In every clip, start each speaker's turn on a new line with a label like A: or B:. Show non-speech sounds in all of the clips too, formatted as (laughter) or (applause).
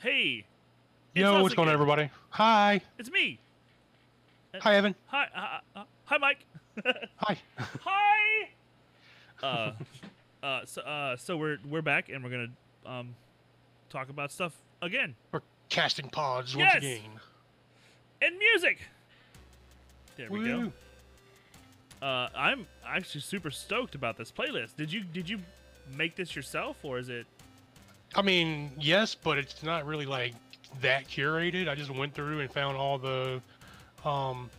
A: Hey,
B: Yo, what's going on, everybody? Hi.
A: it's me.
B: Hi, Evan.
A: Hi, uh, uh, hi, Mike. (laughs)
B: Hi.
A: hi. Uh, uh, so, uh, so we're we're back and we're gonna um talk about stuff again
B: We're casting pods
A: Yes.
B: once again.
A: and music. There we
B: Woo.
A: go. Uh, I'm actually super stoked about this playlist. Did you did you make this yourself or is it?
B: I mean, yes, but it's not really like that curated. I just went through and found all the um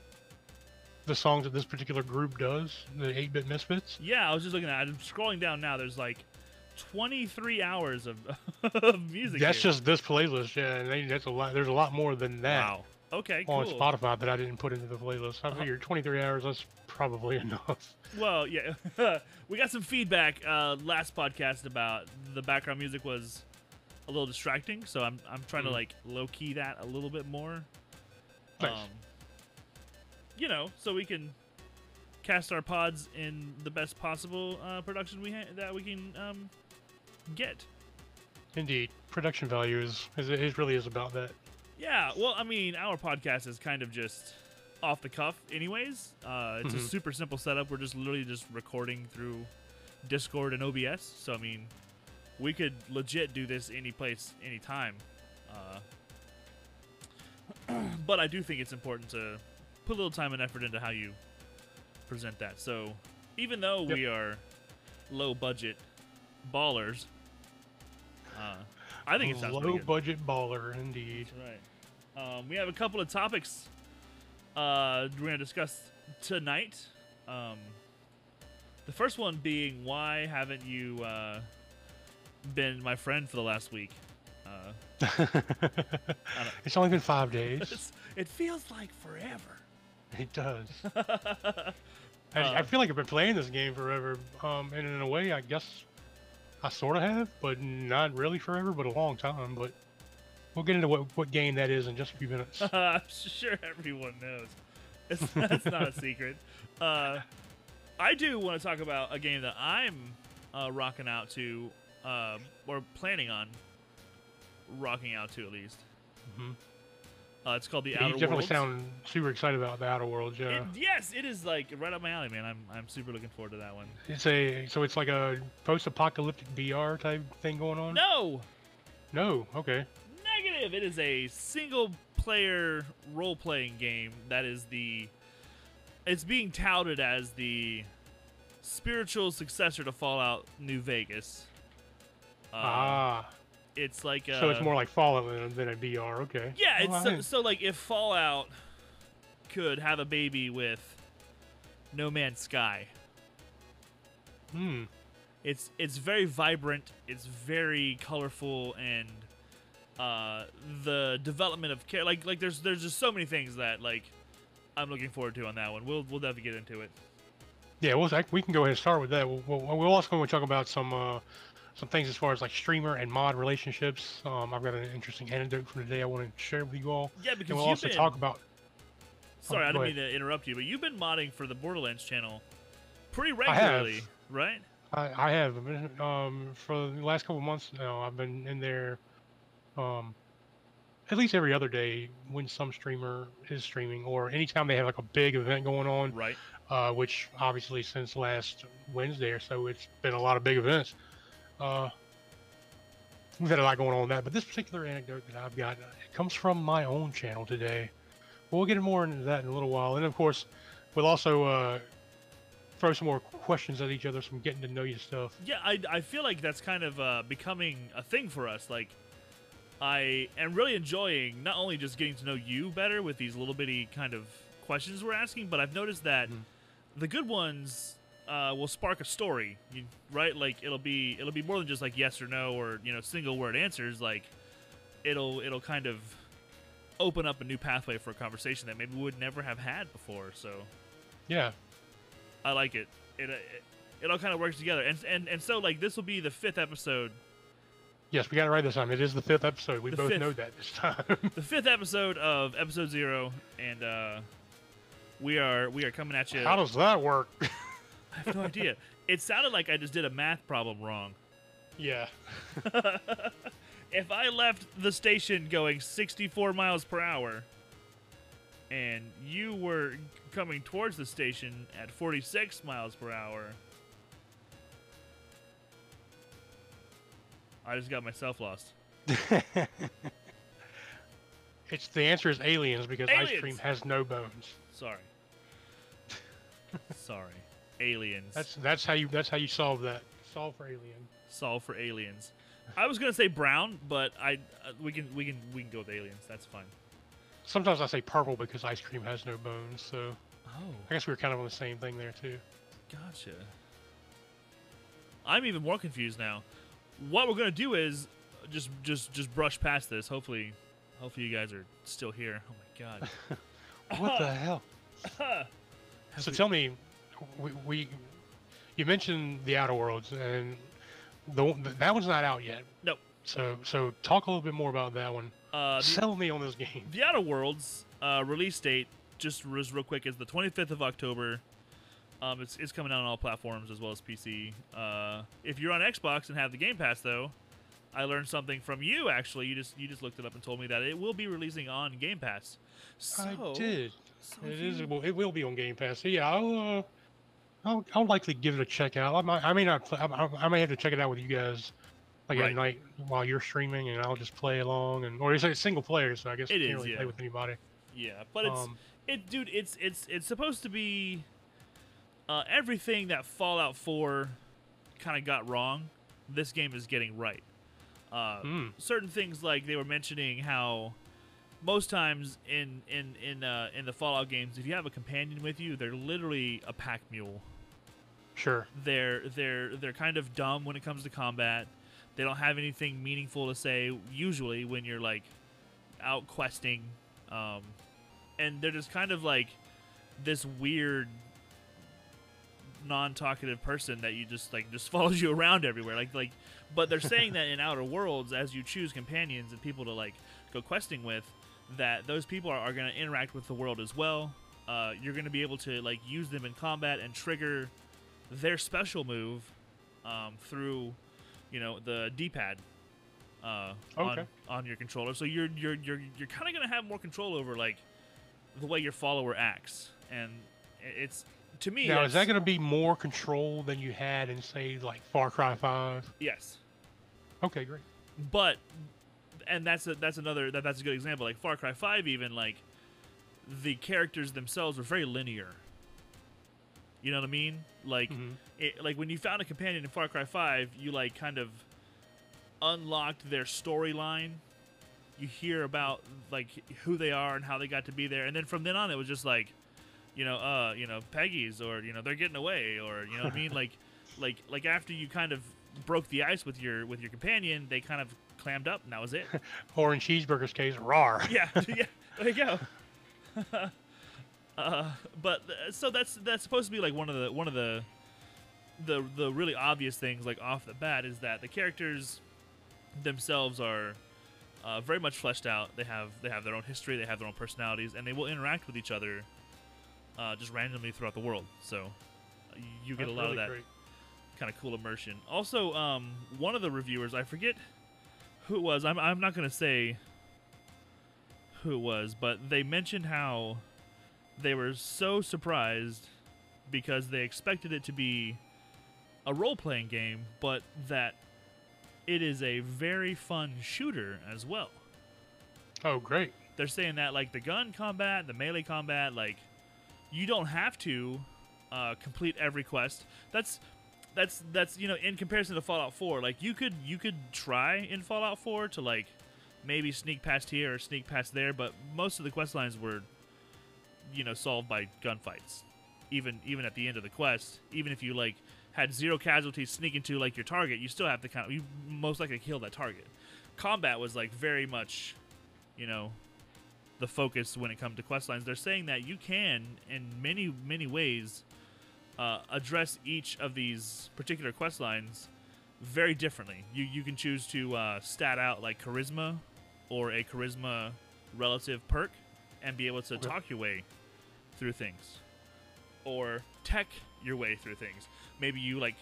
B: the songs that this particular group does, the 8-bit Misfits.
A: Yeah, I was just looking at. it. I'm scrolling down now. There's like 23 hours of, (laughs) of music.
B: That's
A: here.
B: just this playlist, yeah. And they, that's a lot. There's a lot more than that
A: wow. Okay, cool.
B: on Spotify that I didn't put into the playlist. I
A: Uh-huh.
B: figured 23 hours. That's probably (laughs) enough.
A: Well, yeah, (laughs) we got some feedback uh, last podcast about the background music was a little distracting, so I'm I'm trying to
B: Mhm.
A: like low key that a little bit more.
B: Nice.
A: Um, you know, so we can cast our pods in the best possible uh, production we ha- that we can um, get.
B: Indeed, production value is, is it really is about that.
A: Yeah, well, I mean, our podcast is kind of just off the cuff, anyways. Uh, it's a
B: Mhm.
A: super simple setup. We're just literally just recording through Discord and OBS. So I mean, we could legit do this any place, anytime. Uh, (clears throat) but I do think it's important to put a little time and effort into how you present that. So even though
B: Yep.
A: we are low budget ballers, uh, I think it sounds pretty
B: low budget baller, indeed.
A: That's right. Um, we have a couple of topics uh, we're going to discuss tonight. Um, the first one being why haven't you uh, been my friend for the last week? Uh, (laughs)
B: it's only been five days. (laughs)
A: it feels like forever.
B: It does. (laughs)
A: uh,
B: I, I feel like I've been playing this game forever. Um, and in a way, I guess I sort of have, but not really forever, but a long time. But we'll get into what, what game that is in just a few minutes.
A: I'm sure everyone knows. It's, that's not a secret. Uh, I do want to talk about a game that I'm uh, rocking out to, uh, or planning on rocking out to at least.
B: Mhm.
A: Uh, it's called The
B: you
A: Outer
B: definitely
A: Worlds.
B: sound super excited about the Outer Worlds. Yeah,
A: It- yes, it is like right up my alley, man. I'm I'm super looking forward to that one.
B: it's a so it's like a post-apocalyptic VR type thing going on.
A: No,
B: No. Okay.
A: negative. It is a single player role playing game that is the it's being touted as the spiritual successor to Fallout New Vegas. Uh,
B: ah,
A: it's like a,
B: so it's more like Fallout than, than a VR. Okay.
A: yeah.
B: Oh,
A: It's
B: I
A: so, so like if Fallout could have a baby with No Man's Sky.
B: Hmm.
A: It's it's very vibrant. It's very colorful, and uh, the development of care like like there's there's just so many things that like I'm looking forward to on that one. We'll we'll definitely get into it.
B: Yeah, we'll we can go ahead and start with that. We'll, we'll, we're also going to talk about some uh, some things as far as like streamer and mod relationships. Um, I've got an interesting anecdote from today I want to share with you all.
A: Yeah, because
B: And we'll also
A: been
B: talk about.
A: sorry, I didn't mean to interrupt you, but you've been modding for the Borderlands channel pretty
B: I have.
A: regularly, right?
B: I, I have I've been, um, for the last couple months now. I've been in there, um, at least every other day when some streamer is streaming, or anytime they have like a big event going on.
A: Right.
B: uh, which obviously since last Wednesday or so, it's been a lot of big events. Uh, we've had a lot going on with that, but this particular anecdote that I've got it comes from my own channel today. We'll get more into that in a little while, and of course, we'll also uh, throw some more questions at each other, some getting to know you stuff.
A: Yeah, I, I feel like that's kind of uh, becoming a thing for us. Like, I am really enjoying not only just getting to know you better with these little bitty kind of questions we're asking, but I've noticed that
B: Mhm.
A: the good ones uh, will spark a story, you, right? Like it'll be it'll be more than just like yes or no or you know single word answers. Like it'll it'll kind of open up a new pathway for a conversation that maybe we would never have had before. So
B: Yeah,
A: I like it. It it, it all kind of works together, and and and so like this will be the fifth episode
B: yes, we got it right this time. It is the fifth episode. We
A: The
B: both
A: fifth.
B: know that this time. (laughs)
A: the fifth episode of episode zero, and uh, we are we are coming at you.
B: How does that work? (laughs)
A: I have no idea. It sounded like I just did a math problem wrong.
B: yeah, (laughs)
A: if I left the station going 64 miles per hour and you were coming towards the station at 46 miles per hour, I just got myself lost. (laughs)
B: It's the answer is aliens because ice cream has no bones.
A: Sorry. (laughs) Sorry. Aliens.
B: That's that's how you that's how you solve that. Solve for alien.
A: solve for aliens. I was gonna say brown, but I uh, we can we can we can go with aliens. That's fine.
B: Sometimes I say purple because ice cream has no bones. So
A: Oh,
B: I guess we were kind of on the same thing there too.
A: gotcha. I'm even more confused now. What we're gonna do is just just just brush past this. Hopefully, hopefully you guys are still here. Oh my god. (laughs)
B: What the (laughs) hell? So tell me, we, we you mentioned the Outer Worlds and the that one's not out yet.
A: Nope.
B: So so talk a little bit more about that one.
A: Uh, the,
B: Sell me on this game.
A: the Outer Worlds uh, release date, just real quick, is the 25th of October. Um, it's, it's coming out on all platforms as well as PC. Uh, if you're on Xbox and have the Game Pass, though, I learned something from you. Actually, you just you just looked it up and told me that it will be releasing on Game Pass. So,
B: I did.
A: so
B: It
A: if
B: is. Well, it will be on Game Pass. So yeah, I'll. Uh, I'll, I'll likely give it a check out. I might. I may not. Play, I, I- may have to check it out with you guys, like
A: Right.
B: at night while you're streaming, and I'll just play along. And or it's a single player, so I guess
A: It
B: you
A: is,
B: can't really
A: yeah.
B: play with anybody.
A: Yeah, but it's
B: Um,
A: it, dude. It's it's it's supposed to be uh, everything that Fallout 4 kind of got wrong. This game is getting right. Uh,
B: Mm.
A: Certain things like they were mentioning how most times in in in uh, in the Fallout games, if you have a companion with you, they're literally a pack mule.
B: Sure.
A: They're they're they're kind of dumb when it comes to combat. They don't have anything meaningful to say usually when you're like out questing, um, and they're just kind of like this weird non-talkative person that you just like just (laughs) follows you around everywhere like like but they're saying that in outer worlds as you choose companions and people to like go questing with that those people are, are going to interact with the world as well uh, you're going to be able to like use them in combat and trigger their special move um, through you know the d-pad uh, on,
B: Okay.
A: on your controller so you're you're you're, you're kind of going to have more control over like the way your follower acts and it's to me
B: Now is that going to be more control than you had in say like Far Cry Five?
A: yes
B: Okay, great.
A: but and that's a, that's another that, that's a good example like far cry 5 even like the characters themselves were very linear you know what i mean? Like
B: Mhm.
A: it, like when you found a companion in far cry 5 you like kind of unlocked their storyline. You hear about like who they are and how they got to be there. And then from then on it was just like you know uh you know peggy's or you know they're getting away or you know what i mean? (laughs) Like like like after you kind of broke the ice with your with your companion they kind of clammed up and that was it. (laughs)
B: Or in Cheeseburger's case, rar. (laughs)
A: yeah yeah there you go uh but uh, so that's that's supposed to be like one of the one of the the the really obvious things like off the bat is that the characters themselves are uh, very much fleshed out. They have they have their own history, they have their own personalities, and they will interact with each other uh, just randomly throughout the world. So uh, you get
B: That's
A: a lot
B: really
A: of that
B: great.
A: kind of cool immersion. Also, um, one of the reviewers, I forget who it was. I'm I'm not gonna say who it was, but they mentioned how they were so surprised because they expected it to be a role playing game, but that it is a very fun shooter as well.
B: Oh, great.
A: They're saying that like the gun combat, the melee combat, like you don't have to uh, complete every quest. That's that's that's you know in comparison to Fallout 4, like you could you could try in Fallout 4 to like maybe sneak past here or sneak past there, but most of the quest lines were you know solved by gunfights. Even even at the end of the quest, even if you like had zero casualties sneak into like your target, you still have to kind of you most likely kill that target. Combat was like very much, you know, the focus when it comes to quest lines. They're saying that you can, in many many ways, uh, address each of these particular quest lines very differently. You you can choose to uh, stat out like charisma or a charisma relative perk and be able to
B: Okay.
A: talk your way through things or tech your way through things. Maybe you like,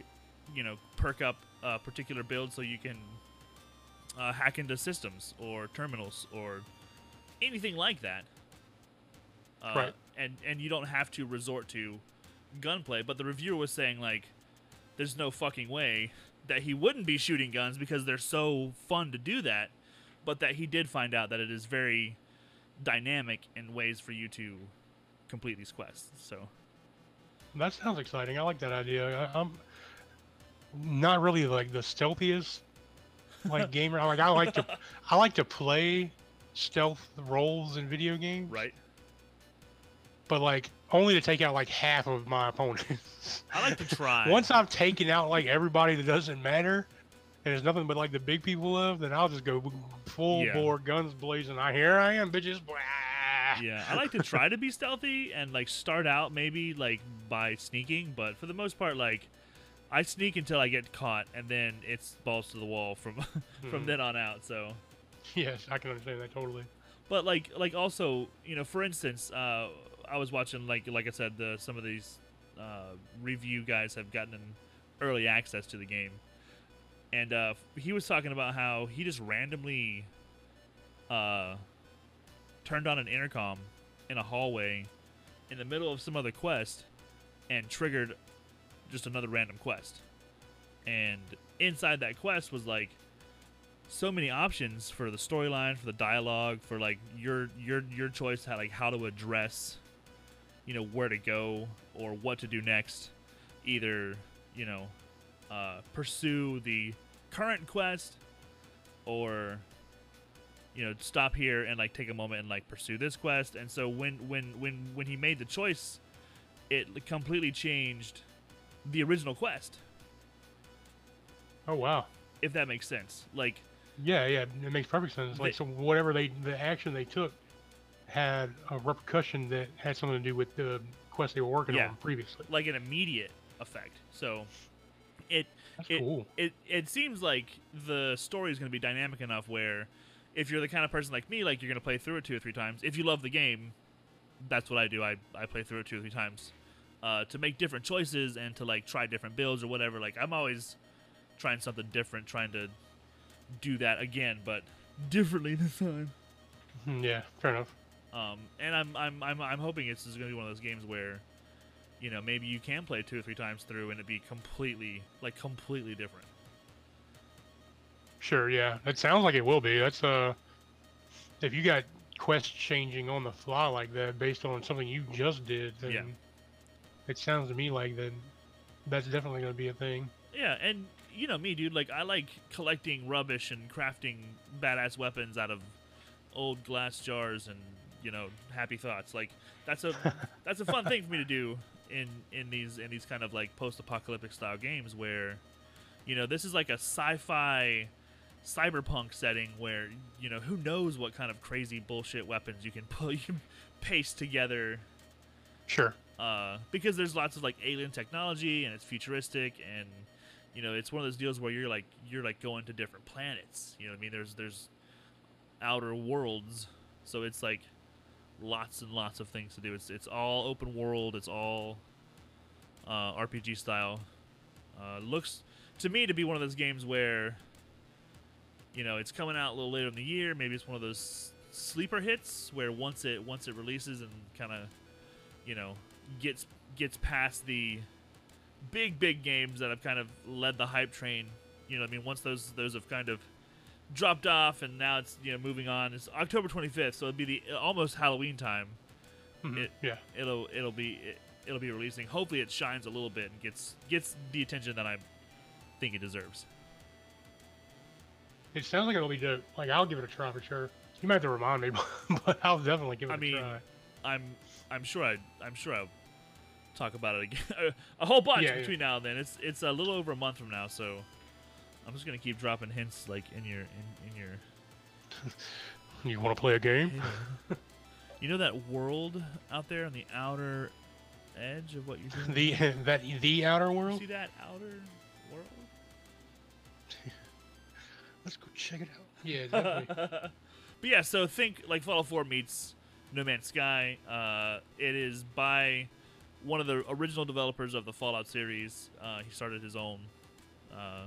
A: you know, perk up a particular build so you can uh, hack into systems or terminals or anything like that. Uh,
B: Right.
A: And and you don't have to resort to gunplay. But the reviewer was saying like, there's no fucking way that he wouldn't be shooting guns because they're so fun to do that. But that he did find out that it is very dynamic in ways for you to complete these quests. So
B: That sounds exciting. I like that idea. I, I'm not really like the stealthiest like (laughs) gamer. I like I like to I like to play stealth roles in video games,
A: right.
B: but like only to take out like half of my opponents. (laughs)
A: I like to try.
B: Once I've taken out like everybody that doesn't matter, and there's nothing but like the big people left, then I'll just go full
A: Yeah.
B: bore, guns blazing. I here I am, bitches. Blah. (laughs)
A: yeah, I like to try to be stealthy and like start out maybe like by sneaking, but for the most part, like I sneak until I get caught, and then it's balls to the wall from (laughs) from
B: Mhm.
A: then on out. So,
B: Yes, I can understand that totally.
A: but like like also you know, for instance, uh, I was watching like like I said, the some of these uh, review guys have gotten an early access to the game, and uh, he was talking about how he just randomly uh, turned on an intercom in a hallway in the middle of some other quest and triggered just another random quest. And inside that quest was like so many options for the storyline, for the dialogue, for like your your your choice how like how to address you know where to go or what to do next. Either, you know, uh, pursue the current quest or you know stop here and like take a moment and like pursue this quest and so when when when when he made the choice it completely changed the original quest
B: Oh wow.
A: if that makes sense like
B: Yeah, yeah, it makes perfect sense. Like,
A: They-
B: so whatever they, the action they took, had a repercussion that had something to do with the quest they were working
A: Yeah.
B: on previously.
A: like an immediate effect so it
B: That's
A: it,
B: cool.
A: it it seems like the story is going to be dynamic enough where if you're the kind of person like me like you're going to play through it two or three times if you love the game that's what i do i, I play through it two or three times uh, to make different choices and to like try different builds or whatever like i'm always trying something different trying to do that again but differently (laughs) this time
B: Mhm, Yeah, fair enough.
A: um, and I'm, I'm I'm I'm hoping it's going to be one of those games where, you know, maybe you can play two or three times through and it be completely like completely different.
B: Sure, yeah. That sounds like it will be. That's uh, if you got quest changing on the fly like that based on something you just did, then
A: Yeah.
B: it sounds to me like that that's definitely going to be a thing.
A: Yeah, and you know me, dude. Like I like collecting rubbish and crafting badass weapons out of old glass jars and you know happy thoughts. Like that's a (laughs) that's a fun thing for me to do in in these in these kind of like post-apocalyptic style games where you know this is like a sci-fi cyberpunk setting where you know who knows what kind of crazy bullshit weapons you can (laughs) put you can paste together
B: Sure.
A: uh, because there's lots of like alien technology and it's futuristic and you know it's one of those deals where you're like you're like going to different planets. You know what i mean? There's there's outer worlds. So it's like lots and lots of things to do. It's it's all open world. It's all uh, rpg style. Uh, looks to me to be one of those games where you know it's coming out a little later in the year. Maybe it's one of those sleeper hits where once it once it releases and kind of you know gets gets past the big big games that have kind of led the hype train. You know i mean once those those have kind of dropped off and now it's you know moving on it's october 25th so it'll be the almost halloween time.
B: Mhm,
A: It-
B: yeah.
A: it'll it'll be it, it'll be releasing. Hopefully it shines a little bit and gets gets the attention that i think it deserves
B: It sounds like it'll be dope. Like I'll give it a try for sure. You might have to remind me, (laughs) but I'll definitely give it
A: I
B: a
A: mean,
B: try.
A: i'm i'm sure i i'm sure i'll talk about it again (laughs) a whole bunch
B: Yeah, yeah.
A: between now and then it's it's a little over a month from now so i'm just gonna keep dropping hints like in your in, in your (laughs)
B: You want to play a game?
A: you know that world out there on the outer edge of what you're doing
B: The that the outer
A: You
B: world.
A: see that outer world
B: Let's go check it out. Yeah, definitely. (laughs)
A: but yeah, so think like Fallout 4 meets No Man's Sky. Uh, it is by one of the original developers of the Fallout series. Uh, he started his own uh,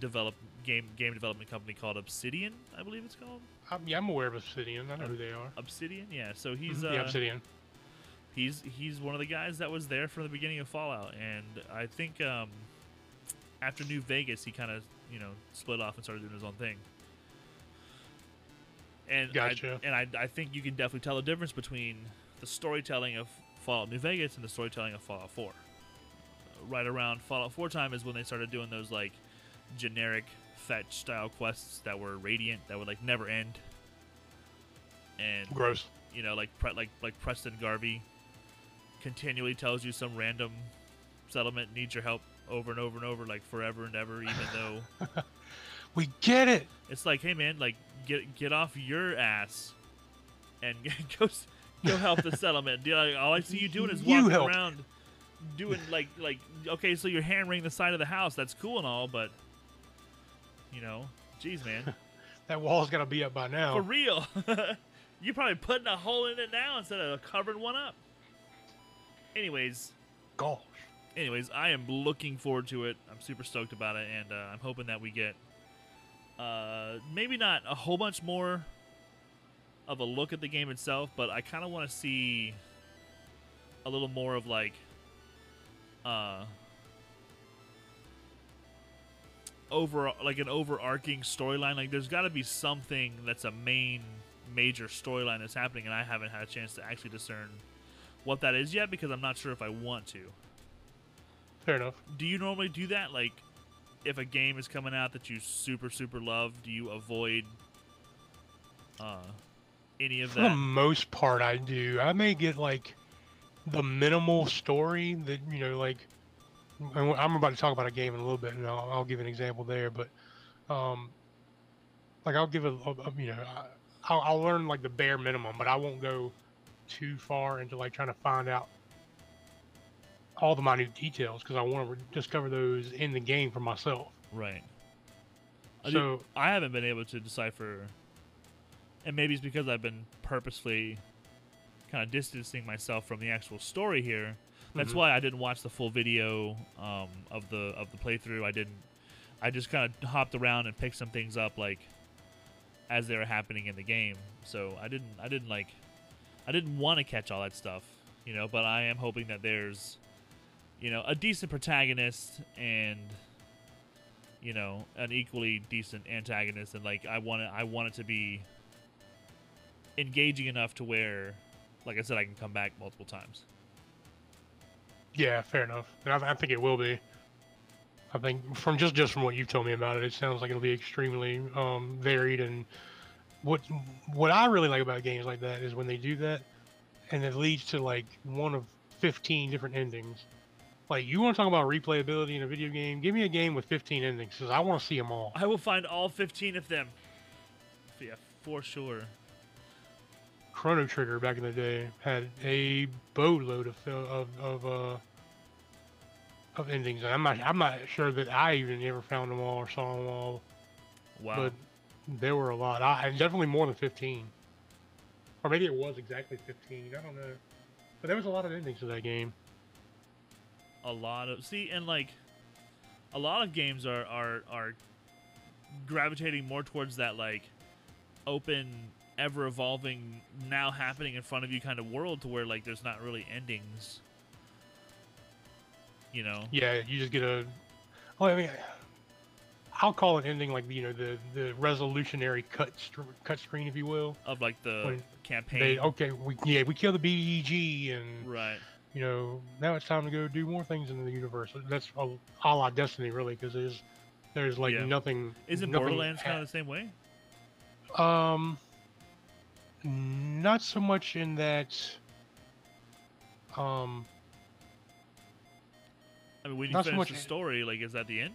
A: develop game game development company called Obsidian, I believe it's called.
B: Um, yeah, I'm aware of Obsidian. I know who they are.
A: Obsidian, yeah. So he's
B: Mhm,
A: uh,
B: yeah, Obsidian.
A: he's he's one of the guys that was there from the beginning of Fallout, and I think um, after New Vegas, he kind of you know split off and started doing his own thing. And
B: Gotcha.
A: I, and I, I think you can definitely tell the difference between the storytelling of Fallout New Vegas and the storytelling of Fallout 4. Right around Fallout 4 time is when they started doing those like generic fetch style quests that were radiant that would like never end. And
B: Gross.
A: you know, like like like Preston Garvey continually tells you some random settlement needs your help over and over and over, like forever and ever, even (laughs) though
B: We get it.
A: it's like, hey man, like get get off your ass and (laughs) go go help the (laughs) settlement. Like, all I see you doing is walking around doing like like okay, so you're hammering the side of the house. That's cool and all, but you know, jeez, man,
B: That wall's got to be up by now.
A: for real. You're probably putting a hole in it now instead of covering one up. Anyways,
B: Gosh.
A: Anyways, I am looking forward to it. I'm super stoked about it, and uh, I'm hoping that we get uh, maybe not a whole bunch more of a look at the game itself, but I kind of want to see a little more of like uh, over like an overarching storyline. Like, there's got to be something that's a main major storyline that's happening, and I haven't had a chance to actually discern what that is yet because I'm not sure if I want to
B: Fair enough.
A: do you normally do that like if a game is coming out that you super super love do you avoid uh any of that?
B: For the most part, I do. I may get like the minimal story that you know, like I'm about to talk about a game in a little bit, and I'll, I'll give an example there. But um, like I'll give a, a, a- you know, I- I'll, I'll learn like the bare minimum, but I won't go too far into like trying to find out all the minute details because I want to re- discover those in the game for myself.
A: right I, do-
B: So
A: I haven't been able to decipher and maybe it's because i've been purposefully kind of distancing myself from the actual story here that's
B: Mhm.
A: why i didn't watch the full video um, of the of the playthrough i didn't i just kind of hopped around and picked some things up like as they were happening in the game so i didn't i didn't like i didn't want to catch all that stuff you know but i am hoping that there's you know a decent protagonist and you know an equally decent antagonist and like i want it i want it to be engaging enough to where like i said i can come back multiple times
B: Yeah, fair enough. And I, I think it will be. I think from just just from what you've told me about it, it sounds like it'll be extremely um, varied. And what what I really like about games like that is when they do that, and it leads to like one of fifteen different endings. Like you want to talk about replayability in a video game? Give me a game with fifteen endings, because I want to see them all.
A: i will find all 15 of them yeah for sure
B: Chrono Trigger back in the day had a boatload of of of uh of endings. And I'm not I'm not sure that I even ever found them all or saw them all,
A: wow
B: but there were a lot. I and definitely more than 15, or maybe it was exactly 15. I don't know, but there was a lot of endings to that game.
A: A lot of see and like a lot of games are are are gravitating more towards that like open ever evolving now happening in front of you kind of world to where like there's not really endings you know
B: Yeah, you just get a. Well, I mean, I'll call it ending like you know the the resolutionary cut str- cut screen, if you will.
A: of like the
B: When
A: campaign
B: They okay, we yeah we kill the BEG and
A: right
B: you know, now it's time to go do more things in the universe. That's a, a la Destiny, really, because there's there's like
A: Yeah.
B: nothing.
A: isn't
B: nothing
A: borderlands kind of the same way
B: Um, not so much in that. Um,
A: i mean when you
B: so
A: finish
B: much
A: the story like is that the end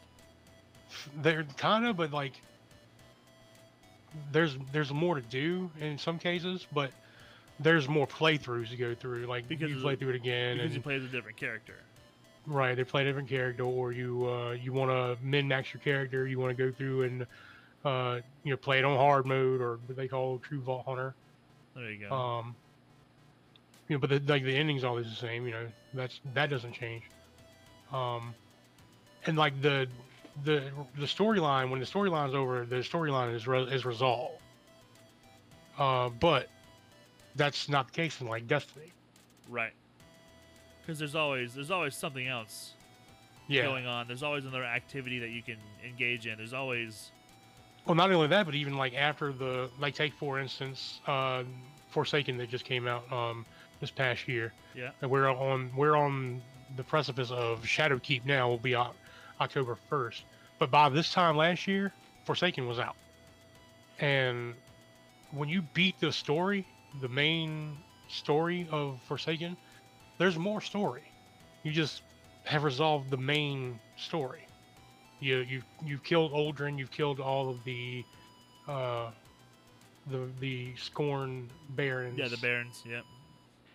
B: they're kind of, but like, there's there's more to do in some cases, but there's more playthroughs to go through. Like
A: Because
B: you play through it again,
A: because
B: and
A: you play as a different character
B: Right, they play a different character, or you uh, you want to min max your character. You want to go through and uh, you know play it on hard mode, or what they call True Vault Hunter.
A: there you go
B: Um, you know, but the, like the ending's always the same. You know, that's that doesn't change. Um, and like the the the storyline when the storyline's over, the storyline is re- is resolved. Uh, but that's not the case in like Destiny.
A: Right. Because there's always there's always something else
B: Yeah.
A: going on. There's always another activity that you can engage in. There's always
B: Well, not only that, but even like after the like take for instance, uh, Forsaken that just came out um, this past year.
A: Yeah.
B: And we're on we're on the precipice of Shadowkeep now. Will be Oc- October first, but by this time last year, Forsaken was out. And when you beat the story, the main story of Forsaken, there's more story. You just have resolved the main story. You you you've killed Uldren. You've killed all of the uh, the the Scorn Barons.
A: yeah the barons. Yeah.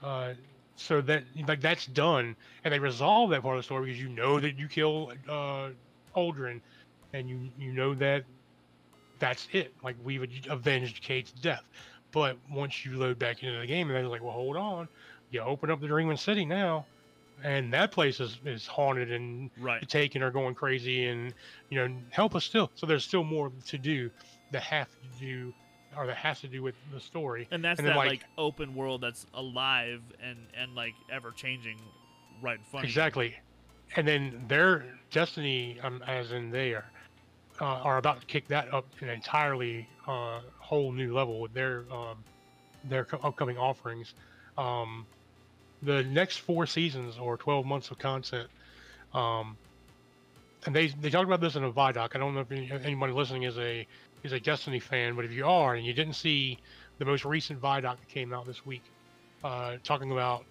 B: Uh, so that like that's done, and they resolve that part of the story because you know that you kill uh, Uldren, and you you know that that's it. Like we've avenged Cayde's death. But once you load back into the game, and they're like, well, hold on, you open up the Dreaming City now, and that place is is haunted and
A: Right.
B: the taken are going crazy and you know help us still so there's still more to do that have to do or that has to do with the story
A: And that's
B: and
A: that
B: like-
A: like, open world that's alive and and like ever changing, right in front of you.
B: exactly and then their destiny um, as in they are uh, are about to kick that up an entirely uh, whole new level with their um, their co- upcoming offerings. Um, the next four seasons or 12 months of content um, and they they talked about this in a vidoc. I don't know if any, anybody listening is a is a destiny fan but if you are and you didn't see the most recent vidoc that came out this week uh, talking about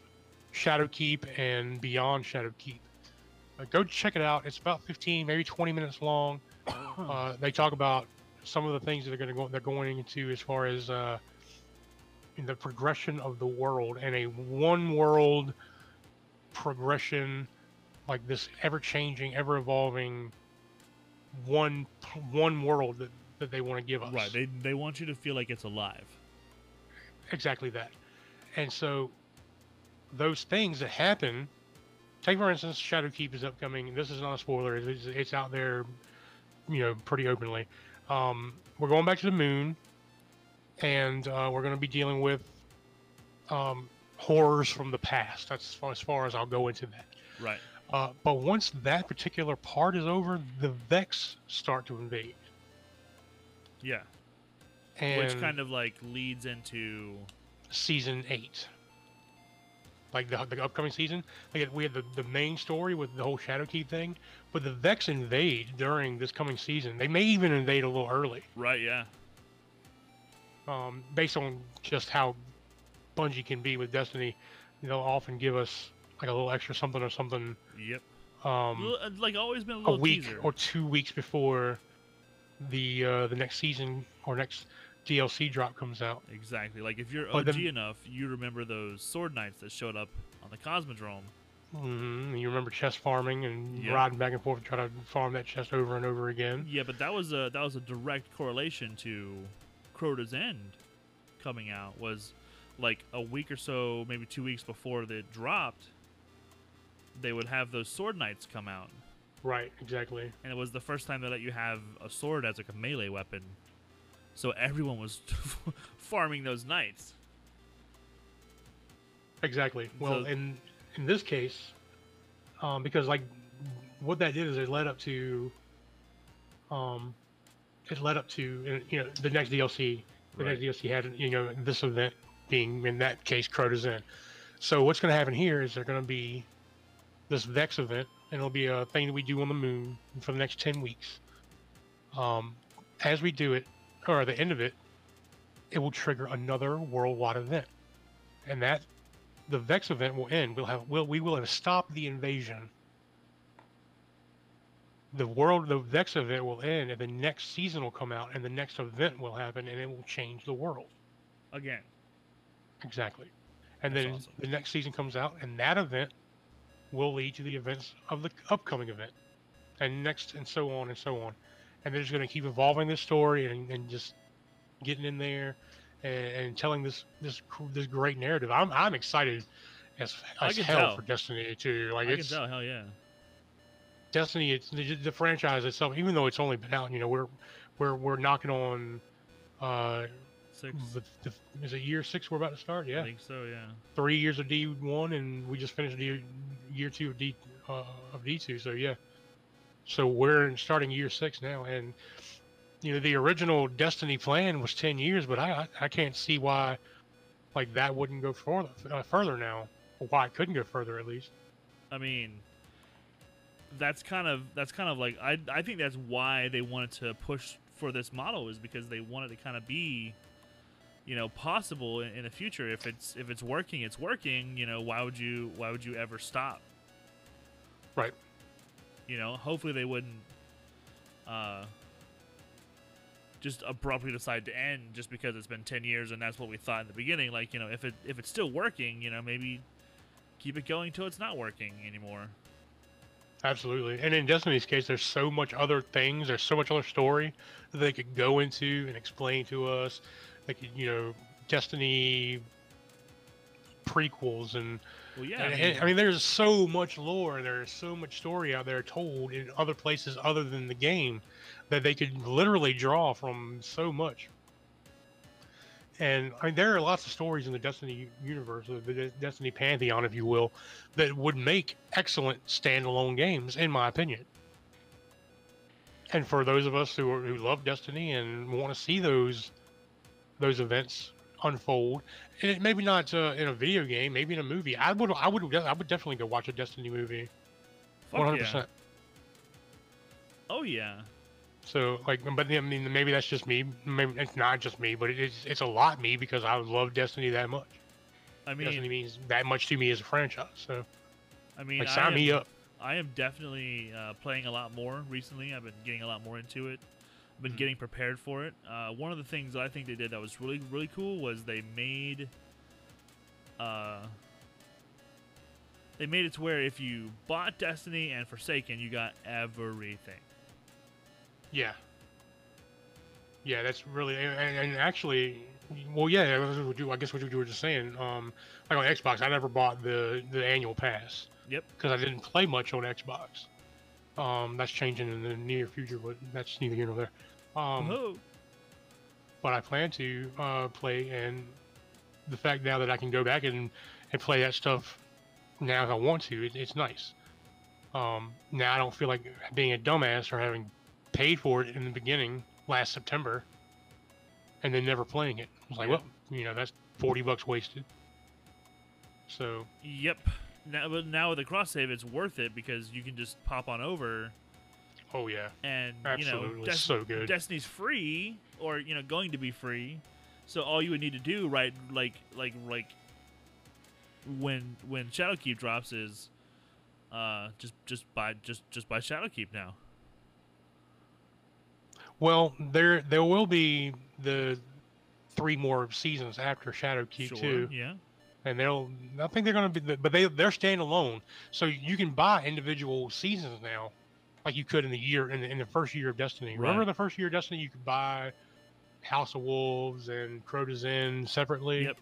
B: shadowkeep and beyond shadowkeep uh, go check it out. It's about 15 maybe 20 minutes long. (clears throat) Uh, they talk about some of the things that they're going to go they're going into as far as uh, in the progression of the world and a one world progression like this ever changing ever evolving one one world that, that they want to give us
A: Right. They they want you to feel like it's alive.
B: exactly that and so those things that happen take for instance shadowkeep is upcoming this is not a spoiler it's, it's out there you know pretty openly um, we're going back to the moon and uh, we're going to be dealing with um, horrors from the past that's as far, as far as i'll go into that
A: Right.
B: uh, but once that particular part is over the vex start to invade
A: Yeah.
B: and
A: Which kind of like leads into
B: season eight. Like the, the upcoming season, like we had the, the main story with the whole Shadowkeep thing, but the Vex invade during this coming season. They may even invade a little early,
A: right. Yeah.
B: um, based on just how Bungie can be with Destiny. They'll often give us like a little extra something or something
A: Yep.
B: um,
A: uh, like always been a
B: a week
A: teaser.
B: or two weeks before the uh, the next season or next DLC drop comes out.
A: Exactly. Like if you're
B: But
A: OG
B: then-
A: enough, you remember those sword knights that showed up on the Cosmodrome.
B: Hmm You remember chest farming and
A: Yeah.
B: riding back and forth, trying to farm that chest over and over again.
A: Yeah, but that was a that was a direct correlation to Crota's End coming out. Was like a week or so, maybe two weeks before it dropped. They would have those sword knights come out,
B: Right, exactly.
A: and it was the first time they let you have a sword as like a melee weapon. So everyone was (laughs) farming those knights.
B: Exactly. Well,
A: So-
B: in in this case, um, because like what that did is it led up to, um, it led up to uh, you know the next DLC. The
A: Right.
B: next DLC had you know this event being in that case Crota's End. So what's going to happen here is they're going to be this Vex event, and it'll be a thing that we do on the moon for the next ten weeks. Um, as we do it, or at the end of it, it will trigger another worldwide event, and that the Vex event will end. We'll have will we will have stopped the invasion. The world the Vex event will end, and the next season will come out, and the next event will happen, and it will change the world.
A: Again,
B: Exactly. And
A: That's
B: then
A: awesome.
B: the next season comes out, and that event will lead to the events of the upcoming event, and next, and so on and so on. And they're just going to keep evolving this story and, and just getting in there and, and telling this this this great narrative. I'm I'm excited as as hell
A: tell.
B: for Destiny 2. Like
A: I can
B: it's
A: tell. Hell yeah.
B: Destiny, it's the, the franchise itself. Even though it's only been out, you know, we're we're we're knocking on. Uh,
A: Six.
B: the, the, is it year six we're about to start? Yeah.
A: I think so. Yeah.
B: three years of D one, and we just finished year year two of D uh, of D two. So yeah, so we're starting year six now, and you know the original Destiny plan was ten years, but I I, can't see why like that wouldn't go further uh, further now, or why it couldn't go further at least.
A: I mean, that's kind of that's kind of like I I think that's why they wanted to push for this model is because they wanted to kind of be, you know, possible in, in the future. If it's if it's working, it's working. You know, why would you why would you ever stop?
B: Right.
A: You know, hopefully they wouldn't. Uh, just abruptly decide to end just because it's been 10 years and that's what we thought in the beginning like you know if it if it's still working you know maybe keep it going till it's not working anymore
B: Absolutely. And in Destiny's case, there's so much other things, there's so much other story that they could go into and explain to us. They could, you know, Destiny prequels and,
A: well yeah
B: and-
A: I mean,
B: I mean, there's so much lore and there's so much story out there told in other places other than the game that they could literally draw from so much. And I mean, there are lots of stories in the Destiny universe, the Destiny pantheon, if you will, that would make excellent standalone games, in my opinion. And for those of us who are, who love Destiny and want to see those those events unfold, and maybe not uh, in a video game, maybe in a movie, I would I would I would definitely go watch a Destiny movie, one hundred percent.
A: oh yeah
B: So like, but I mean, maybe that's just me. Maybe it's not just me, but it's it's a lot me because I love Destiny that much.
A: i mean
B: Destiny means that much to me as a franchise. So
A: i mean
B: like,
A: I
B: sign
A: am,
B: me up.
A: I am definitely uh, playing a lot more recently i've been getting a lot more into it I've been
B: Mhm.
A: getting prepared for it uh, one of the things that i think they did that was really really cool was they made uh, they made it to where if you bought destiny and forsaken you got everything
B: Yeah. Yeah, that's really and, and actually, well, yeah, you- I guess what you were just saying. Um, like on Xbox, I never bought the the annual pass
A: Yep.
B: because I didn't play much on Xbox. Um, that's changing in the near future, but that's neither here nor there. Um,
A: Whoa.
B: but I plan to uh, play, and the fact now that I can go back and, and play that stuff now if I want to, it, it's nice. Um, now I don't feel like being a dumbass or having paid for it in the beginning last September, and then never playing it. It's like,
A: Yeah.
B: well, you know, that's forty bucks wasted. So
A: Yep. Now, but now with the cross save, it's worth it because you can just pop on over
B: oh yeah,
A: and you know
B: absolutely,
A: Des-
B: so good.
A: Destiny's free or you know going to be free. So all you would need to do, right, like like like when when Shadowkeep drops is uh just just buy just just buy Shadowkeep now.
B: Well, there there will be the three more seasons after Shadowkeep
A: sure.
B: too.
A: Yeah.
B: and they'll I think they're going to be but they they're standalone so you can buy individual seasons now like you could in the year in the, in the first year of Destiny remember the first year of Destiny you could buy House of Wolves and Crota's End separately
A: Yep.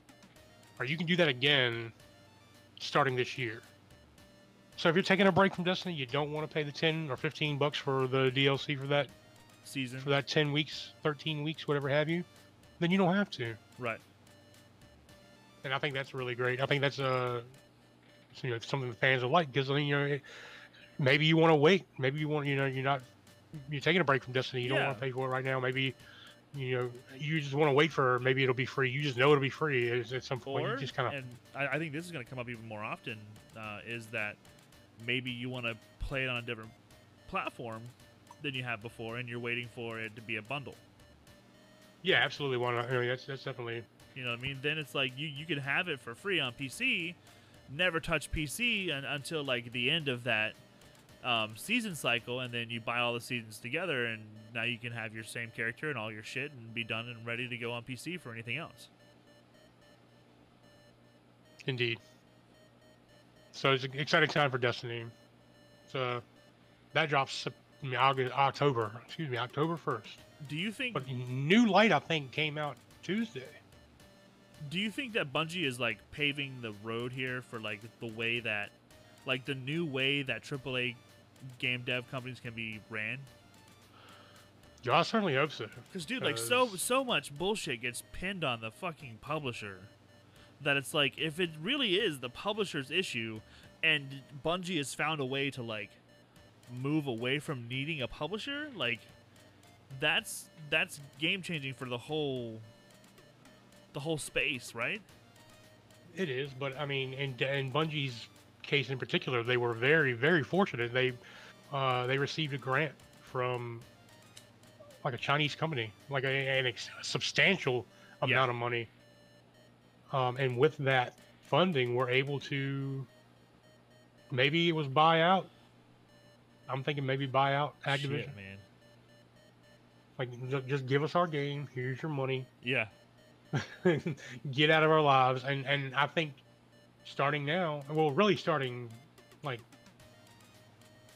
B: or you can do that again starting this year so if you're taking a break from Destiny you don't want to pay the 10 or 15 bucks for the DLC for that
A: Season.
B: for that 10 weeks 13 weeks whatever have you then you don't have to
A: Right.
B: and I think that's really great. I think that's uh, you know, something the fans will like because I mean, you know, it, maybe you want to wait. Maybe you want, you know, you're not, you're taking a break from Destiny. You don't want to pay for it right now. Maybe, you know, you just want to wait for maybe it'll be free. You just know it'll be free at, at some point.
A: Or
B: you just kind of
A: and I, I think this is going to come up even more often. Uh, is that maybe you want to play it on a different platform than you have before, and you're waiting for it to be a bundle.
B: yeah, absolutely to. I mean, that's that's definitely
A: You know what I mean? Then it's like you, you can have it for free on PC, never touch PC un, until like the end of that um, season cycle, and then you buy all the seasons together, and now you can have your same character and all your shit and be done and ready to go on PC for anything else.
B: indeed. So it's an exciting time for Destiny. So that drops I mean, August, October. Excuse me, October first.
A: Do you think?
B: But New Light, I think, came out Tuesday.
A: Do you think that Bungie is like paving the road here for like the way that, like the new way that AAA game dev companies can be ran?
B: Yeah, I certainly hope so.
A: Because dude, like so so much bullshit gets pinned on the fucking publisher that it's like if it really is the publisher's issue, and Bungie has found a way to like move away from needing a publisher, like that's that's game changing for the whole the whole space, right?
B: It is, but I mean, in in Bungie's case in particular, they were very, very fortunate. They uh, they received a grant from like a Chinese company, like a, an ex- substantial
A: Yeah.
B: amount of money. Um, and with that funding, we're able to maybe it was buy out. I'm thinking maybe buy out Activision.
A: Shit, man.
B: Like, just give us our game. Here's your money.
A: Yeah. (laughs)
B: get out of our lives and and i think starting now well really starting like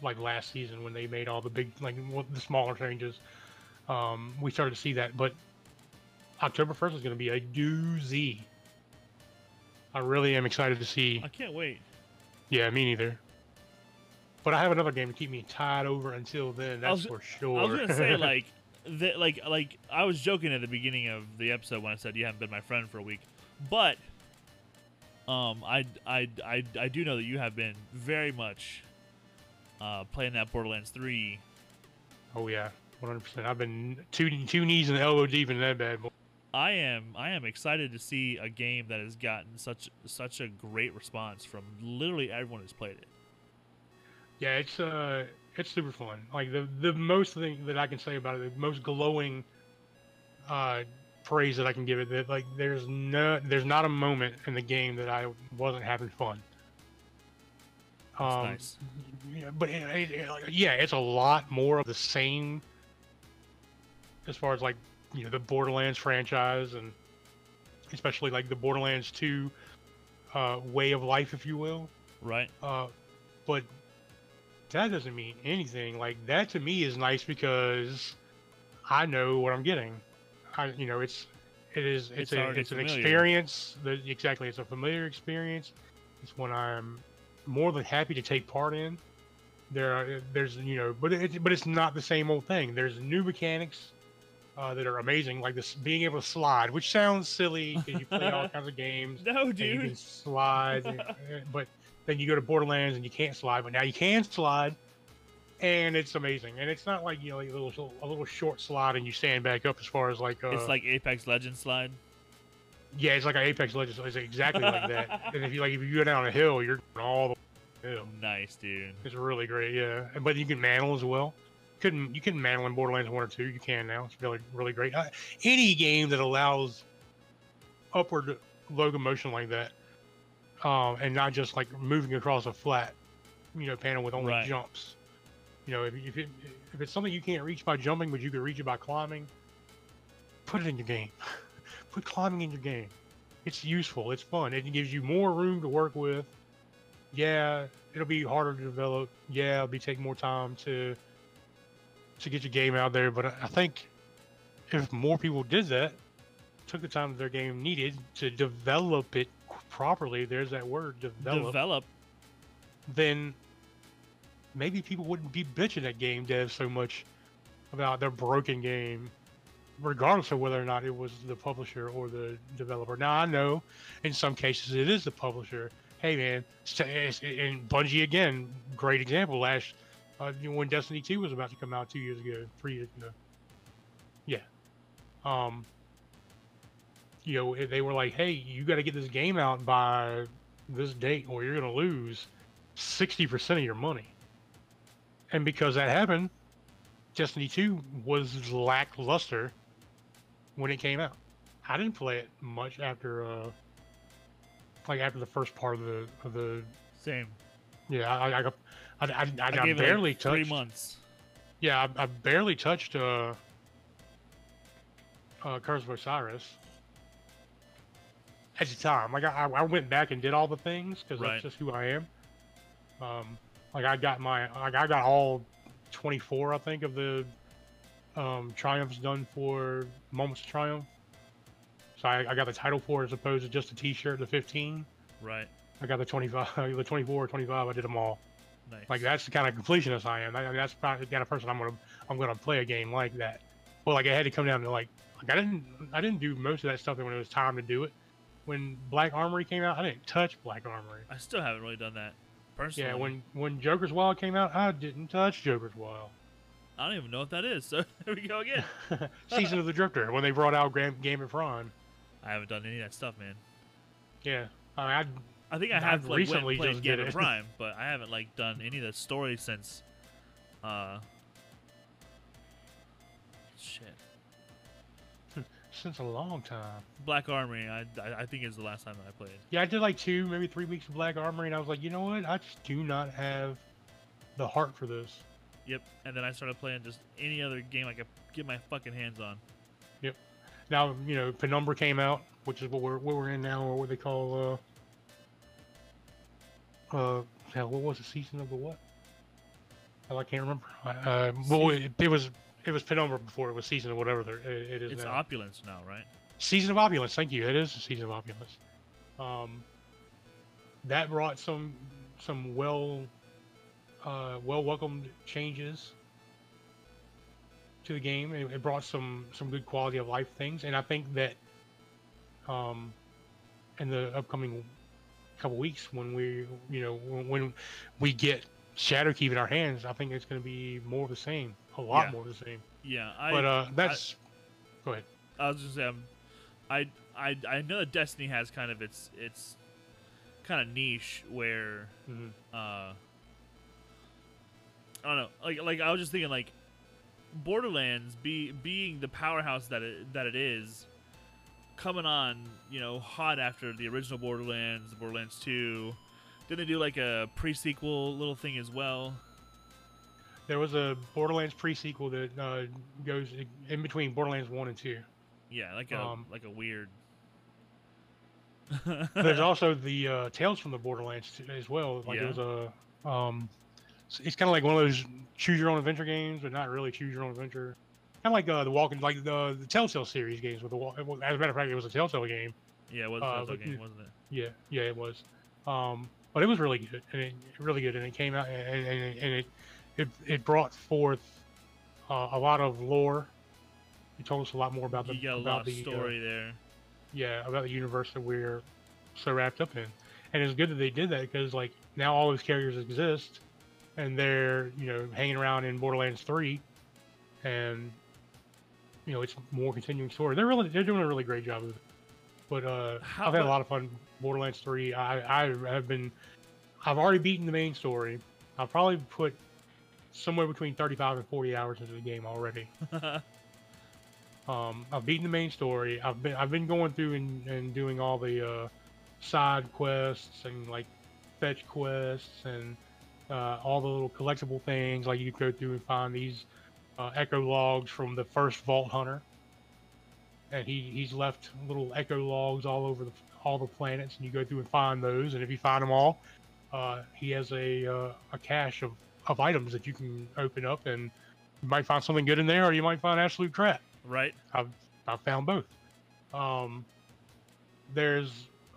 B: like last season when they made all the big like the smaller changes um we started to see that but october 1st is going to be a doozy i really am excited to see
A: I can't wait.
B: yeah me neither but i have another game to keep me tied over until then
A: I was-
B: that's for sure
A: I was gonna say like that like like I was joking at the beginning of the episode when I said you haven't been my friend for a week, but um I I I, I do know that you have been very much uh, playing that Borderlands three.
B: oh yeah. 100% i've been two two knees and elbow deep in that bad boy.
A: I am I am excited to see a game that has gotten such such a great response from literally everyone who's played it.
B: Yeah, it's uh, it's super fun. Like the the most thing that I can say about it, the most glowing uh, praise that I can give it, that like there's no, there's not a moment in the game that I wasn't having fun. Um,
A: nice.
B: yeah, but it, it- like, yeah, it's a lot more of the same as far as like you know the Borderlands franchise and especially like the Borderlands 2 uh, way of life, if you will.
A: Right?
B: Uh, but that doesn't mean anything. Like that to me is nice because I know what I'm getting. I, you know, it's it is it's,
A: It's
B: a it's an experience. That exactly, it's a familiar experience. It's one I'm more than happy to take part in. There are there's you know, but it's but it's not the same old thing. There's new mechanics. Uh, that are amazing, like this being able to slide, which sounds silly because you play all (laughs) kinds of games
A: No,
B: and you can
A: dude.
B: slide, (laughs) but then you go to Borderlands and you can't slide, but now you can slide, and it's amazing. And it's not like you know like a little a little short slide and you stand back up as far as like uh,
A: It's like Apex Legends slide.
B: yeah, it's like an Apex Legends. It's exactly like that. (laughs) And if you like if you go down a hill, you're going all the way down.
A: Nice, dude.
B: It's really great, yeah. But you can mantle as well. Couldn't you couldn't mantle in Borderlands one or two? You can now. It's really really great. Uh, any game that allows upward locomotion like that, um, and not just like moving across a flat, you know, panel with only
A: Right.
B: jumps. You know, if if, it, if it's something you can't reach by jumping, but you can reach it by climbing, put it in your game. (laughs) put climbing in your game. It's useful. It's fun. It gives you more room to work with. Yeah, it'll be harder to develop. Yeah, it'll be taking more time to to get your game out there. But I I think if more people did that, took the time that their game needed to develop it properly, there's that word, develop,
A: Develop.
B: then maybe people wouldn't be bitching at game devs so much about their broken game, regardless of whether or not it was the publisher or the developer. Now I know in some cases it is the publisher. Hey man, and Bungie again, great example. Last uh, when Destiny 2 was about to come out two years ago, three years ago. Yeah. Um. You know, they were like, "Hey, you got to get this game out by this date, or you're gonna lose sixty percent of your money." And because that happened, Destiny 2 was lackluster when it came out. I didn't play it much after, uh, like after the first part of the of the.
A: Same.
B: Yeah, I I got, I, I, I,
A: I,
B: barely
A: like three
B: touched.
A: months.
B: Yeah, I, I barely touched uh, uh, Curse of Osiris at the time. Like I, I went back and did all the things because
A: Right.
B: that's just who I am. Um, like I got my, like I got all 24, I think, of the um, triumphs done for Moments of Triumph. So I, I got the title for it as opposed to just a T-shirt, the 15.
A: Right.
B: I got the 25, (laughs) the 24 or 25. I did them all.
A: Nice.
B: Like that's the kind of completionist I am. I mean, that's probably the kind of person I'm gonna I'm gonna play a game like that. Well, like I had to come down to like like I didn't I didn't do most of that stuff when it was time to do it. When Black Armory came out, I didn't touch Black Armory.
A: I still haven't really done that personally.
B: Yeah, when when Joker's Wild came out, I didn't touch Joker's Wild.
A: I don't even know what that is. So (laughs) there we go again. (laughs)
B: Season of the Drifter when they brought out Game, Game of Thrones.
A: I haven't done any of that stuff, man.
B: Yeah, I, mean,
A: I think I
B: I've
A: like
B: recently
A: went and
B: just
A: played
B: Gambit.
A: Prime, (laughs) but I haven't like done any of the story since. Uh. Shit.
B: Since a long time.
A: Black Armory, I, I I think is the last time that I played.
B: Yeah, I did like two, maybe three weeks of Black Armory, and I was like, you know what? I just do not have the heart for this.
A: Yep. And then I started playing just any other game I could get my fucking hands on. Yep.
B: Now, you know, Penumbra came out, which is what we're what we're in now, or what they call uh uh hell, what was the season of the what? Hell, I can't remember. Uh, well, it, it was it was Penumbra before it was season of whatever there, it, it is
A: It's
B: now.
A: opulence now, right?
B: Season of Opulence. Thank you. It is a season of opulence. Um, that brought some some well uh, well welcomed changes to the game. It, it brought some some good quality of life things, and I think that um, in the upcoming couple weeks when we you know when, when we get Shadowkeep in our hands, I think it's going to be more of the same, a lot
A: Yeah.
B: more the same.
A: Yeah. I
B: but uh, that's go ahead.
A: I was just saying, I I I know that Destiny has kind of its its kind of niche where
B: Mhm.
A: uh I don't know, like like I was just thinking like Borderlands be being the powerhouse that it that it is coming on, you know, hot after the original Borderlands, Borderlands 2. Didn't they do like a pre-sequel little thing as well?
B: There was a Borderlands pre-sequel that uh, goes in between Borderlands one and two.
A: Yeah, like a
B: Um,
A: like a weird (laughs)
B: There's also (laughs) the uh, Tales from the Borderlands t- as well. Like
A: Yeah.
B: it was a, um, it's, kind of like one of those choose your own adventure games, but not really choose your own adventure. Kind of like uh, the Walking, like the the Telltale series games with the. As a matter of fact, it was a Telltale game.
A: yeah, it was
B: uh,
A: a Telltale
B: but
A: game, wasn't it?
B: Yeah, yeah, it was. Um, but it was really good, and it really good, and it came out, and, and, and it, it it brought forth uh, a lot of lore. It told us a lot more about the
A: You got a
B: about the uh,
A: story there.
B: yeah about the universe that we're so wrapped up in, and it's good that they did that because like now all those characters exist, and they're you know hanging around in Borderlands three, and you know it's more continuing story. They're really they're doing a really great job of it. But uh,
A: How-
B: I've had a lot of fun. Borderlands three. I I have been. I've already beaten the main story. I've probably put somewhere between 35 and 40 hours into the game already. (laughs) Um, I've beaten the main story. I've been I've been going through and, and doing all the uh, side quests and like fetch quests and uh, all the little collectible things. Like you go through and find these uh, echo logs from the first Vault Hunter, and he he's left little echo logs all over the all the planets, and you go through and find those. And if you find them all, uh, he has a uh, a cache of, of items that you can open up, and you might find something good in there, or you might find absolute crap.
A: right?
B: I've I've found both. Um, there's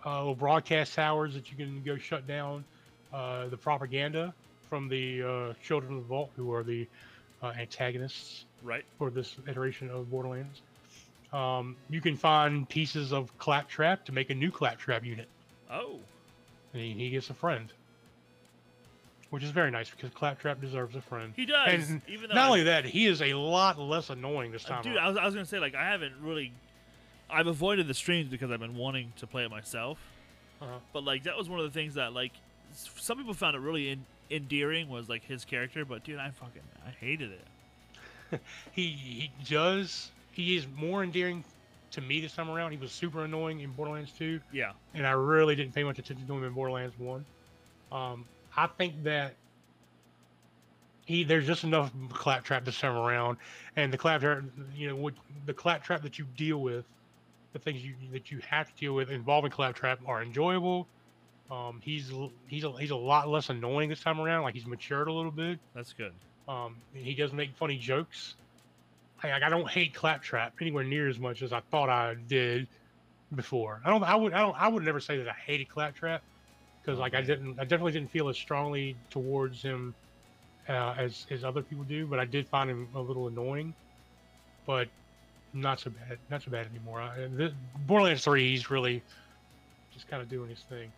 B: uh, little broadcast towers that you can go shut down. Uh, the propaganda from the uh, Children of the Vault, who are the uh, antagonists
A: Right.
B: for this iteration of Borderlands. Um, you can find pieces of Claptrap to make a new Claptrap unit,
A: Oh,
B: and he, he gets a friend, which is very nice because Claptrap deserves a friend.
A: he does.
B: And
A: even though
B: Not
A: I-
B: only that, he is a lot less annoying this time.
A: dude,
B: around.
A: I was, I was gonna say like I haven't really. I've avoided the streams because I've been wanting to play it myself.
B: Uh-huh.
A: But like that was one of the things that like some people found it really en- endearing was like his character, but dude, I fucking I hated it. (laughs)
B: he he does he is more endearing to me this time around. He was super annoying in Borderlands 2,
A: Yeah,
B: and I really didn't pay much attention to him in Borderlands 1. Um, I think that he there's just enough claptrap this time around, and the claptrap, you know, what the claptrap that you deal with, the things you that you have to deal with involving claptrap are enjoyable. Um, he's he's a, he's a lot less annoying this time around. Like he's matured a little bit.
A: that's good.
B: Um, he does make funny jokes. I, I don't hate Claptrap anywhere near as much as I thought I did before. I don't. I would. I don't. I would never say that I hated Claptrap. Because like I didn't, I definitely didn't feel as strongly towards him uh, as as other people do, but I did find him a little annoying. But not so bad, not so bad anymore. I, this, Borderlands Three, he's really just kind of doing his thing.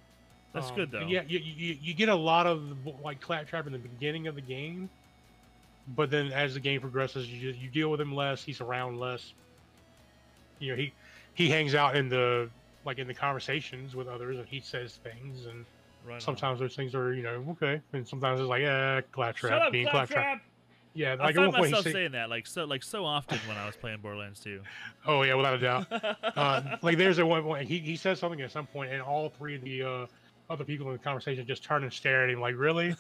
A: That's
B: Um,
A: good though.
B: Yeah, you, you, you get a lot of like claptrap in the beginning of the game, but then as the game progresses, you just, you deal with him less. He's around less. You know, he he hangs out in the like in the conversations with others, and he says things, and
A: Right on.
B: sometimes those things are you know okay, and sometimes it's like yeah, claptrap
A: Shut up,
B: being
A: Claptrap!
B: Yeah,
A: I
B: like at
A: found
B: one point he
A: myself
B: said,
A: saying that like so like so often when I was playing Borderlands 2. (laughs)
B: oh yeah, without a doubt. uh, like there's a one point he, he says something at some point, and all three of the uh, other people in the conversation just turn and stare at him like really.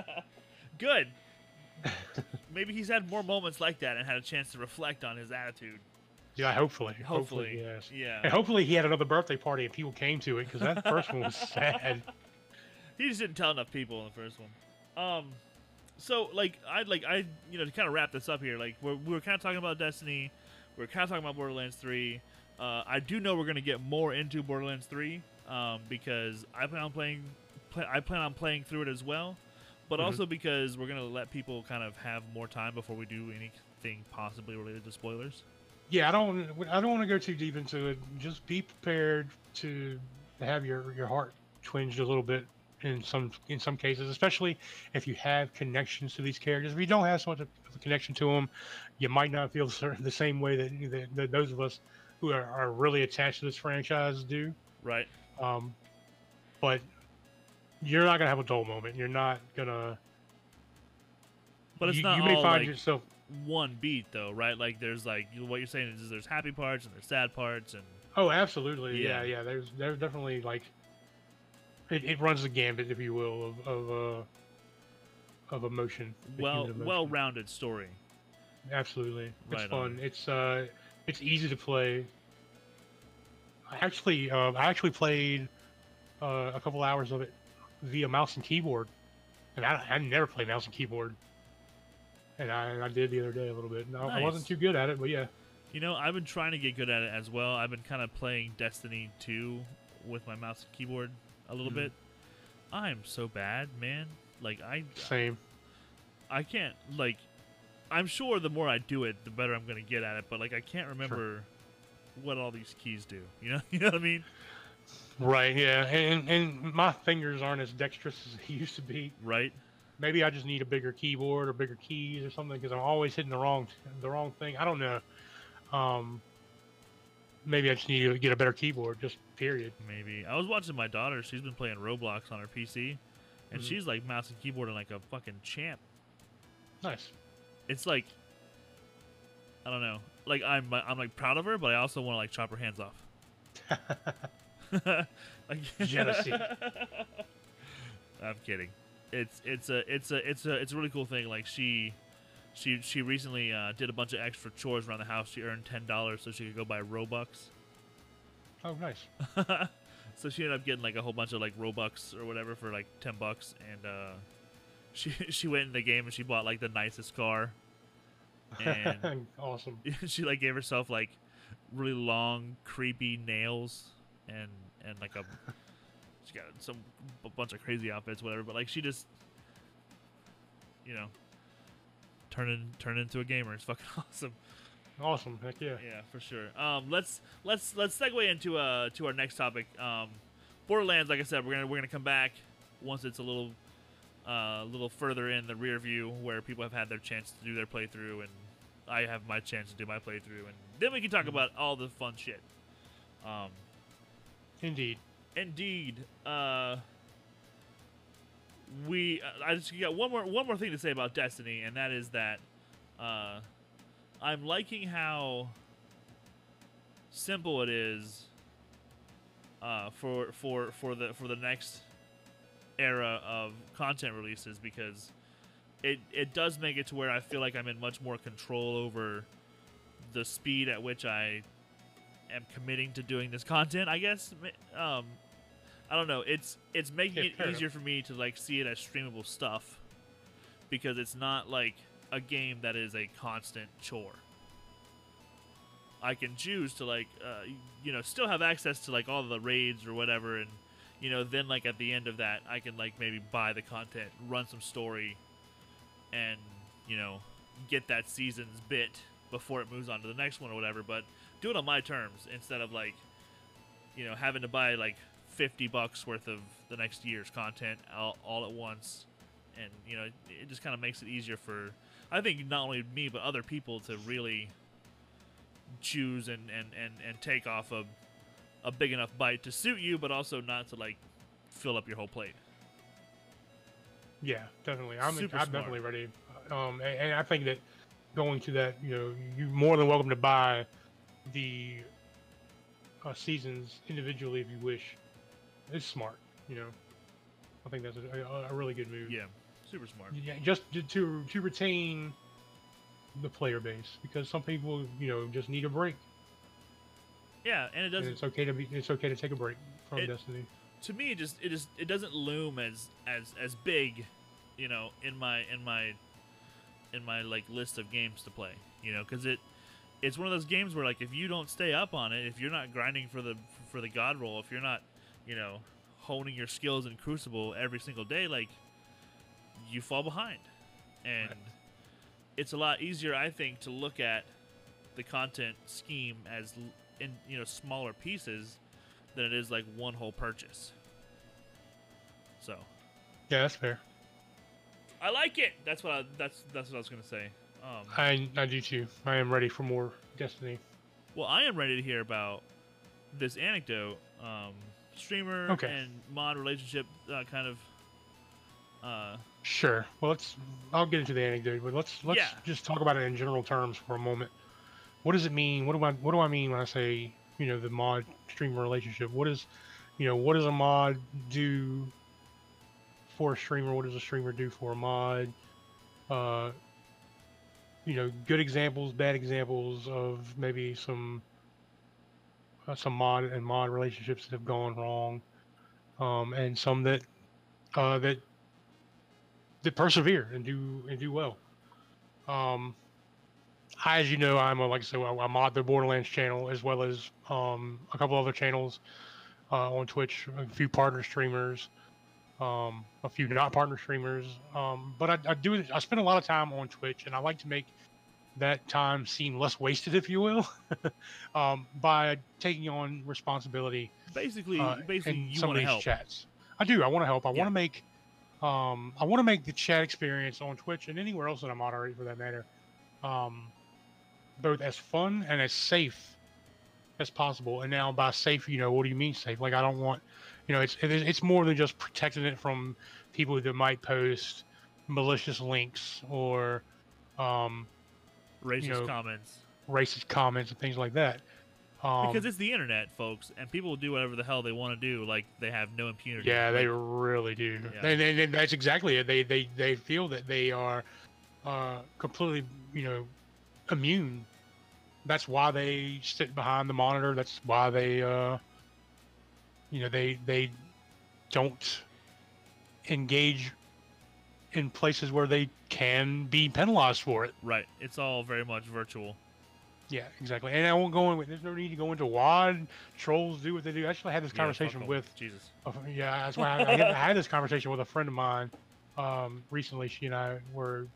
B: (laughs)
A: Good. Maybe he's had more moments like that and had a chance to reflect on his attitude.
B: Yeah, hopefully.
A: Hopefully,
B: yes.
A: Yeah.
B: And hopefully he had another birthday party and people came to it because that first one was sad. (laughs)
A: He just didn't tell enough people in the first one. Um, so like I'd like I you know to kind of wrap this up here. Like we're, we were kind of talking about Destiny, we are kind of talking about Borderlands Three. Uh, I do know we're gonna get more into Borderlands Three um, because I plan on playing. Play, I plan on playing through it as well, but
B: Mhm.
A: also because we're gonna let people kind of have more time before we do anything possibly related to spoilers.
B: Yeah, I don't. I don't want to go too deep into it. Just be prepared to have your your heart twinged a little bit in some in some cases, especially if you have connections to these characters. If you don't have so much of a connection to them, you might not feel the same way that, that, that those of us who are, are really attached to this franchise do.
A: Right.
B: Um, but you're not gonna have a dull moment. You're not gonna.
A: But it's
B: you,
A: not
B: you may
A: all
B: find
A: like
B: yourself.
A: One beat though, right? Like there's like what you're saying is there's happy parts and there's sad parts and
B: Oh, absolutely.
A: Yeah.
B: Yeah, yeah. There's there's definitely like it, it runs the gambit, if you will, of of uh, of emotion.
A: well
B: emotion.
A: well rounded story.
B: Absolutely, it's
A: Right
B: fun.
A: on.
B: It's uh, it's easy to play. I actually, uh, I actually played uh, a couple hours of it via mouse and keyboard, and I, I never play mouse and keyboard. And I, I did the other day a little bit. No, I wasn't too good at it, but yeah.
A: You know, I've been trying to get good at it as well. I've been kind of playing Destiny 2 with my mouse and keyboard a little
B: Mhm.
A: bit. I'm so bad, man. Like I
B: Same.
A: I can't like I'm sure the more I do it, the better I'm going to get at it, but like I can't remember what all these keys do. (laughs) You know? You know what I mean?
B: Right. Yeah. And and my fingers aren't as dexterous as they used to be.
A: Right?
B: Maybe I just need a bigger keyboard or bigger keys or something because I'm always hitting the wrong the wrong thing. I don't know. Um, maybe I just need to get a better keyboard. Just period.
A: Maybe. I was watching my daughter. She's been playing Roblox on her PC, and
B: Mhm.
A: she's like mouse and keyboard and like a fucking champ.
B: Nice.
A: It's like I don't know. Like I'm I'm like proud of her, but I also want to like chop her hands off. (laughs) (laughs) like,
B: Jealousy. (laughs)
A: I'm kidding. It's it's a it's a it's a it's a really cool thing. Like she she she recently uh, did a bunch of extra chores around the house. She earned ten dollars so she could go buy Robux.
B: oh, nice. (laughs)
A: so she ended up getting like a whole bunch of like Robux or whatever for like ten bucks, and uh, (laughs) she she went in the game and she bought like the nicest car, and (laughs)
B: awesome.
A: she like gave herself like really long, creepy nails and and like a she got some a bunch of crazy outfits, whatever. But like she just, you know, turn in turn into a gamer. It's fucking (laughs) awesome.
B: Awesome. Heck yeah.
A: Yeah, for sure. Um, let's let's let's segue into uh to our next topic. Um, Borderlands, like I said, we're gonna we're gonna come back once it's a little uh, a little further in the rear view where people have had their chance to do their playthrough and I have my chance to do my playthrough and then we can talk about all the fun shit. Um,
B: Indeed.
A: Indeed. Uh, we uh, I just got one more one more thing to say about Destiny, and that is that uh, I'm liking how simple it is uh, for for for the for the next era of content releases because it it does make it to where I feel like I'm in much more control over the speed at which I am committing to doing this content. I guess um, I don't know. It's it's making it easier for me to like see it as streamable stuff because it's not like a game that is a constant chore. I can choose to like uh, you know still have access to like all the raids or whatever and you know, then like at the end of that, I can like maybe buy the content, run some story, and you know, get that season's bit before it moves on to the next one or whatever. But do it on my terms instead of like, you know, having to buy like fifty bucks worth of the next year's content all, all at once, and you know, it just kind of makes it easier for, I think not only me but other people to really choose and and and, and take off a a big enough bite to suit you, but also not to like fill up your whole plate.
B: Yeah, definitely. I'm,
A: Super
B: I'm
A: smart.
B: definitely ready. Um, and, and I think that going to that, you know, you're more than welcome to buy the uh, seasons individually if you wish. It's smart, you know. I think that's a, a, a really good move.
A: Yeah, super smart.
B: Yeah, just to, to retain the player base because some people, you know, just need a break.
A: Yeah, and it doesn't.
B: it's okay to be. It's okay to take a break from
A: It-
B: Destiny.
A: to me it just it just it doesn't loom as as as big you know in my in my in my like list of games to play you know because it it's one of those games where like if you don't stay up on it if you're not grinding for the for the god roll if you're not you know honing your skills in crucible every single day like you fall behind and
B: Right.
A: it's a lot easier i think to look at the content scheme as in you know smaller pieces than it is like one whole purchase. So
B: Yeah, that's fair.
A: I like it. That's what I, that's that's what I was gonna say. Um,
B: I I do too. I am ready for more Destiny.
A: well, I am ready to hear about this anecdote. Um, streamer
B: Okay.
A: and mod relationship uh, kind of. Uh,
B: Sure. Well, let's. I'll get into the anecdote, but let's let's
A: Yeah.
B: just talk about it in general terms for a moment. What does it mean? What do I what do I mean when I say you know the mod streamer relationship? What is you know what does a mod do for a streamer? What does a streamer do for a mod? Uh, you know, good examples, bad examples of maybe some some mod and mod relationships that have gone wrong, um, and some that uh, that that persevere and do and do well. Um, I, as you know, I'm a, like I said, I, I mod the Borderlands channel as well as um, a couple other channels uh, on Twitch, a few partner streamers, um, a few not partner streamers. Um, but I, I do I spend a lot of time on Twitch, and I like to make that time seem less wasted, if you will, (laughs) um, by taking on responsibility
A: basically,
B: uh,
A: basically,
B: in
A: you
B: some
A: want
B: of
A: to
B: these
A: help.
B: chats. I do. I want to help. I
A: Yeah.
B: want to make, um, I want to make the chat experience on Twitch and anywhere else that I moderate, for that matter, um, both as fun and as safe as possible. And now, by safe, you know, what do you mean safe? Like, I don't want, you know, it's it's more than just protecting it from people that might post malicious links or um,
A: Racist
B: know,
A: comments
B: racist comments and things like that. Um,
A: because it's the internet, folks, and people will do whatever the hell they want to do. Like they have no impunity.
B: Yeah, they really do.
A: Yeah.
B: And, and, and that's exactly it. They they they feel that they are uh, completely, you know, immune. That's why they sit behind the monitor. That's why they, uh, you know, they they don't engage in places where they can be penalized for it.
A: right. It's all very much virtual.
B: Yeah, exactly. And I won't go in with. There's no need to go into WAD. Trolls do what they do. I Actually, had this
A: Yeah,
B: conversation
A: 'em.
B: with
A: Jesus.
B: Uh, Yeah, that's why I, I, had, I had this conversation with a friend of mine um, recently. She and I were,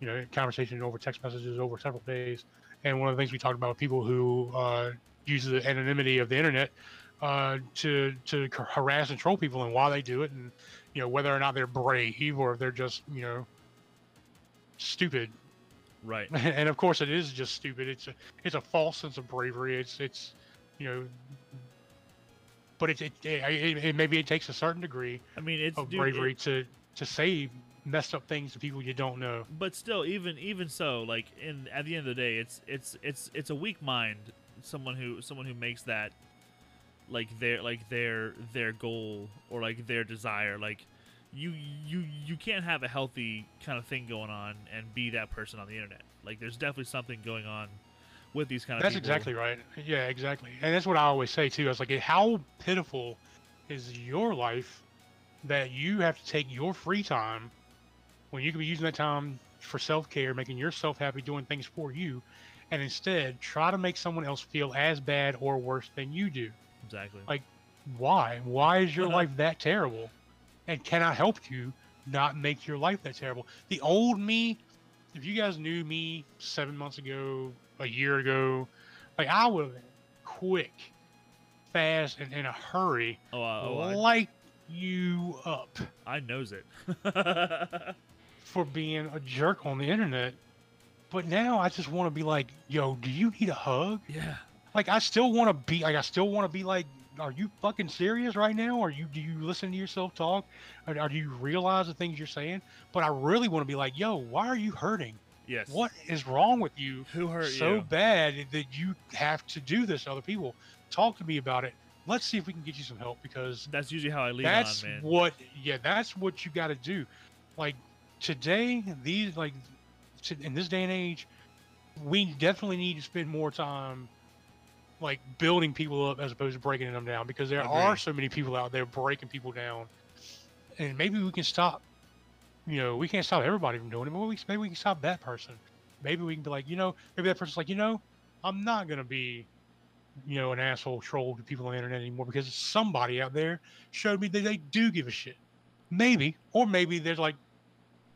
B: you know, in conversation over text messages over several days, and one of the things we talked about people who uh, use the anonymity of the internet uh, to to harass and troll people, and why they do it, and you know whether or not they're brave or if they're just you know stupid.
A: Right. (laughs)
B: and of course, it is just stupid. It's a it's a false sense of bravery. It's it's you know. But it, it, it, it maybe it takes a certain degree
A: I mean, it's
B: of
A: dude, it-
B: bravery to to say messed up things to people you don't know.
A: but still even even so like in at the end of the day it's it's it's it's a weak mind someone who someone who makes that like their like their their goal or like their desire like you you you can't have a healthy kind of thing going on and be that person on the internet like there's definitely something going on with these kind of things.
B: That's
A: people.
B: exactly right. Yeah, exactly. And that's what I always say too. I was like, how pitiful is your life that you have to take your free time when you could be using that time for self care, making yourself happy, doing things for you, and instead try to make someone else feel as bad or worse than you do.
A: exactly
B: Like, why? Why is your uh, life that terrible? And can I help you not make your life that terrible? The old me, if you guys knew me seven months ago, a year ago, like I would have been quick, fast, and in a hurry,
A: Oh, uh, oh I,
B: light you up
A: I knows it. (laughs)
B: for being a jerk on the internet. But now I just want to be like, yo, do you need a hug?
A: yeah.
B: Like I still want to be like I still want to be like, are you fucking serious right now? Are you do you listen to yourself talk? Or, or do you realize the things you're saying? But I really want to be like, yo, why are you hurting?
A: Yes.
B: What is wrong with you
A: Who hurt
B: so
A: you?
B: bad that you have to do this to other people? Talk to me about it. Let's see if we can get you some help because
A: That's usually how I lead
B: that's
A: on, man.
B: what yeah that's what you got to do like today these like to, in this day and age we definitely need to spend more time like building people up as opposed to breaking them down because there are so many people out there breaking people down and maybe we can stop you know we can't stop everybody from doing it but we, maybe we can stop that person maybe we can be like you know maybe that person's like you know i'm not going to be you know, an asshole troll to people on the internet anymore because somebody out there showed me that they do give a shit. Maybe, or maybe there's like,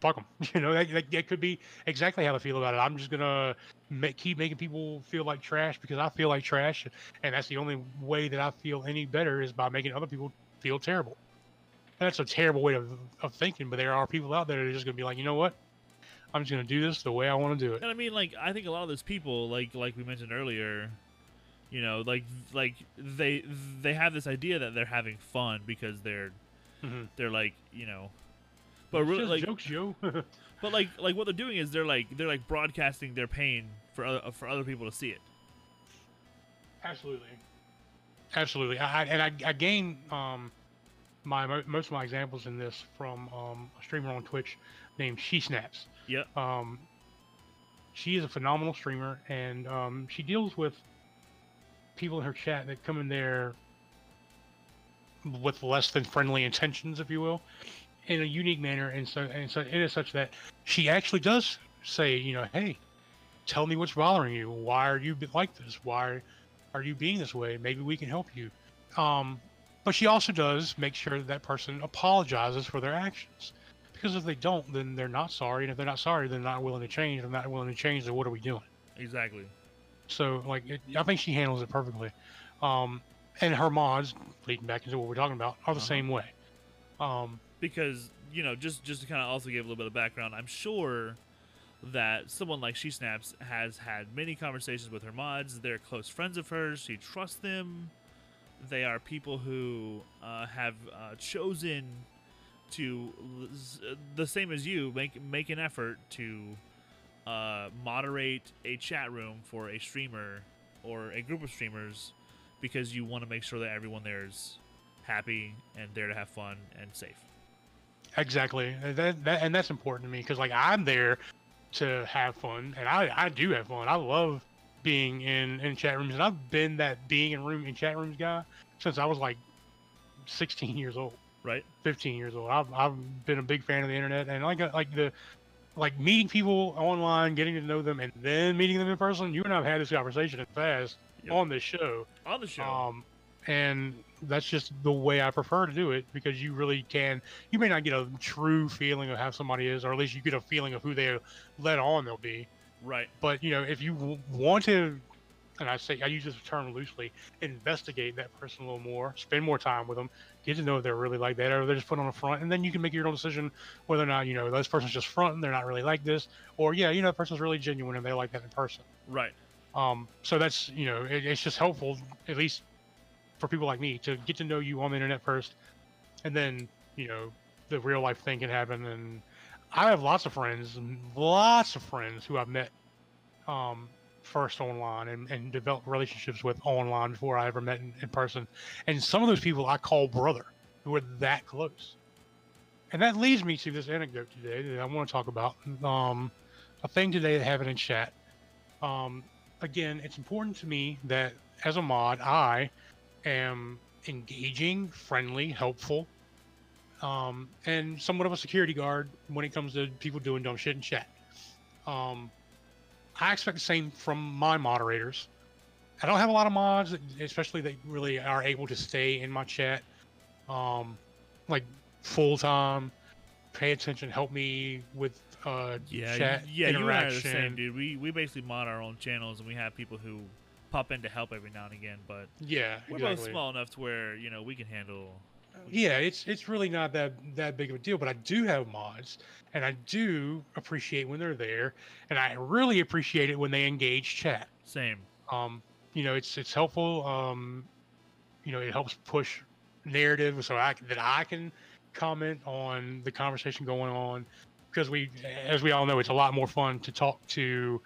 B: fuck them. (laughs) You know, that, that, that could be exactly how I feel about it. I'm just gonna make, keep making people feel like trash because I feel like trash, and that's the only way that I feel any better is by making other people feel terrible. And that's a terrible way of, of thinking, but there are people out there that are just gonna be like, you know what? I'm just gonna do this the way I want to do it.
A: And I mean, like, I think a lot of those people, like, like we mentioned earlier, you know, like, like they they have this idea that they're having fun because they're
B: Mhm.
A: they're like, you know, but
B: It's
A: really,
B: just
A: like,
B: jokes, Joe. (laughs)
A: but like, like what they're doing is they're like they're like broadcasting their pain for other, for other people to see it.
B: Absolutely, absolutely. I, and I, I gain um, my most of my examples in this from um, a streamer on Twitch named She Snaps.
A: Yep.
B: Um, she is a phenomenal streamer, and um, she deals with people in her chat that come in there with less than friendly intentions, if you will, in a unique manner, and so and so it is such that she actually does say, you know, hey, tell me what's bothering you. Why are you like this? Why are you being this way? Maybe we can help you. Um, but she also does make sure that that person apologizes for their actions. Because if they don't, then they're not sorry. And if they're not sorry, they're not willing to change. If they're not willing to change, then what are we doing?
A: Exactly.
B: So, like, it, I think she handles it perfectly. Um, and her mods, leading back into what we're talking about, are the
A: Uh-huh.
B: same way. Um,
A: because you know just just to kind of also give a little bit of background i'm sure that someone like she snaps has had many conversations with her mods. They're close friends of hers. She trusts them. They are people who uh, have uh, chosen to the same as you make make an effort to uh, moderate a chat room for a streamer or a group of streamers because you want to make sure that everyone there is happy and there to have fun and safe
B: Exactly. And That, that and that's important to me because like I'm there to have fun, and I I do have fun. I love being in in chat rooms, and I've been that being in room in chat rooms guy since I was like 16 years old,
A: right
B: 15 years old. I've I've been a big fan of the internet, and like uh, like the like meeting people online, getting to know them, and then meeting them in person. You and I've had this conversation in the past
A: Yep.
B: on this show.
A: on the show.
B: Um, and that's just the way I prefer to do it because you really can. You may not get a true feeling of how somebody is, or at least you get a feeling of who they let on they'll be.
A: right.
B: But you know, if you want to, and I say I use this term loosely, investigate that person a little more, spend more time with them, get to know if they're really like that, or they're just put on a front, and then you can make your own decision whether or not you know this person's just fronting, they're not really like this, or yeah, you know, that person's really genuine and they're like that in person.
A: Right.
B: Um, so that's you know, it, it's just helpful, at least for people like me, to get to know you on the internet first, and then you know, the real life thing can happen. And I have lots of friends, lots of friends who I've met um, first online and, and developed relationships with online before I ever met in, in person. And some of those people I call brother, who are that close. And that leads me to this anecdote today that I want to talk about. Um, a thing today that happened in chat. Um, again, it's important to me that as a mod, I am engaging, friendly, helpful, um, and somewhat of a security guard when it comes to people doing dumb shit in chat. Um, I expect the same from my moderators. I don't have a lot of mods, especially that really are able to stay in my chat, um, like full time, pay attention, help me with uh,
A: Yeah,
B: chat
A: yeah, you and I are the same, dude. We we basically mod our own channels, and we have people who pop in to help every now and again. But
B: Yeah,
A: we're
B: exactly.
A: both small enough to where you know we can handle.
B: Yeah, it's it's really not that that big of a deal, but I do have mods, and I do appreciate when they're there, and I really appreciate it when they engage chat.
A: Same.
B: Um, you know, it's it's helpful. Um, you know, it helps push narrative so I that I can comment on the conversation going on because we, as we all know, it's a lot more fun to talk to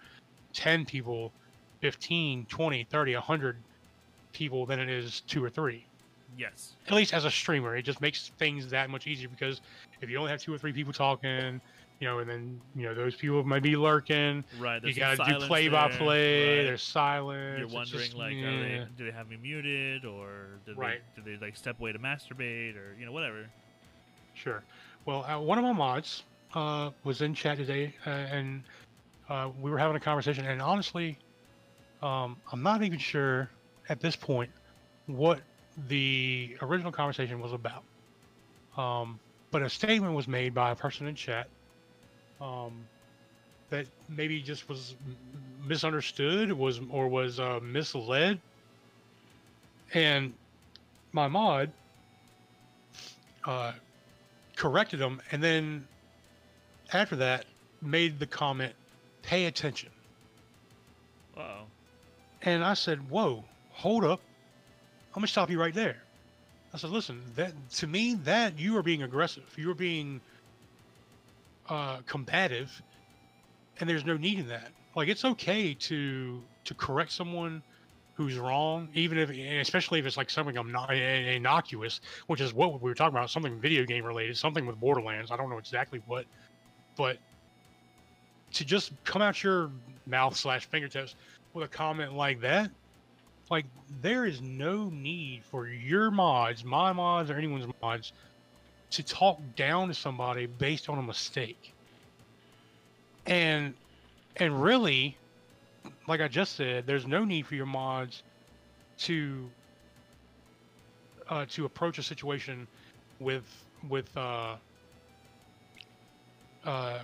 B: 10 people, 15, 20, 30, 100 people than it is two or three.
A: Yes.
B: At least as a streamer, it just makes things that much easier because if you only have two or three people talking, you know, and then you know those people might be lurking.
A: Right.
B: You got to do play by play.
A: right.
B: There's silence.
A: You're wondering
B: just-
A: like, are
B: yeah.
A: they do they have me muted or do
B: Right.
A: they do they like step away to masturbate or you know whatever.
B: Sure. Well, uh, one of my mods uh, was in chat today, uh, and uh, we were having a conversation. And honestly, um, I'm not even sure at this point what the original conversation was about. Um, but a statement was made by a person in chat um, that maybe just was misunderstood, was or was uh, misled. And my mod uh, corrected them and then after that made the comment, "Pay attention." And I said, "Whoa, hold up! I'm gonna stop you right there." I said, "Listen, that to me, that you are being aggressive. You are being uh, combative, and there's no need in that. Like, it's okay to to correct someone." Who's wrong? Even if, especially if it's like something innocuous, which is what we were talking about, something video game related, something with Borderlands. I don't know exactly what, but to just come out your mouth slash fingertips with a comment like that, like there is no need for your mods, my mods, or anyone's mods to talk down to somebody based on a mistake. And and really, like I just said, there's no need for your mods to uh, to approach a situation with with uh uh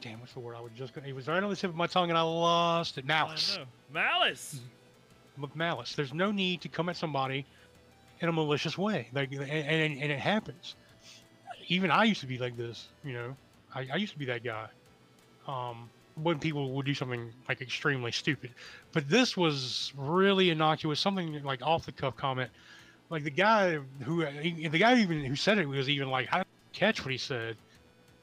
B: damn what's the word I was just gonna it was right on the tip of my tongue and I lost it malice
A: Malice.
B: malice. There's no need to come at somebody in a malicious way. Like, and, and, and it happens. Even I used to be like this, you know. I, I used to be that guy. Um, when people would do something like extremely stupid, but this was really innocuous. Something like off the cuff comment. Like the guy who, the guy even who said it was even like, I didn't catch what he said.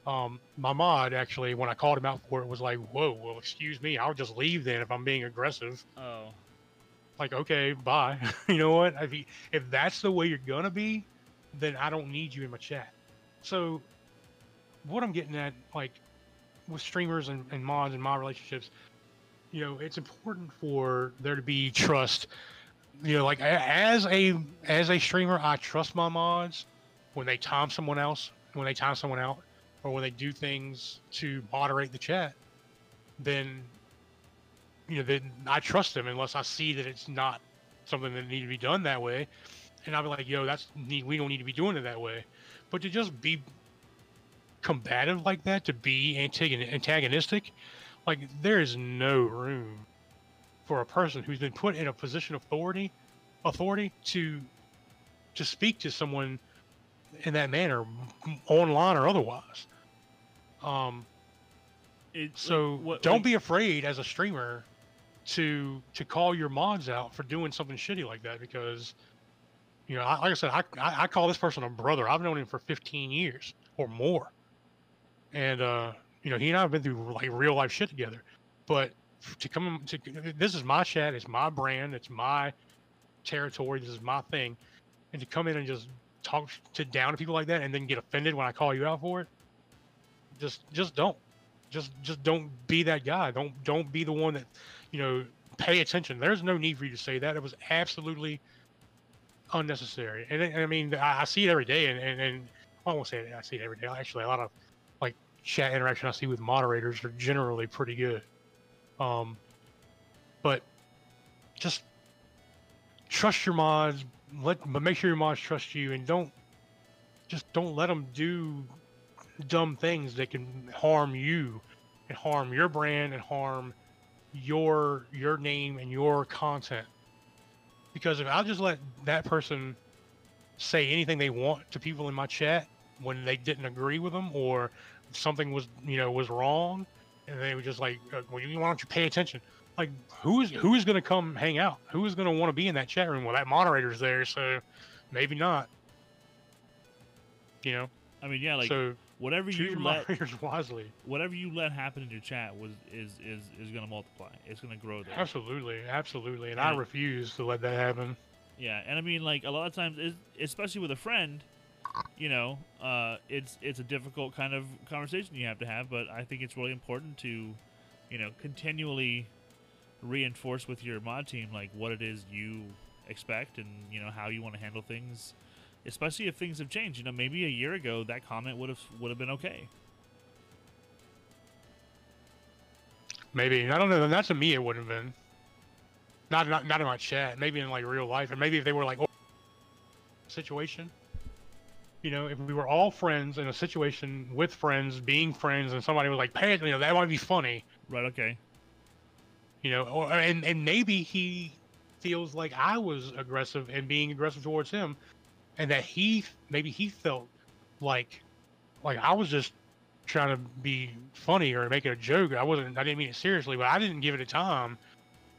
B: Um, my mod actually, when I called him out for it, was like, "Whoa, well, excuse me, I'll just leave then if I'm being aggressive."
A: Oh.
B: like okay bye. (laughs) You know what? If, you, if that's the way you're gonna be then i don't need you in my chat. So what i'm getting at like with streamers and, and mods and mod relationships you know it's important for there to be trust. You know like as a as a streamer i trust my mods when they time someone else when they time someone out or when they do things to moderate the chat then you know, then I trust them unless I see that it's not something that need to be done that way. And I'll be like, yo, that's we don't need to be doing it that way. But to just be combative like that, to be antagonistic, like there is no room for a person who's been put in a position of authority, authority to to speak to someone in that manner, online or otherwise. Um,
A: It,
B: so
A: like, what,
B: don't
A: like,
B: be afraid as a streamer to to call your mods out for doing something shitty like that because you know, I, like I said, I, I I call this person a brother. I've known him for 15 years or more, and uh, you know, he and I have been through like real life shit together. But to come to this is my chat, it's my brand, it's my territory, this is my thing, and to come in and just talk to down to people like that and then get offended when I call you out for it, just just don't. Just just don't be that guy. Don't don't be the one that you know pay attention. There's no need for you to say that. It was absolutely unnecessary. And, I- I mean I, I see it every day and, and and I won't say it I see it every day. Actually a lot of like chat interaction I see with moderators are generally pretty good. Um but just trust your mods. Let but make sure your mods trust you, and don't just don't let them do dumb things that can harm you and harm your brand and harm your your name and your content. Because if I'll just let that person say anything they want to people in my chat when they didn't agree with them or something was you know was wrong, and they were just like, uh, "Well, you why don't you pay attention?" Like, who is who is going to come hang out? Who is going to want to be in that chat room? Well, that moderator's there, so maybe not. You know.
A: I mean, yeah, like
B: so
A: whatever
B: choose
A: you let (laughs)
B: wisely.
A: whatever you let happen in your chat was is is is going to multiply. It's going to grow there.
B: Absolutely, absolutely, and I
A: And-
B: refuse to let that happen.
A: Yeah, and I mean, like a lot of times, especially with a friend, you know, uh, it's it's a difficult kind of conversation you have to have. But I think it's really important to, you know, continually reinforce with your mod team like what it is you expect and you know how you want to handle things, especially if things have changed. You know, maybe a year ago that comment would have would have been okay.
B: Maybe I don't know. Not to me, it wouldn't have been. Not not not in my chat. Maybe in like real life, and maybe if they were like oh, situation. You know, if we were all friends in a situation with friends, being friends, and somebody was like, "Pay," you know, that might be funny.
A: Right? Okay.
B: You know, or and and maybe he feels like I was aggressive and being aggressive towards him, and that he maybe he felt like like I was just trying to be funny or making a joke. I wasn't. I didn't mean it seriously, but I didn't give it a time.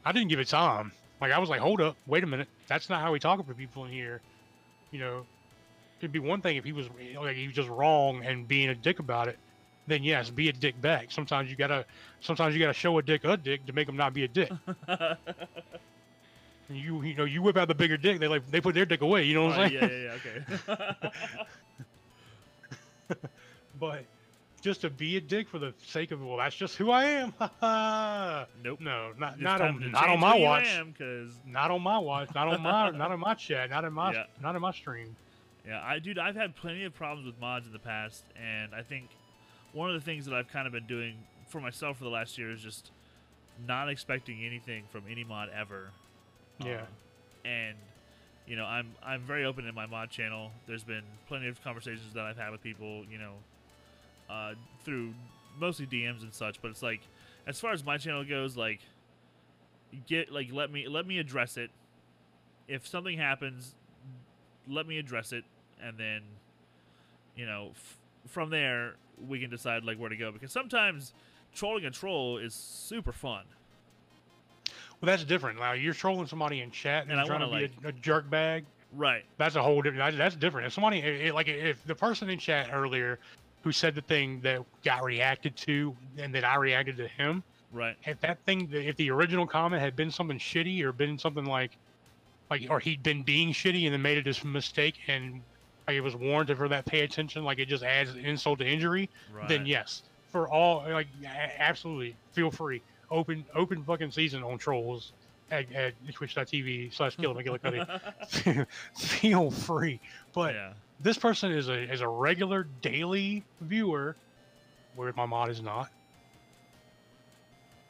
B: I didn't give it time. Like I was like, hold up, wait a minute. That's not how we talk to people in here. You know, it'd be one thing if he was like he was just wrong and being a dick about it. Then yes, be a dick back. Sometimes you gotta, sometimes you gotta show a dick a dick to make him not be a dick. (laughs) you you know you whip out the bigger dick, they like they put their dick away. You know what I'm
A: Right,
B: saying?
A: yeah, yeah, yeah. Okay. (laughs)
B: But just to be a dick for the sake of well, that's just who I am. (laughs)
A: nope.
B: no, not
A: It's
B: not on not on my watch.
A: am, 'cause
B: Not on my watch. Not on my (laughs) not on my chat. Not in my
A: Yeah.
B: not in my stream.
A: Yeah, I dude, I've had plenty of problems with mods in the past, and I think one of the things that I've kind of been doing for myself for the last year is just not expecting anything from any mod ever.
B: Yeah.
A: Uh, and you know, I'm I'm very open in my mod channel. There's been plenty of conversations that I've had with people, you know, uh, through mostly DMs and such. But it's like, as far as my channel goes, like, get like let me let me address it. If something happens, let me address it, and then, you know, f- from there we can decide like where to go. Because sometimes trolling a troll is super fun.
B: Well, that's different. Now you're trolling somebody in chat and,
A: And I
B: trying to be a, a jerk bag.
A: Right.
B: That's a whole different. That's, different. If somebody, it, it- like, if the person in chat earlier who said the thing that got reacted to, and that I reacted to him,
A: Right.
B: if that thing, if the original comment had been something shitty or been something like, like, or he'd been being shitty and then made a mistake and like it was warranted for that pay attention, like it just adds insult to injury,
A: Right.
B: then yes, for all, like, absolutely, feel free. Open, open fucking season on trolls at, at twitch.tv slash kill McGillicuddy. (laughs) feel free. But
A: yeah.
B: this person is a is a regular daily viewer, where my mod is not.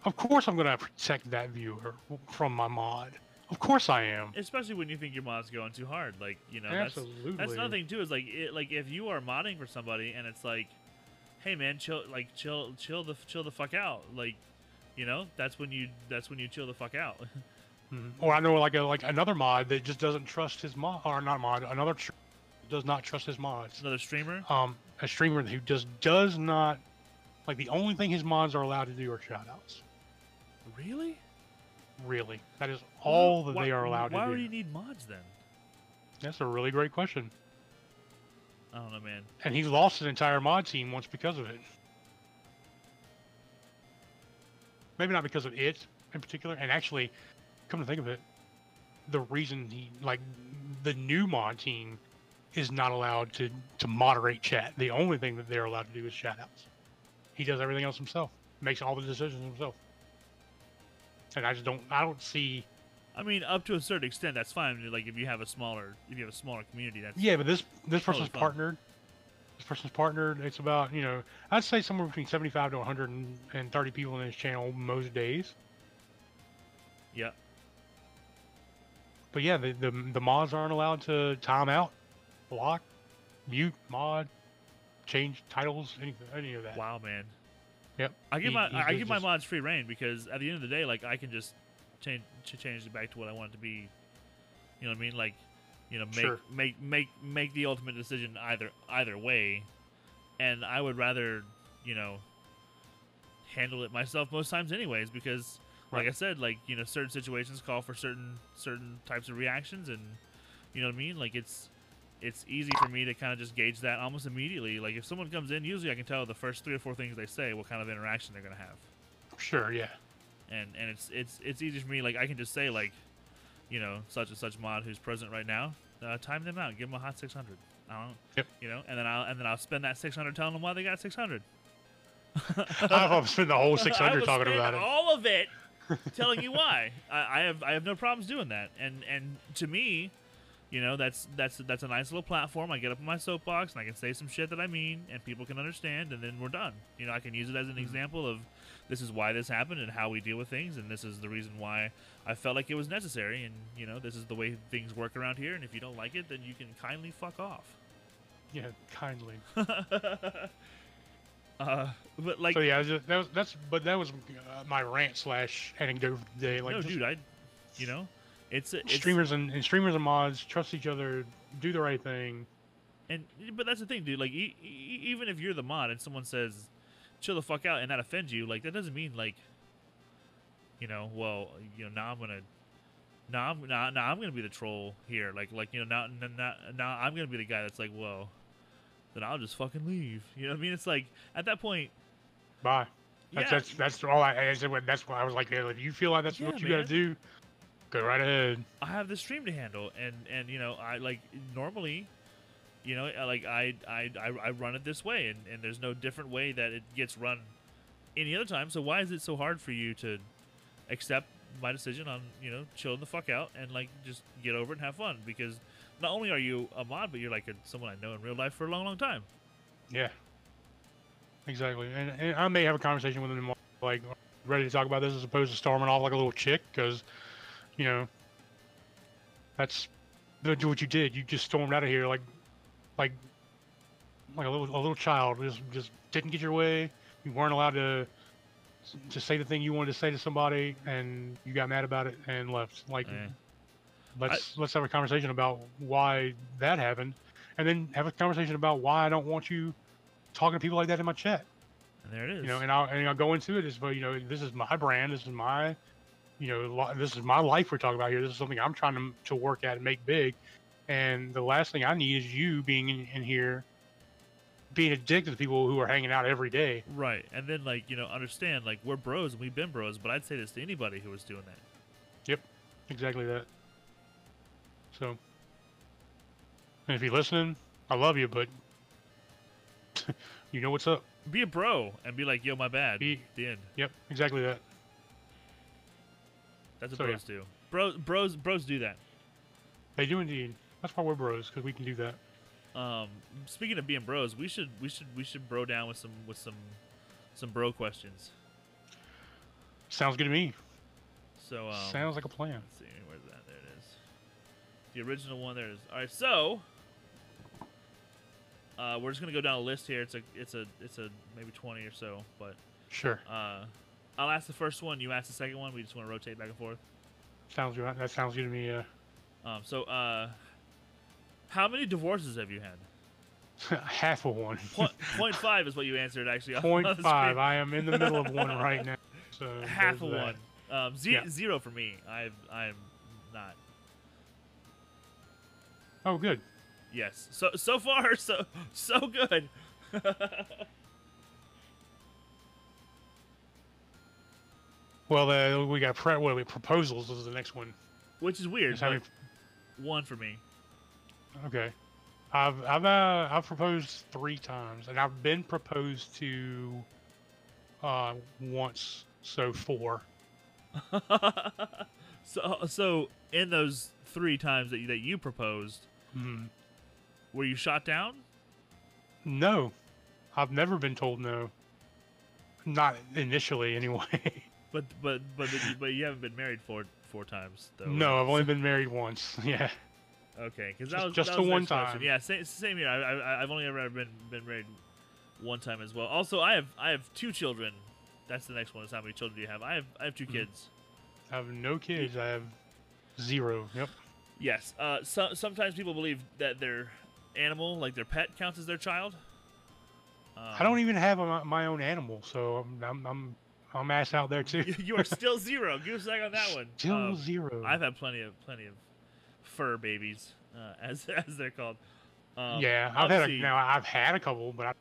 B: Of course, I'm gonna protect that viewer from my mod. Of course, I am.
A: Especially when you think your mod's going too hard, like you know, that's
B: Absolutely.
A: that's another thing too. Is like it, like if you are modding for somebody and it's like, hey man, chill, like chill, chill the chill the fuck out, like, you know, that's when you that's when you chill the fuck out. (laughs)
B: Mhm. Or I know like a, like another mod that just doesn't trust his mod, or not mod, another tr- does not trust his mods.
A: Another streamer.
B: Um, a streamer who just does not like the only thing his mods are allowed to do are shoutouts.
A: Really?
B: Really, that is all that
A: Why-
B: they are allowed
A: Why
B: to do.
A: Why would
B: do.
A: you need mods then?
B: That's a really great question.
A: I don't know, man.
B: and he lost his entire mod team once because of it. Maybe not because of it in particular, and actually, come to think of it, the reason he like the new mod team is not allowed to to moderate chat. The only thing that they're allowed to do is shout outs. He does everything else himself, makes all the decisions himself. And I just don't I don't see
A: I mean, up to a certain extent, that's fine. Like if you have a smaller, if you have a smaller community, that's
B: Yeah, but this this person's
A: fine.
B: partnered. This person's partnered. It's about you know I'd say somewhere between seventy five to one hundred and thirty people in his channel most days.
A: yeah.
B: but yeah, the, the the mods aren't allowed to time out, block, mute, mod, change titles, any any of that.
A: Wow, man.
B: Yep.
A: I give
B: He-
A: my I give my mods free reign because at the end of the day, like I can just change ch- change it back to what I want it to be. You know what I mean? Like, you know, make
B: Sure.
A: make make make the ultimate decision either either way, and I would rather you know handle it myself most times anyways because like I said, like you know certain situations call for certain certain types of reactions and you know what I mean? Like it's it's easy for me to kind of just gauge that almost immediately. Like if someone comes in, usually I can tell the first three or four things they say what kind of interaction they're gonna have,
B: Sure, yeah.
A: and and it's it's it's easy for me. Like I can just say like, you know, such and such mod who's present right now, uh, time them out, give them a hot six hundred. I don't,
B: Yep.
A: you know, and then I'll and then I'll spend that six hundred telling them why they got six hundred.
B: I've I've spent the whole (laughs)
A: I
B: 600
A: will
B: talking
A: spend
B: about it.
A: All of it, (laughs) telling you why. I, I have I have no problems doing that, and and to me, you know, that's that's that's a nice little platform. I get up on my soapbox and I can say some shit that I mean, and people can understand, and then we're done. You know, I can use it as an
B: Mhm.
A: example of this is why this happened and how we deal with things, and this is the reason why I felt like it was necessary, and you know, this is the way things work around here. And if you don't like it, then you can kindly fuck off.
B: Yeah, kindly. (laughs)
A: uh, but like,
B: so yeah, that was, that's but that was uh, my rant slash anecdote of the day. Like,
A: no,
B: just
A: dude, I, you know, it's it's
B: streamers and, and streamers and mods trust each other, do the right thing.
A: And but that's the thing, dude. Like, e- e- even if you're the mod and someone says, "Chill the fuck out," and that offends you, like that doesn't mean like, you know, well, you know, now I'm gonna, now I'm now, now I'm gonna be the troll here. Like, like you know, now now now I'm gonna be the guy that's like, well, then I'll just fucking leave. You know what I mean? It's like at that point,
B: Bye. That's
A: yeah,
B: that's that's all I, I said. what- That's why I was like, if you feel like that's
A: Yeah,
B: what you
A: man.
B: got to do, go right ahead.
A: I have the stream to handle, and and you know, I like normally, you know, like I I I, run it this way, and and there's no different way that it gets run any other time. So why is it so hard for you to accept my decision on you know chilling the fuck out and like just get over it and have fun? Because not only are you a mod, but you're like a, someone I know in real life for a long, long time.
B: Yeah. Exactly. And, and I may have a conversation with him, like, ready to talk about this as opposed to storming off like a little chick, because, you know, that's that's what you did. You just stormed out of here like, like, like a little a little child. Just just didn't get your way. You weren't allowed to to say the thing you wanted to say to somebody, and you got mad about it and left. Like,
A: Eh.
B: let's let's have a conversation about why that happened, and then have a conversation about why I don't want you talking to people like that in my chat.
A: And there it is.
B: You know, and I'll and I'll go into it as well. You know, this is my brand. This is my, you know, this is my life we're talking about here. This is something I'm trying to to work at and make big. And the last thing I need is you being in, in here, being addicted to people who are hanging out every day.
A: right, and then like you know understand like we're bros and we've been bros, but I'd say this to anybody who was doing that. Yep.
B: Exactly that. So, and if you're listening, I love you, but (laughs) you know what's up.
A: Be a bro and be like, "Yo, my bad."
B: Be-
A: the end.
B: Yep, exactly that.
A: That's what
B: So, yeah.
A: bros do. Bros, bros, bros do that.
B: They do indeed. That's why we're bros, because we can do that.
A: Um, speaking of being bros, we should we should we should bro down with some with some some bro questions.
B: Sounds good to me.
A: So um,
B: Sounds like a plan.
A: let's see where's that? There it is. The original one. There it is. All right, so uh, we're just gonna go down a list here. It's a it's a it's a maybe twenty or so, but
B: Sure.
A: uh, I'll ask the first one. You ask the second one. We just want to rotate back and forth.
B: Sounds good. That sounds good to me. Uh,
A: Um, so uh, how many divorces have you had? (laughs)
B: half of one.
A: Point, point five is what you answered actually.
B: Point five. I am in the middle of one right now. So (laughs)
A: half of
B: that.
A: one. Um, ze-
B: Yeah.
A: Zero for me. I've I'm not.
B: Oh, good.
A: Yes. So so far so so good. (laughs)
B: Well, uh, we got pre- what we, proposals is the next one.
A: Which is weird.
B: Having-
A: one for me.
B: Okay. I've I've uh, I've proposed three times, and I've been proposed to uh, once, so four. (laughs)
A: so so in those three times that you, that you proposed,
B: Mm.
A: were you shot down?
B: No, I've never been told no. Not initially, anyway. (laughs)
A: But but but but you haven't been married four four times. Though,
B: No,
A: right?
B: I've only been married once. (laughs) Yeah.
A: Okay, because that was
B: just
A: that
B: the
A: was
B: one
A: next question.
B: time.
A: Yeah, same, same here. I, I, I've only ever been been married one time as well. Also, I have I have two children. That's the next one. Is how many children do you have? I have I have 2
B: Mhm.
A: kids.
B: I have no kids. I have zero. Yep.
A: Yes. Uh, so, sometimes people believe that their animal, like their pet, counts as their child. Um,
B: I don't even have a, my own animal, so I'm I'm I'm, I'm ass out there too. (laughs)
A: you, are still (laughs) zero. A second on that one.
B: Still
A: Um,
B: zero.
A: I've had plenty of plenty of fur babies, uh, (laughs) as as they're called. Um,
B: yeah, I've had a, now I've had a couple, but I,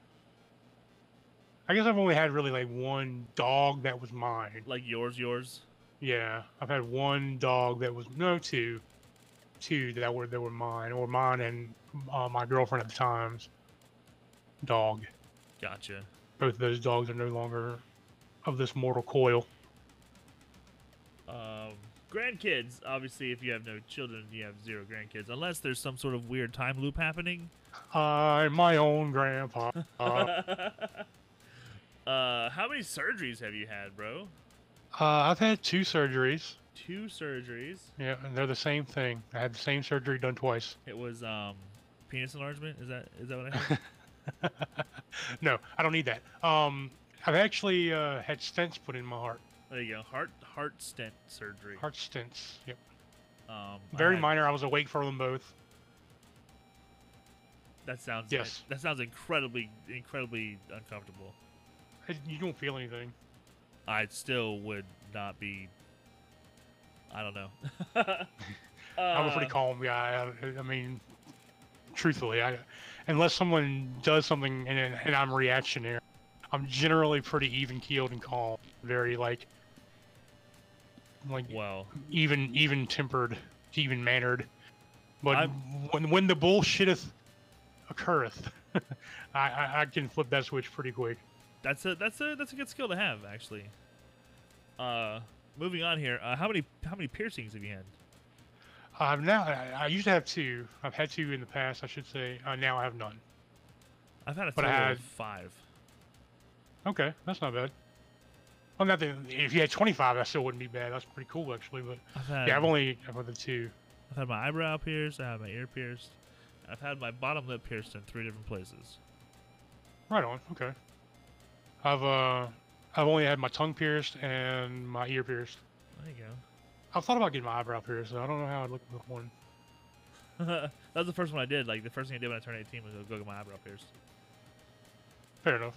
B: I guess I've only had really like one dog that was mine.
A: like yours, yours.
B: Yeah, I've had one dog that was no two, two that were that were mine or mine and uh, my girlfriend at the time's dog.
A: Gotcha.
B: Both of those dogs are no longer of this mortal coil.
A: Um, grandkids, obviously, if you have no children, you have zero grandkids, unless there's some sort of weird time loop happening.
B: I'm my own grandpa. (laughs) (laughs) Uh,
A: how many surgeries have you had, bro?
B: uh, I've had two surgeries.
A: Two surgeries.
B: Yeah, and they're the same thing. I had the same surgery done twice.
A: It was um, penis enlargement. Is that is that what I heard? (laughs)
B: no, I don't need that. Um, I've actually uh, had stents put in my heart.
A: There you go. Heart heart stent surgery.
B: Heart stents. Yep.
A: Um,
B: Very
A: had-
B: minor. I was awake for them both.
A: That sounds
B: Yes.
A: That sounds incredibly incredibly uncomfortable.
B: You don't feel anything.
A: I still would not be. I don't know. (laughs) uh,
B: I'm a pretty calm guy. I, I mean, truthfully, I, unless someone does something and, and I'm reactionary, I'm generally pretty even keeled and calm. Very like, like
A: Well,
B: even even tempered, even mannered. But
A: I'm-
B: when when the bullshitteth occurreth, (laughs) I, I I can flip that switch pretty quick.
A: that's a that's a that's a good skill to have actually. Uh, moving on here. Uh, how many how many piercings have you had?
B: I've now I, I used to have two. I've had two in the past, I should say. Uh, now I have none.
A: I've had a total
B: had-
A: of five.
B: Okay, that's not bad. Well, not that if you had 25, that still wouldn't be bad. That's pretty cool, actually. But
A: I've had
B: yeah, I've only I've had the two.
A: I've had my eyebrow pierced. I have my ear pierced. I've had my bottom lip pierced in three different places.
B: Right on. Okay. I've uh I've only had my tongue pierced and my ear pierced.
A: There you go.
B: I've thought about getting my eyebrow pierced. So I don't know how I'd look with one. (laughs)
A: that was the first one I did. Like the first thing I did when I turned 18 was go get my eyebrow pierced.
B: Fair enough.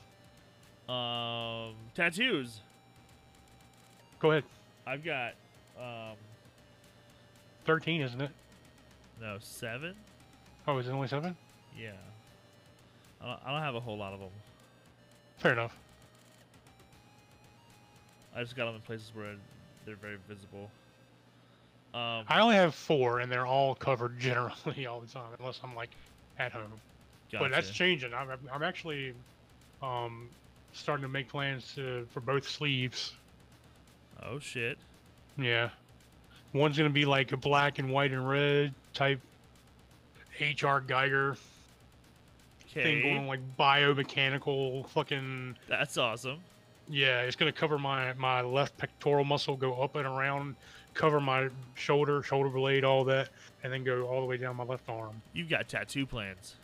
A: Um, tattoos.
B: Go ahead.
A: I've got um
B: 13, isn't it?
A: no seven.
B: Oh, is it only seven?
A: Yeah. I don't, I don't have a whole lot of them.
B: Fair enough.
A: I just got them in places where they're very visible. Um,
B: I only have four, and they're all covered (laughs) generally all the time, unless I'm like at home. But that's changing. I'm, I'm- I'm actually um, starting to make plans to, for both sleeves.
A: Oh shit.
B: Yeah. One's gonna be like a black and white and red type HR Giger thing going like biomechanical fucking
A: That's awesome.
B: yeah. It's gonna cover my my left pectoral muscle, go up and around, cover my shoulder, shoulder blade, all that, and then go all the way down my left arm.
A: You've got tattoo plans.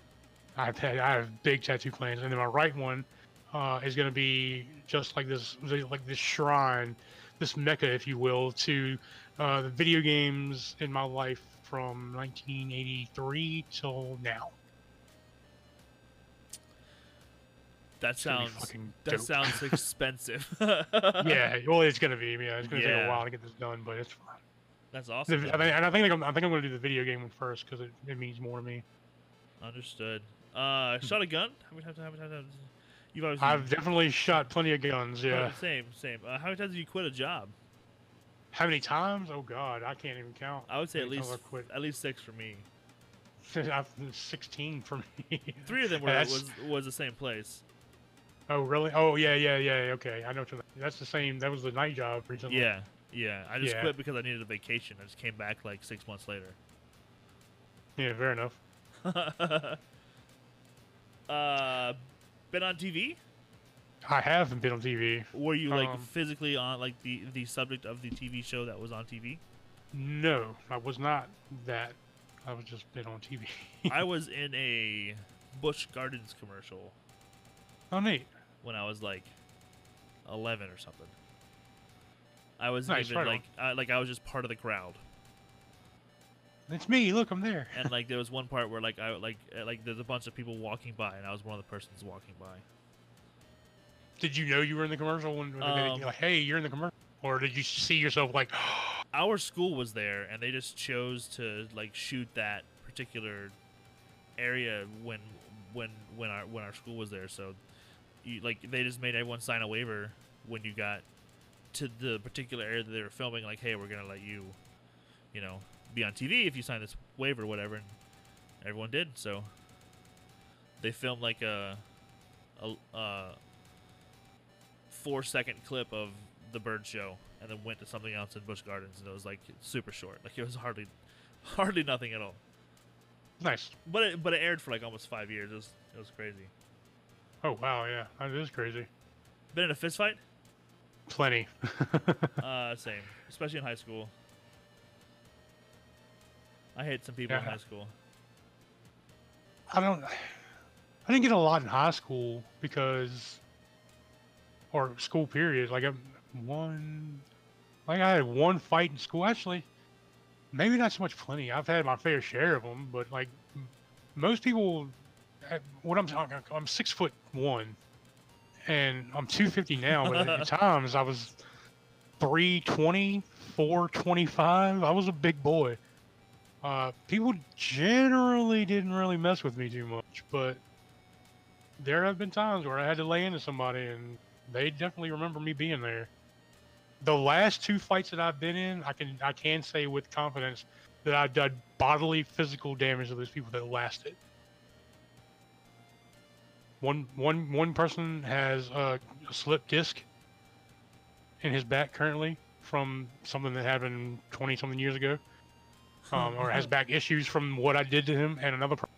B: I've had I have big tattoo plans, and then my right one uh, is going to be just like this, like this shrine, this mecca, if you will, to uh, the video games in my life from 1983 till now.
A: That
B: gonna
A: sounds
B: fucking
A: that
B: dope.
A: sounds (laughs) expensive. (laughs)
B: yeah, well, it's going to be. Yeah, it's going to take a while to get this done, but it's fine.
A: That's
B: The,
A: awesome.
B: I and I think I'm, I think I'm going to do the video game one first because it, it means more to me.
A: Understood. Uh, shot a gun? How many times? How many times? You've
B: I've definitely shot plenty of guns.
A: Oh,
B: Yeah.
A: Same, same. Uh, how many times have you quit a job?
B: How many times? Oh God, I can't even count.
A: I would say at least at least six for me. (laughs)
B: I've 16 for me. (laughs)
A: Three of them were
B: That's-
A: was was the same place.
B: Oh really? Oh yeah, yeah, yeah. Okay, I know. What you're, that's the same. That was the night job recently.
A: Yeah, yeah. I just
B: Yeah.
A: quit because I needed a vacation. I just came back like six months later.
B: Yeah, fair enough. (laughs)
A: uh, been on TV?
B: I haven't been on TV.
A: Were you like
B: Um,
A: physically on like the the subject of the TV show that was on TV?
B: No, I was not that. I was just been on TV. (laughs)
A: I was in a Busch Gardens commercial
B: oh, neat.
A: when I was like 11 or something. I was
B: Nice,
A: even
B: right
A: like I, like I was just part of the crowd.
B: It's me. Look, I'm there.
A: and like there was one part where like I like uh, like there's a bunch of people walking by, and I was one of the persons walking by.
B: Did you know you were in the commercial when, when
A: Um,
B: like, hey, you're in the commercial, or did you see yourself like, (gasps)
A: Our school was there, and they just chose to like shoot that particular area when when when our when our school was there. So, you, like they just made everyone sign a waiver when you got to the particular area that they were filming. Like, hey, we're gonna let you, you know, be on TV if you sign this waiver, or whatever. And everyone did. So they filmed like a a, a four second clip of the bird show and then went to something else in Busch Gardens and it was like super short. Like it was hardly (laughs) hardly nothing at all.
B: nice?
A: But it, but it aired for like almost five years. It was it was crazy.
B: Oh wow, yeah, that is crazy.
A: Been in a fist fight?
B: Plenty. (laughs)
A: Uh, same, especially in high school. I hate some people in high school.
B: I don't. I didn't get a lot in high school because, or school period. Like I one, like I had one fight in school. Actually, maybe not so much plenty. I've had my fair share of them, but like most people, uh, what I'm talking, I'm six foot one, and I'm 250 now. But at (laughs) times I was 320, 425. I was a big boy. Uh, people generally didn't really mess with me too much, but there have been times where I had to lay into somebody, and they definitely remember me being there. The last two fights that I've been in, I can I can say with confidence that I've done bodily physical damage to those people that lasted. One one one person has a, a slip disc in his back currently from something that happened twenty something years ago um, or has back issues from what I did to him, and another person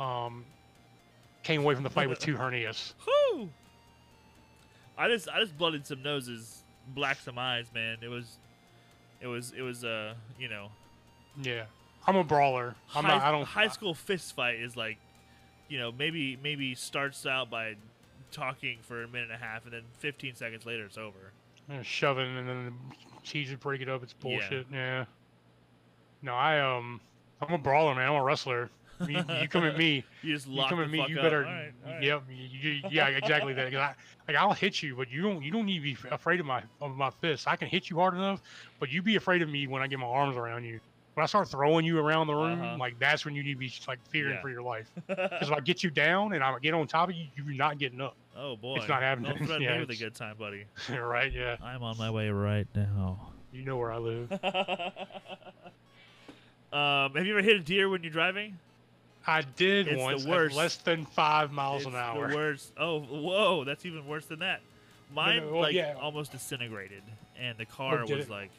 B: um, came away from the fight with two hernias.
A: Whew! I just I just blooded some noses, blacked some eyes, man. It was it was it was uh you know
B: Yeah, I'm a brawler. I'm
A: high,
B: not. I don't.
A: high school fist fight is like, you know, maybe maybe starts out by talking for a minute and a half, and then 15 seconds later it's over.
B: uh, shoving and then the cheese and break it up. It's
A: Yeah.
B: bullshit. Yeah. No, I um, I'm a brawler, man. I'm a wrestler. You, you come at me. (laughs)
A: You just
B: You come at me. You better.
A: All right, all right.
B: Yep. You- yeah. Exactly that. I, like I'll hit you, but you don't. You don't need to be afraid of my of my fists. I can hit you hard enough, but you be afraid of me when I get my arms around you. When I start throwing you around the room,
A: Uh-huh.
B: like that's when you need to be like fearing
A: Yeah.
B: for your life. (laughs) Because if I get you down and I get on top of you, you're not getting up.
A: oh boy, it's
B: not happening.
A: Don't threaten (laughs)
B: Yeah,
A: me with a good time, buddy.
B: right? Yeah.
A: I'm on my way right now.
B: You know where I live.
A: Um, have you ever hit a deer when you're driving?
B: I did
A: It's
B: once at
A: worst.
B: less than five miles
A: it's
B: an hour.
A: The worst. Oh, whoa, that's even worse than that. Mine
B: well,
A: like
B: yeah.
A: almost disintegrated, and the car
B: did
A: was
B: it?
A: like,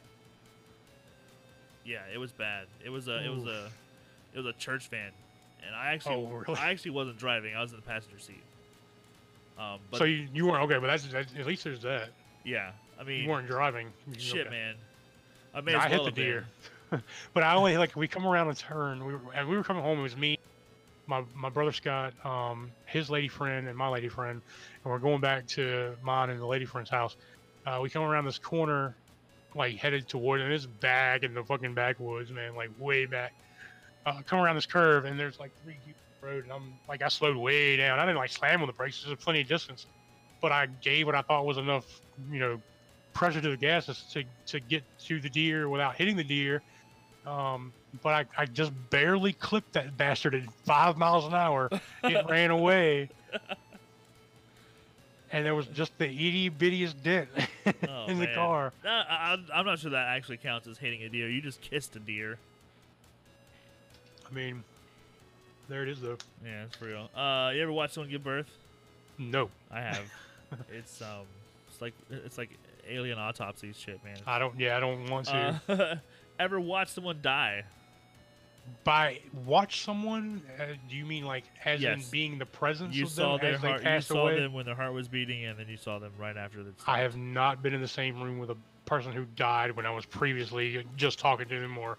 A: yeah, it was bad. It was a, it was a, it was a church van, and I actually,
B: Oh, really?
A: I actually wasn't driving. I was in the passenger seat. Um, but
B: so you, you weren't okay, but that's, that's at least there's that.
A: yeah, I mean,
B: You weren't driving. You-
A: shit,
B: okay.
A: man. I
B: No, I
A: well
B: hit the deer, (laughs) but I only like we come around a turn. We were, and we were coming home. It was me, my my brother Scott, um, his lady friend, and my lady friend, and we're going back to mine and the lady friend's house. Uh, we come around this corner, like headed toward, and it's back in the fucking backwoods, man, like way back. Uh, come around this curve, and there's like three people road, and I'm like, I slowed way down. I didn't like slam on the brakes. There's plenty of distance, but I gave what I thought was enough, you know, pressure to the gas to to get to the deer without hitting the deer. Um, but I, I just barely clipped that bastard at five miles an hour. It (laughs) ran away. And there was just the itty bittiest dent (laughs)
A: Oh,
B: in the car.
A: No, I, I'm- not sure that actually counts as hitting a deer. You just kissed a deer.
B: I mean, there it is though.
A: Yeah, it's real. Uh, you ever watch someone give birth?
B: No,
A: I have. (laughs) it's um, it's like it's like alien autopsy shit, man.
B: I don't. Yeah, I don't want to.
A: Uh, ever watch someone die?
B: By watch someone, uh, do you mean like as in being the presence
A: You
B: of
A: saw
B: them
A: their
B: as they
A: heart. You saw
B: away?
A: them when their heart was beating, and then you saw them right after that.
B: I have not been in the same room with a person who died when I was previously just talking to them or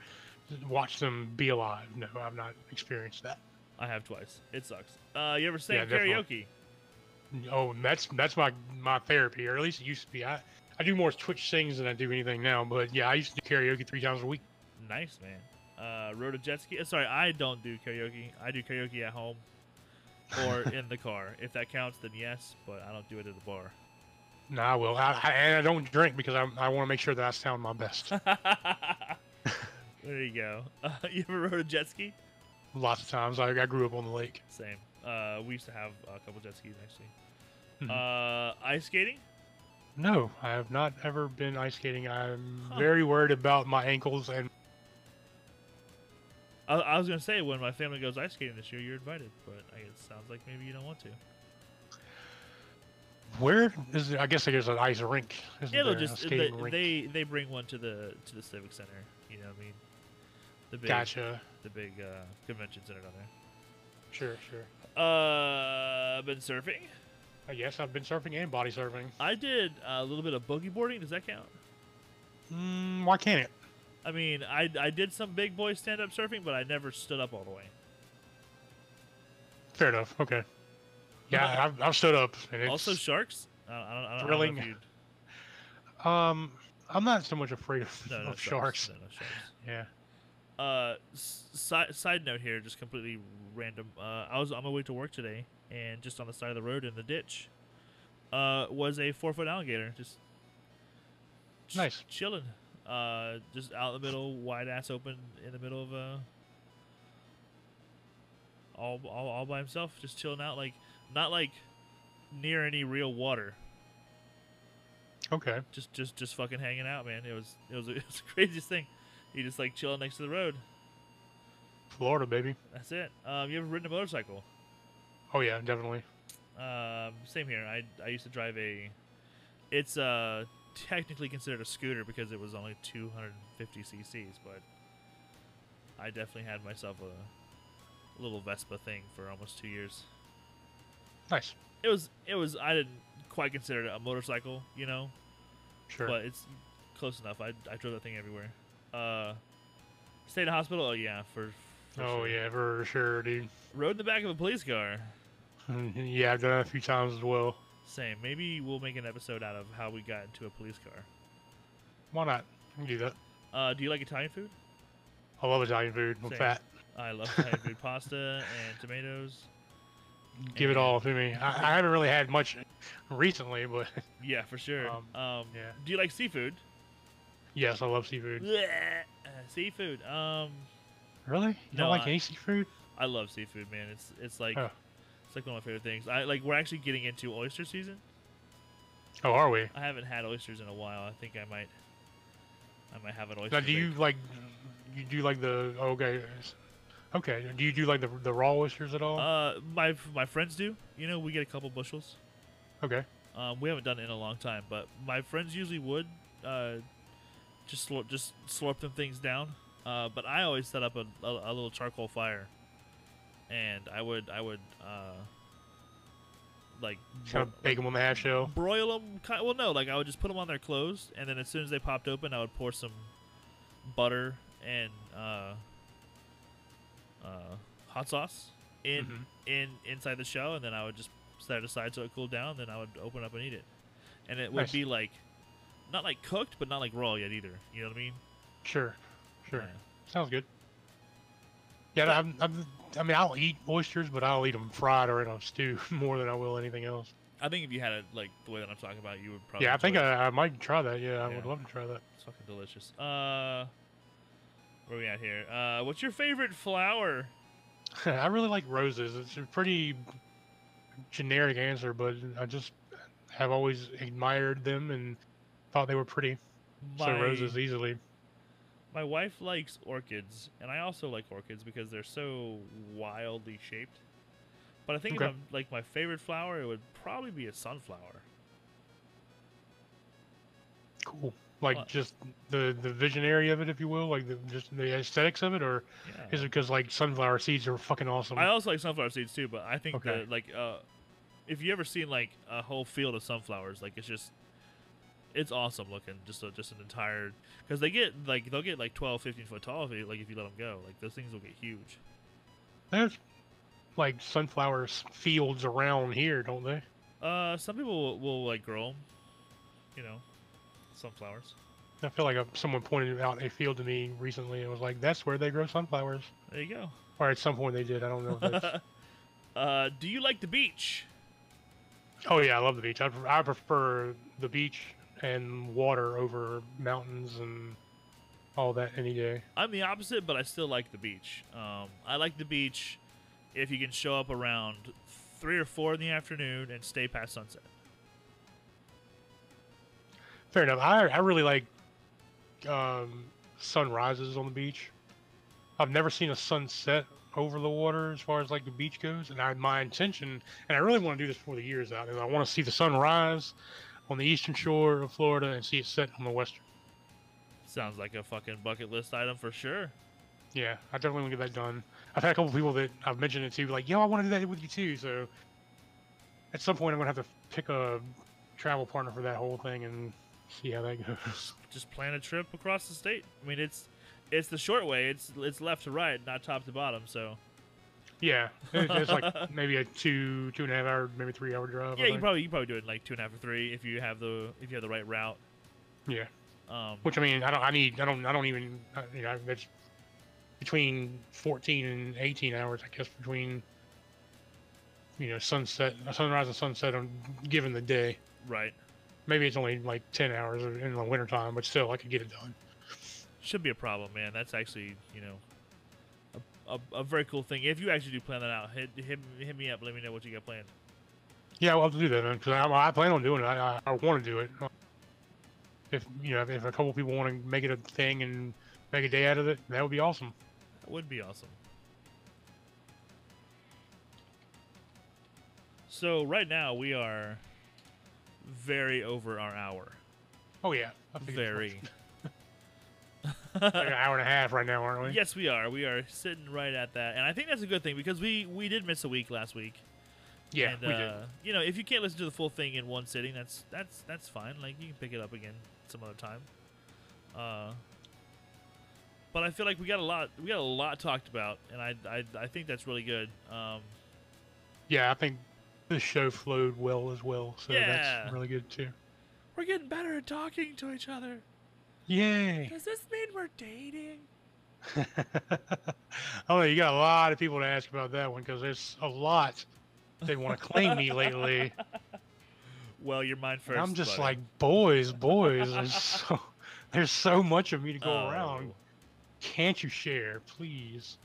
B: watched them be alive. No, I've not experienced that.
A: I have twice. It sucks. Uh, you ever sang
B: Yeah,
A: karaoke?
B: definitely. Oh, that's that's my my therapy, or at least it used to be. I I do more Twitch sings than I do anything now. But yeah, I used to do karaoke three times a week.
A: Nice man. Uh, rode a jet ski. uh, Sorry, I don't do karaoke. I do karaoke at home (laughs) or in the car. If that counts, then yes. But I don't do it at the bar.
B: No, I will. I, I, and I don't drink because I, I want to make sure that I sound my best. (laughs)
A: there you go. (laughs) Uh, you ever rode a jet ski?
B: Lots of times. I, I grew up on the lake.
A: Same. Uh, we used to have a couple jet skis actually.
B: Mhm.
A: Uh, ice skating.
B: No, I have not ever been ice skating. I'm
A: Huh.
B: very worried about my ankles and
A: I, I was gonna say when my family goes ice skating this year, you're invited. But I it sounds like maybe you don't want to.
B: where is there, I guess there's an ice rink. Isn't
A: Yeah, they'll
B: there? A
A: just they,
B: rink.
A: they they bring one to the to the civic center. You know what I mean? The big
B: Gotcha.
A: the big uh, convention center down there.
B: Sure, sure.
A: Uh, been surfing.
B: I guess I've been surfing and body surfing.
A: I did a little bit of boogie boarding. Does that count?
B: Mm, why can't it?
A: I mean, I, I did some big boy stand up surfing, but I never stood up all the way.
B: Fair enough. Okay. Yeah, I've, I've stood up.
A: Also, sharks. I don't, I don't, thrilling. I don't know
B: um, I'm not so much afraid of,
A: No, no
B: of sharks.
A: No, sharks.
B: Yeah.
A: Uh, s- side side note here, just completely random. Uh, I was on my way to work today, and just on the side of the road in the ditch, uh, was a four foot alligator just, just
B: Nice.
A: chilling. Uh, just out in the middle, wide ass open in the middle of uh, all, all all by himself, just chilling out, like not like near any real water,
B: Okay.
A: just just just fucking hanging out, man. It was it was, (laughs) it was the craziest thing. He just like chilling next to the road.
B: Florida, baby.
A: That's it. Um, you ever ridden a motorcycle?
B: Oh yeah, definitely.
A: Um, same here. I I used to drive a. It's uh technically considered a scooter because it was only 250 cc's, but I definitely had myself a little Vespa thing for almost two years.
B: Nice.
A: It was it was I didn't quite consider it a motorcycle, you know,
B: Sure.
A: but it's close enough. I I drove that thing everywhere. Uh, stayed in hospital. Oh yeah, for. for
B: oh
A: sure.
B: yeah, for sure, dude.
A: Rode in the back of a police car.
B: Yeah, I've done it a few times as well.
A: Same. Maybe we'll make an episode out of how we got into a police car.
B: Why not? I can do that.
A: Uh, do you like Italian food?
B: I love Italian food. I'm
A: Same.
B: fat.
A: I love Italian food. (laughs) Pasta and tomatoes.
B: Give it all to me. I, I haven't really had much recently, but (laughs)
A: Yeah, for sure. Um,
B: Um, yeah.
A: Do you like seafood?
B: yes, I love seafood.
A: Uh, seafood. Um,
B: Really? You
A: No,
B: don't like
A: I-
B: any seafood?
A: I love seafood, man. It's it's like
B: Oh.
A: It's like one of my favorite things. I like we're actually getting into oyster season.
B: Oh, are we?
A: I haven't had oysters in a while. I think I might I might have an oyster.
B: Now, do you like? You do like the okay? Okay. Do you do like the the raw oysters at all?
A: Uh, my my friends do. You know, we get a couple bushels.
B: okay.
A: Um, we haven't done it in a long time, but my friends usually would uh, just slurp, just slurp them things down. Uh, but I always set up a, a, a little charcoal fire, and I would I would uh, like
B: Kind of bake them on the half shell.
A: broil them. Kind well, no, like I would just put them on their clothes, and then as soon as they popped open, I would pour some butter and uh, uh, hot sauce in
B: Mhm.
A: in inside the shell, and then I would just set it aside so it cooled down. Then I would open up and eat it, and it would
B: Nice.
A: be like not like cooked, but not like raw yet either. You know what I mean?
B: Sure. Sure.
A: Yeah.
B: Sounds good. Yeah, I'm, I'm, I mean, I'll eat oysters, but I'll eat them fried or in a stew (laughs) more than I will anything else.
A: I think if you had it like the way that I'm talking about, you would probably.
B: Yeah, I think. I, I might try that. Yeah, I would love to try that.
A: It's fucking delicious. Uh, where we at here? Uh, what's your favorite flower? (laughs)
B: I really like roses. It's a pretty generic answer, but I just have always admired them and thought they were pretty. so roses easily.
A: My wife likes orchids, and I also like orchids because they're so wildly shaped. But I think if I'm like my favorite flower, it would probably be a sunflower.
B: Cool. Like just the the visionary of it, if you will, like the just the aesthetics of it, or
A: Yeah.
B: is it because like sunflower seeds are fucking awesome?
A: I also like sunflower seeds too, but I think
B: Okay.
A: that like uh, if you ever seen like a whole field of sunflowers, like it's just It's awesome looking. Just a, just an entire because they get like they'll get like 12, 15 foot tall if you, like if you let them go. Like those things will get huge.
B: There's like sunflower fields around here, don't they?
A: Uh, some people will, will like grow them. You know, sunflowers.
B: I feel like uh someone pointed out a field to me recently and was like, "That's where they grow sunflowers."
A: There you go.
B: Or at some point they did. I don't know. If it's... (laughs)
A: uh, do you like the beach?
B: oh yeah, I love the beach. I, I prefer the beach and water over mountains and all that any day.
A: I'm the opposite, but I still like the beach. Um, I like the beach if you can show up around three or four in the afternoon and stay past sunset.
B: Fair enough. I I really like um, sunrises on the beach. I've never seen a sunset over the water as far as like the beach goes, and I, my intention, and I really want to do this before the year's out, is I want to see the sunrise on the eastern shore of Florida and see it set on the western.
A: Sounds like a fucking bucket list item for sure.
B: Yeah, I definitely want to get that done. I've had a couple people that I've mentioned it to, be like, yo, I want to do that with you too. So at some point, I'm gonna have to pick a travel partner for that whole thing and see how that (laughs) goes.
A: Just plan a trip across the state. I mean, it's it's the short way. It's it's left to right, not top to bottom. So
B: Yeah, it's like maybe a two, two and a half hour, maybe three hour drive.
A: Yeah, you probably you probably do it in like two and a half or three if you have the if you have the right route.
B: yeah.
A: Um,
B: Which I mean, I don't, I need, I don't, I don't even, you know, it's between 14 and 18 hours, I guess, between, you know, sunset, sunrise and sunset on given the day.
A: right.
B: Maybe it's only like 10 hours in the wintertime, but still, I could get it done.
A: Should be a problem, man. That's actually you know a, a, very cool thing. If you actually do plan that out, hit hit, hit me up. Let me know what you got planned.
B: Yeah, I'll have to do that because I, I plan on doing it. I, I, I want to do it. If you know, if a couple people want to make it a thing and make a day out of it, that would be awesome.
A: That would be awesome. So right now we are very over our hour.
B: Oh yeah,
A: Very. (laughs)
B: like an hour and a half right now, aren't we?
A: yes, we are. We are sitting right at that, and I think that's a good thing because we we did miss a week last week.
B: Yeah,
A: and,
B: we
A: uh,
B: did.
A: You know, if you can't listen to the full thing in one sitting, that's that's that's fine. Like you can pick it up again some other time. Uh, but I feel like we got a lot we got a lot talked about, and I I, I think that's really good. Um,
B: Yeah, I think the show flowed well as well, so
A: Yeah.
B: that's really good too.
A: we're getting better at talking to each other.
B: Yay!
A: Does this mean we're dating? (laughs)
B: oh, you got a lot of people to ask about that one because there's a lot they want to claim me lately. (laughs)
A: Well, you're mine
B: And
A: first.
B: I'm just
A: buddy.
B: like, boys, boys. There's so (laughs) there's so much of me to go
A: Oh.
B: around. Can't you share, please?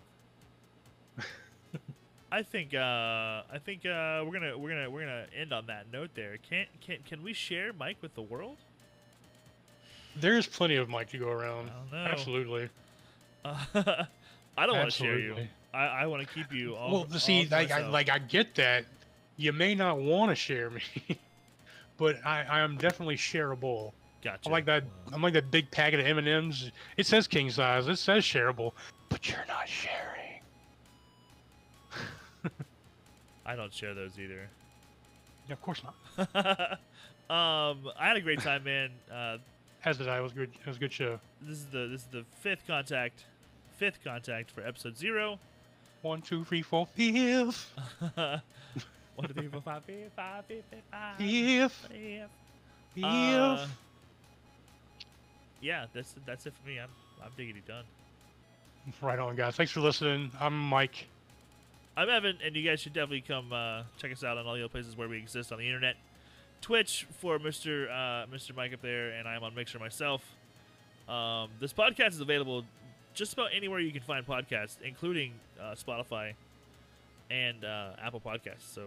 A: I think uh, I think uh, we're gonna we're gonna we're gonna end on that note. There, can can can we share Mike with the world?
B: There's plenty of Mike to go around.
A: I don't know.
B: Absolutely.
A: Uh, (laughs) I don't want to share you. I, I want to keep you all.
B: well, see, like I, like I get that. You may not want to share me, (laughs) but I, I am definitely shareable.
A: gotcha.
B: I'm like that. I'm like that big packet of M and M's. It says king size. It says shareable, but you're not sharing.
A: I don't share those either.
B: Yeah, of course not. (laughs)
A: um, I had a great time, man. Uh,
B: As did I. It was good. It was a good show.
A: this is the this is the fifth contact, fifth contact for episode zero.
B: One, two, three, four, fifth, (laughs)
A: One, two, three, four, five, fifth, five, fifth, fifth, five,
B: fifth,
A: fifth.
B: fifth.
A: Uh, yeah, that's that's it for me. I'm I'm diggity done.
B: right on, guys. Thanks for listening. I'm Mike.
A: I'm Evan, and you guys should definitely come uh, check us out on all the other places where we exist on the internet. Twitch for Mr. Uh, Mr. Mike up there, and I'm on Mixer myself. Um, this podcast is available just about anywhere you can find podcasts, including uh, Spotify and uh, Apple Podcasts. So,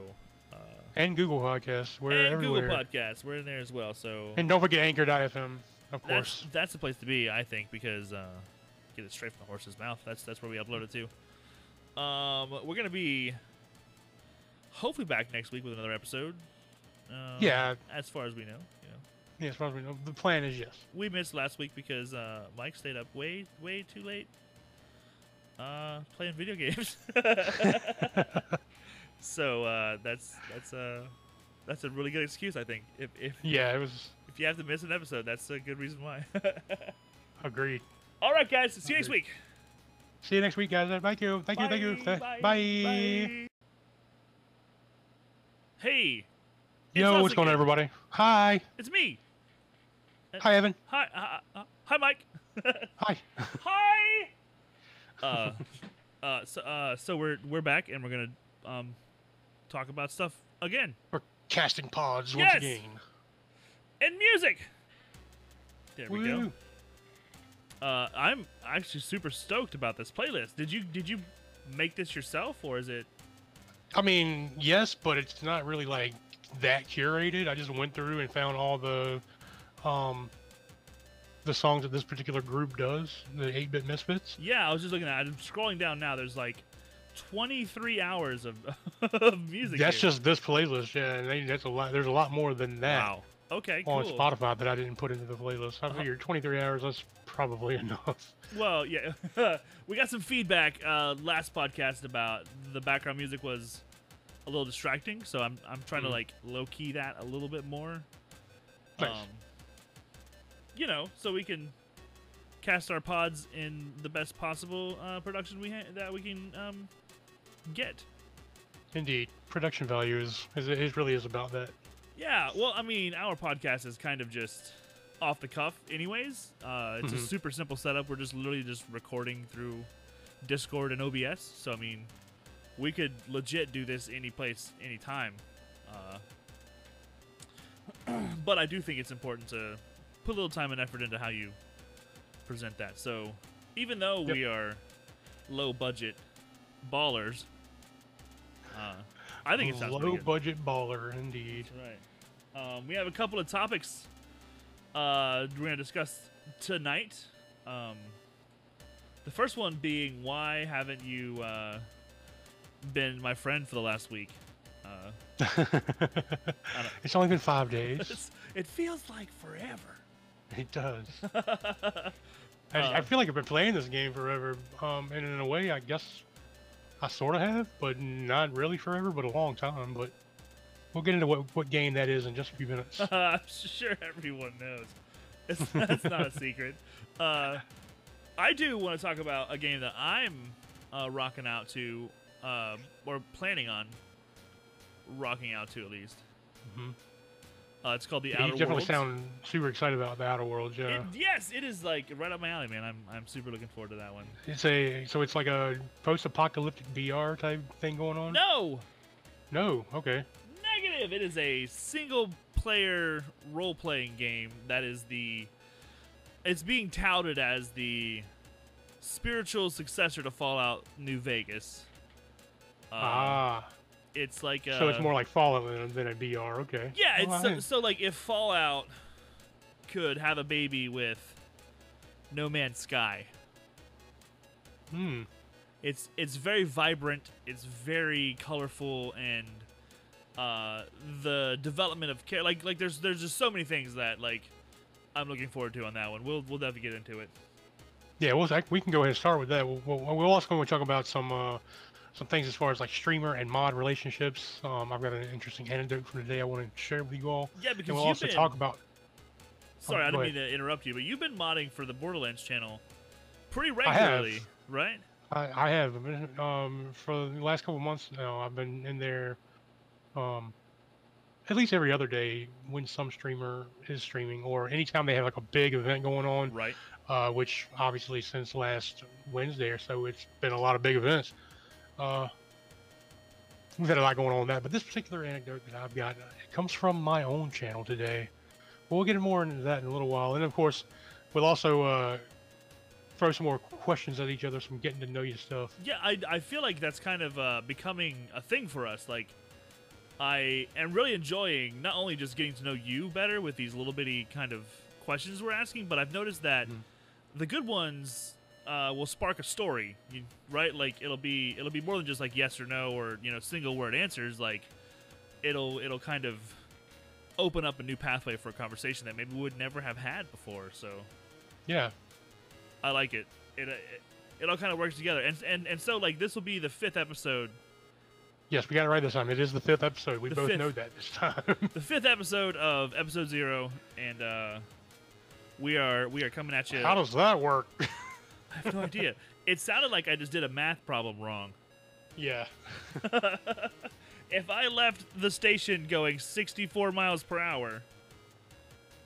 A: uh,
B: And Google Podcasts. We're
A: and
B: everywhere.
A: Google Podcasts, we're in there as well. So
B: And don't forget Anchor.fm, of
A: that's
B: course.
A: that's the place to be, I think, because uh, get it straight from the horse's mouth. That's that's where we upload it to. Um, we're gonna be hopefully back next week with another episode. Um,
B: Yeah.
A: as far as we know, you know,
B: Yeah, as far as we know, the plan is yes.
A: we missed last week because uh, Mike stayed up way way too late uh, playing video (laughs) games. (laughs) so uh, that's that's uh, that's a really good excuse, I think. If if
B: Yeah, it was.
A: if you have to miss an episode, that's a good reason why. (laughs)
B: Agreed.
A: All right, guys. See you next week.
B: See you next week, guys. Thank you. Thank you. Thank you. Th-
A: Bye.
B: Bye.
A: Hey,
B: Yo,
A: us
B: what's going on, everybody? Hi.
A: it's me.
B: Hi, Evan.
A: Hi, uh, uh, hi, Mike. (laughs)
B: Hi.
A: hi. Uh, uh, so, uh, so we're we're back and we're gonna um talk about stuff again
B: We're casting pods once
A: Yes.
B: again.
A: and music. There we go. Uh, I'm actually super stoked about this playlist. Did you did you make this yourself or is it?
B: I mean, yes, but it's not really like that curated. I just went through and found all the um the songs that this particular group does, the 8-bit Misfits.
A: Yeah, I was just looking at. it. I'm scrolling down now. There's like 23 hours of, (laughs) of music.
B: That's
A: here.
B: just this playlist, yeah. And they, that's a lot. There's a lot more than that
A: wow. Okay, cool.
B: on Spotify that I didn't put into the playlist. I
A: Uh-huh.
B: figured 23 hours. That's probably (laughs) enough.
A: Well, yeah, (laughs) we got some feedback uh, last podcast about the background music was a little distracting, so I'm I'm trying to
B: Mhm.
A: like low key that a little bit more.
B: Nice.
A: Um, you know, so we can cast our pods in the best possible uh, production we ha- that we can um, get.
B: Indeed, production value is, is it really is about that.
A: Yeah, well, I mean, our podcast is kind of just off the cuff, anyways. Uh, it's a
B: Mhm.
A: super simple setup. We're just literally just recording through Discord and OBS. So I mean, we could legit do this any place, anytime. Uh, (clears throat) but I do think it's important to put a little time and effort into how you present that. So even though
B: Yep.
A: we are low budget ballers, uh, I think it sounds
B: low budget baller, indeed.
A: That's right. Um, we have a couple of topics uh, we're to discuss tonight. Um, the first one being why haven't you uh, been my friend for the last week? Uh, (laughs)
B: it's only been five days. (laughs)
A: it feels like forever.
B: It does. (laughs)
A: uh,
B: I, I feel like I've been playing this game forever. Um, and in a way, I guess I sort of have, but not really forever, but a long time. But we'll get into what, what game that is in just a few minutes.
A: I'm sure everyone knows. It's, that's not a secret. Uh, I do want to talk about a game that I'm uh, rocking out to, uh, or planning on rocking out to at least.
B: Mhm.
A: Uh, it's called The
B: you
A: Outer
B: definitely
A: Worlds.
B: sound super excited about the Outer Worlds. Yeah,
A: It- yes, it is like right up my alley, man. I'm I'm super looking forward to that one.
B: it's a so it's like a post-apocalyptic VR type thing going on.
A: No,
B: No, okay.
A: negative. It is a single player role playing game that is the it's being touted as the spiritual successor to Fallout New Vegas. Um,
B: ah,
A: it's like a,
B: so it's more like Fallout than, than a VR. Okay.
A: yeah. It's
B: I-
A: so, so like if Fallout could have a baby with No Man's Sky.
B: Hmm.
A: It's it's very vibrant. It's very colorful, and uh, the development of care like like there's there's just so many things that like I'm looking forward to on that one. We'll we'll definitely get into it.
B: Yeah, we'll we can go ahead and start with that. We'll, we'll, we're also going to talk about some uh, some things as far as like streamer and mod relationships. Um, I've got an interesting anecdote for today I want to share with you all.
A: Yeah, because
B: And we'll also
A: been
B: talk about.
A: sorry, I
B: go
A: didn't mean to interrupt you, but you've been modding for the Borderlands channel pretty
B: I have.
A: regularly, right?
B: I, I have I've been, um, for the last couple months now. I've been in there, um, at least every other day when some streamer is streaming, or anytime they have like a big event going on.
A: Right.
B: uh, which obviously since last Wednesday or so, it's been a lot of big events. Uh, we've had a lot going on with that, but this particular anecdote that I've got it comes from my own channel today. We'll get more into that in a little while, and of course, we'll also uh, throw some more questions at each other, some getting to know you stuff.
A: Yeah, I, I feel like that's kind of uh, becoming a thing for us. Like, I am really enjoying not only just getting to know you better with these little bitty kind of questions we're asking, but I've noticed that
B: Mhm.
A: the good ones uh, will spark a story, you, right? Like it'll be it'll be more than just like yes or no or you know single word answers. Like it'll it'll kind of open up a new pathway for a conversation that maybe we would never have had before. So
B: Yeah,
A: I like it. It it, it all kind of works together, and and and so like this will be the fifth episode
B: Yes, we got it right this time. It is the fifth episode. We
A: The
B: both
A: fifth.
B: know that this time. (laughs)
A: the fifth episode of episode zero, and uh, we are we are coming at you.
B: How does that work? (laughs)
A: I have no idea. It sounded like I just did a math problem wrong.
B: yeah. (laughs)
A: if I left the station going 64 miles per hour,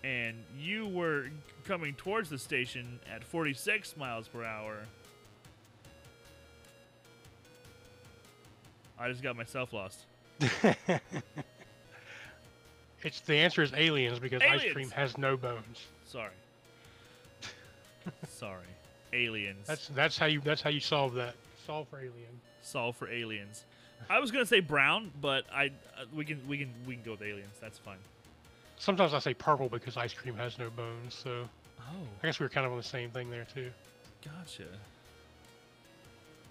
A: and you were coming towards the station at 46 miles per hour, I just got myself lost. (laughs)
B: It's the answer is aliens because ice cream has no bones.
A: Sorry. (laughs) Sorry. Aliens.
B: That's that's how you that's how you solve that. Solve for alien.
A: solve for aliens. I was gonna say brown, but I uh, we can we can we can go with aliens. That's fine.
B: Sometimes I say purple because ice cream has no bones. So
A: Oh,
B: I guess we were kind of on the same thing there too.
A: gotcha.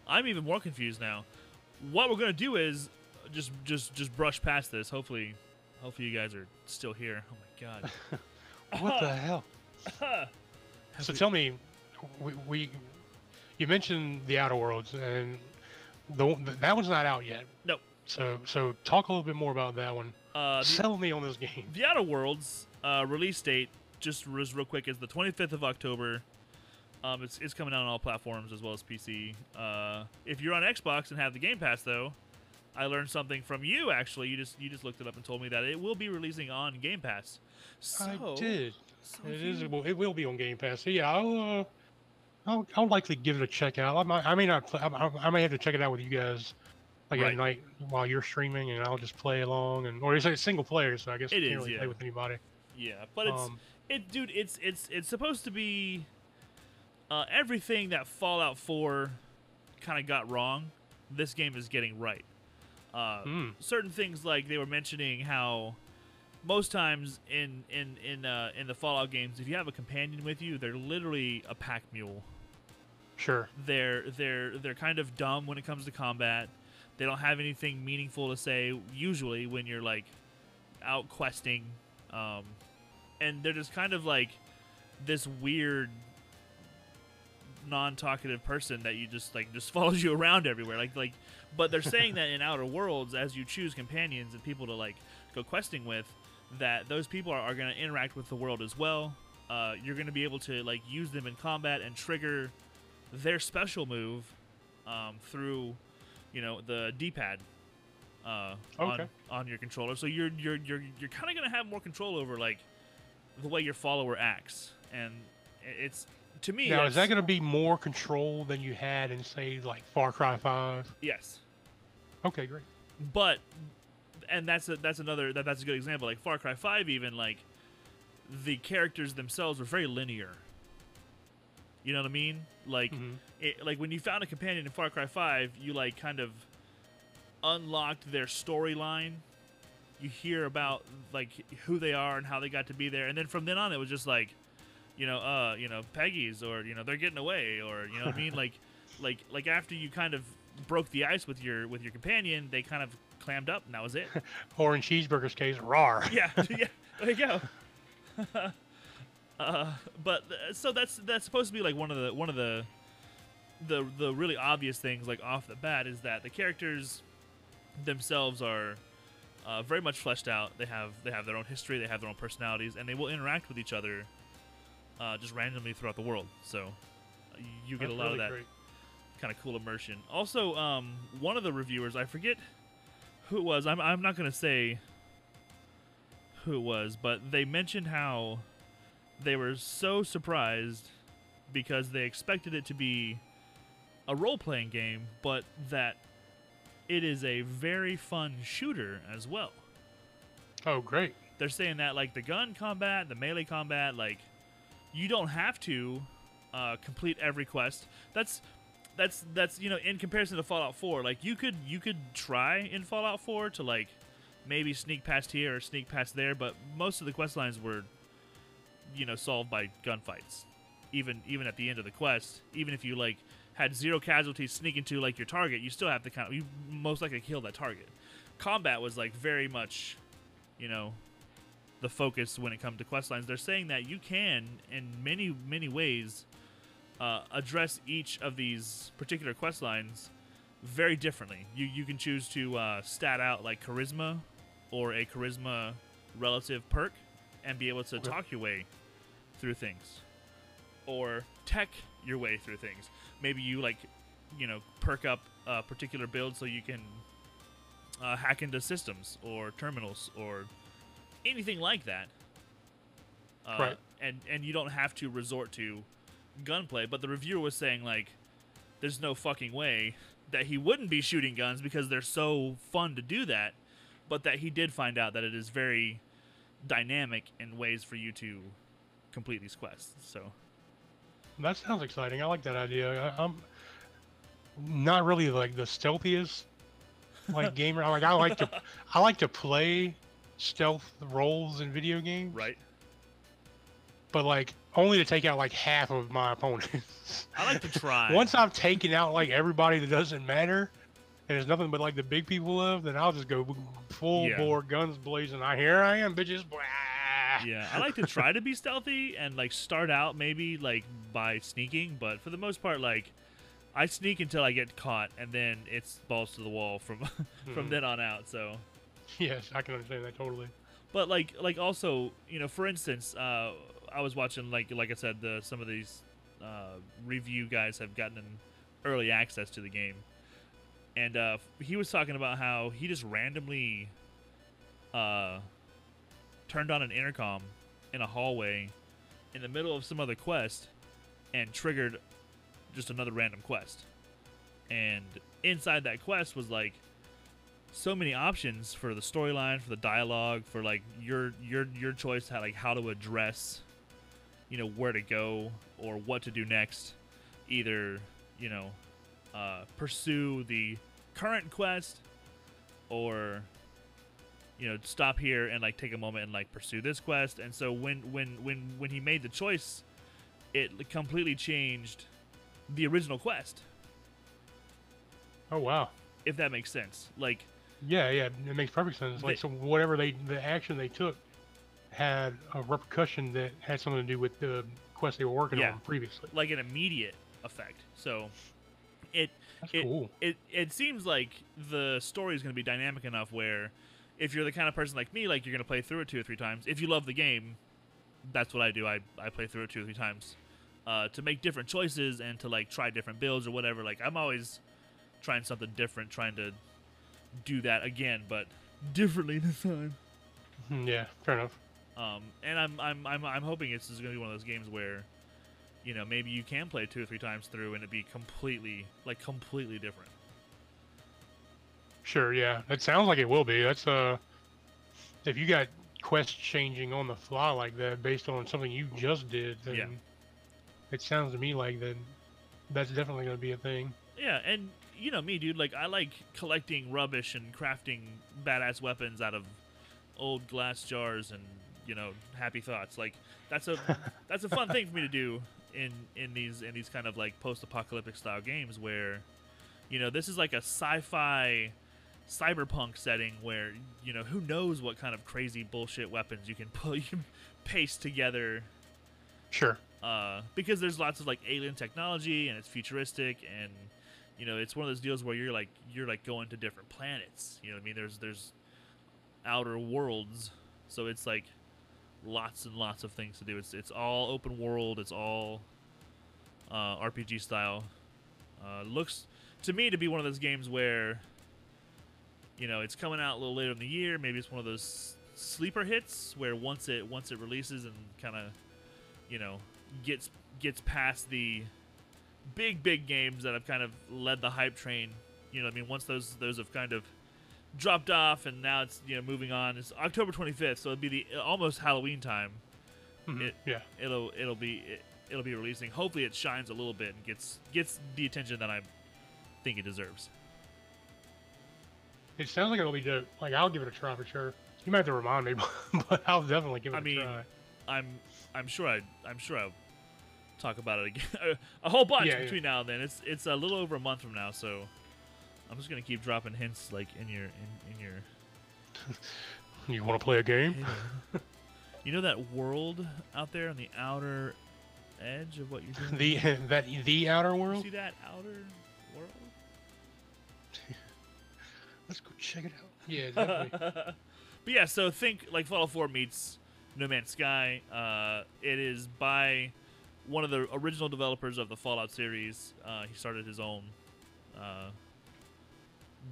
A: I'm even more confused now. What we're gonna do is just just just brush past this. Hopefully, hopefully you guys are still here. Oh my god. (laughs)
B: What the (laughs) hell? So tell me, we, we you mentioned the Outer Worlds and the that one's not out yet.
A: Nope.
B: So so talk a little bit more about that one.
A: Uh, the,
B: Sell me on this game.
A: the Outer Worlds uh, release date, just real quick, is the 25th of October. Um, it's, it's coming out on all platforms as well as PC. Uh, if you're on Xbox and have the Game Pass, though, I learned something from you. Actually, you just you just looked it up and told me that it will be releasing on Game Pass. So,
B: I did.
A: so
B: It is. Well, it will be on Game Pass. So yeah, I'll, uh, I'll, I'll likely give it a check out. I might, I may not. Play, I, I- may have to check it out with you guys, like
A: Right.
B: at night while you're streaming, and I'll just play along. And or it's a single player, so I guess
A: It
B: you
A: is,
B: can't really
A: yeah.
B: play with anybody.
A: Yeah, but it's
B: Um,
A: it, dude. It's it's it's supposed to be uh, everything that Fallout 4 kind of got wrong. This game is getting right. Uh,
B: Mm.
A: Certain things like they were mentioning how most times in in in uh, in the Fallout games, if you have a companion with you, they're literally a pack mule.
B: sure.
A: They're they're they're kind of dumb when it comes to combat. They don't have anything meaningful to say usually when you're like out questing, um, and they're just kind of like this weird non-talkative person that you just like just (laughs) follows you around everywhere like like but they're saying that in (laughs) outer worlds as you choose companions and people to like go questing with that those people are, are going to interact with the world as well uh, you're going to be able to like use them in combat and trigger their special move um, through you know the d-pad uh, on,
B: Okay.
A: on your controller so you're you're you're, you're kind of going to have more control over like the way your follower acts and it's to me
B: Now is that going to be more control than you had in say like Far Cry Five?
A: yes
B: Okay, great.
A: but and that's a, that's another that, that's a good example. Like far cry 5 even like the characters themselves were very linear. You know what i mean? Like
B: Mhm.
A: it, like when you found a companion in far cry 5 you like kind of unlocked their storyline. You hear about like who they are and how they got to be there. And then from then on it was just like you know uh you know peggy's or you know they're getting away or you know what i mean? (laughs) Like like like after you kind of broke the ice with your with your companion they kind of clammed up and that was it (laughs)
B: Or in Cheeseburger's case, rar. (laughs)
A: yeah (laughs) yeah there you go uh but so that's that's supposed to be like one of the one of the the the really obvious things like off the bat is that the characters themselves are uh, very much fleshed out. They have they have their own history, they have their own personalities, and they will interact with each other uh, just randomly throughout the world. So uh, you get
B: That's
A: a lot
B: really
A: of that kind of cool immersion. Also, um, one of the reviewers, I forget who it was. I'm I'm not gonna say who it was, but they mentioned how they were so surprised because they expected it to be a role playing game, but that it is a very fun shooter as well.
B: Oh, great.
A: They're saying that like the gun combat, the melee combat, like you don't have to uh, complete every quest. That's that's that's you know in comparison to Fallout 4, like you could you could try in Fallout 4 to like maybe sneak past here or sneak past there, but most of the quest lines were you know solved by gunfights. Even even at the end of the quest, even if you like had zero casualties sneaking to like your target, you still have to kind of you most likely kill that target. Combat was like very much, you know, the focus when it comes to quest lines. They're saying that you can, in many many ways, uh, address each of these particular quest lines very differently. You you can choose to uh, stat out like charisma or a charisma relative perk and be able to
B: Okay.
A: talk your way through things or tech your way through things. Maybe you like you know perk up a particular build so you can uh, hack into systems or terminals or anything like that. Uh,
B: Right.
A: And and you don't have to resort to gunplay. But the reviewer was saying like, there's no fucking way that he wouldn't be shooting guns because they're so fun to do that. But that he did find out that it is very dynamic in ways for you to complete these quests. So
B: That sounds exciting. I like that idea. I, I'm not really like the stealthiest like (laughs) gamer. I like I like to I like to play stealth roles in video games,
A: right.
B: But like only to take out like half of my opponents. (laughs)
A: I like to try.
B: Once I've taken out like everybody that doesn't matter, and there's nothing but like the big people left, then I'll just go full
A: Yeah.
B: bore, guns blazing. I here I am, bitches. Blah.
A: yeah, I like to try to be stealthy and like start out maybe like by sneaking, but for the most part, like I sneak until I get caught, and then it's balls to the wall from (laughs) from
B: Mhm.
A: then on out. So,
B: Yes, I can understand that totally.
A: but like like also you know, for instance, uh, I was watching like like I said, the some of these uh, review guys have gotten early access to the game, and uh, he was talking about how he just randomly uh, turned on an intercom in a hallway in the middle of some other quest and triggered just another random quest. And inside that quest was like so many options for the storyline, for the dialogue, for like your your your choice how like how to address you know where to go or what to do next. Either, you know, uh, pursue the current quest or you know stop here and like take a moment and like pursue this quest and so when when when when he made the choice it completely changed the original quest
B: Oh wow.
A: if that makes sense like
B: Yeah, yeah, it makes perfect sense. Like, so whatever they, the action they took, had a repercussion that had something to do with the quest they were working
A: Yeah.
B: on previously.
A: like an immediate effect so it
B: That's
A: it,
B: cool.
A: it it seems like the story is going to be dynamic enough where if you're the kind of person like me like you're going to play through it two or three times if you love the game that's what i do i, I play through it two or three times uh, to make different choices and to like try different builds or whatever like i'm always trying something different trying to do that again but differently (laughs) this time
B: Mhm, Yeah, fair enough.
A: Um, and I'm, I'm I'm I'm hoping it's going to be one of those games where, you know, maybe you can play two or three times through and it be completely like completely different.
B: Sure, yeah. It sounds like it will be. That's uh, if you got quest changing on the fly like that based on something you just did, then
A: Yeah.
B: it sounds to me like then that's definitely going to be a thing.
A: Yeah, and you know me, dude. Like I like collecting rubbish and crafting badass weapons out of old glass jars and you know happy thoughts. Like that's a (laughs) that's a fun thing for me to do in in these in these kind of like post-apocalyptic style games where you know this is like a sci-fi cyberpunk setting where you know who knows what kind of crazy bullshit weapons you can (laughs) pull you can paste together
B: Sure.
A: uh, because there's lots of like alien technology and it's futuristic and you know it's one of those deals where you're like you're like going to different planets you know what i mean there's there's outer worlds so it's like lots and lots of things to do. It's it's all open world. It's all uh, rpg style. Uh, looks to me to be one of those games where you know it's coming out a little later in the year. Maybe it's one of those sleeper hits where once it once it releases and kind of you know gets gets past the big big games that have kind of led the hype train. You know i mean? Once those those have kind of dropped off and now it's you know moving on it's october 25th so it'll be the almost halloween time
B: Mhm,
A: It-
B: yeah.
A: it'll it'll be it, it'll be releasing hopefully it shines a little bit and gets gets the attention that i think it deserves
B: It sounds like it'll be dope. Like I'll give it a try for sure. You might have to remind me, (laughs) but I'll definitely give it
A: I
B: a
A: mean,
B: try.
A: i'm i'm sure i i'm sure i'll talk about it again (laughs) a whole bunch
B: Yeah, yeah.
A: between now and then it's it's a little over a month from now so i'm just gonna keep dropping hints like in your in, in your (laughs)
B: You want to play a game? (laughs)
A: you know that world out there on the outer edge of what you're doing
B: The (laughs) that the outer
A: You
B: world.
A: see that outer world
B: Let's go check it out. Yeah, exactly.
A: but yeah, so think like Fallout 4 meets No Man's Sky. Uh, it is by one of the original developers of the Fallout series. Uh, he started his own uh,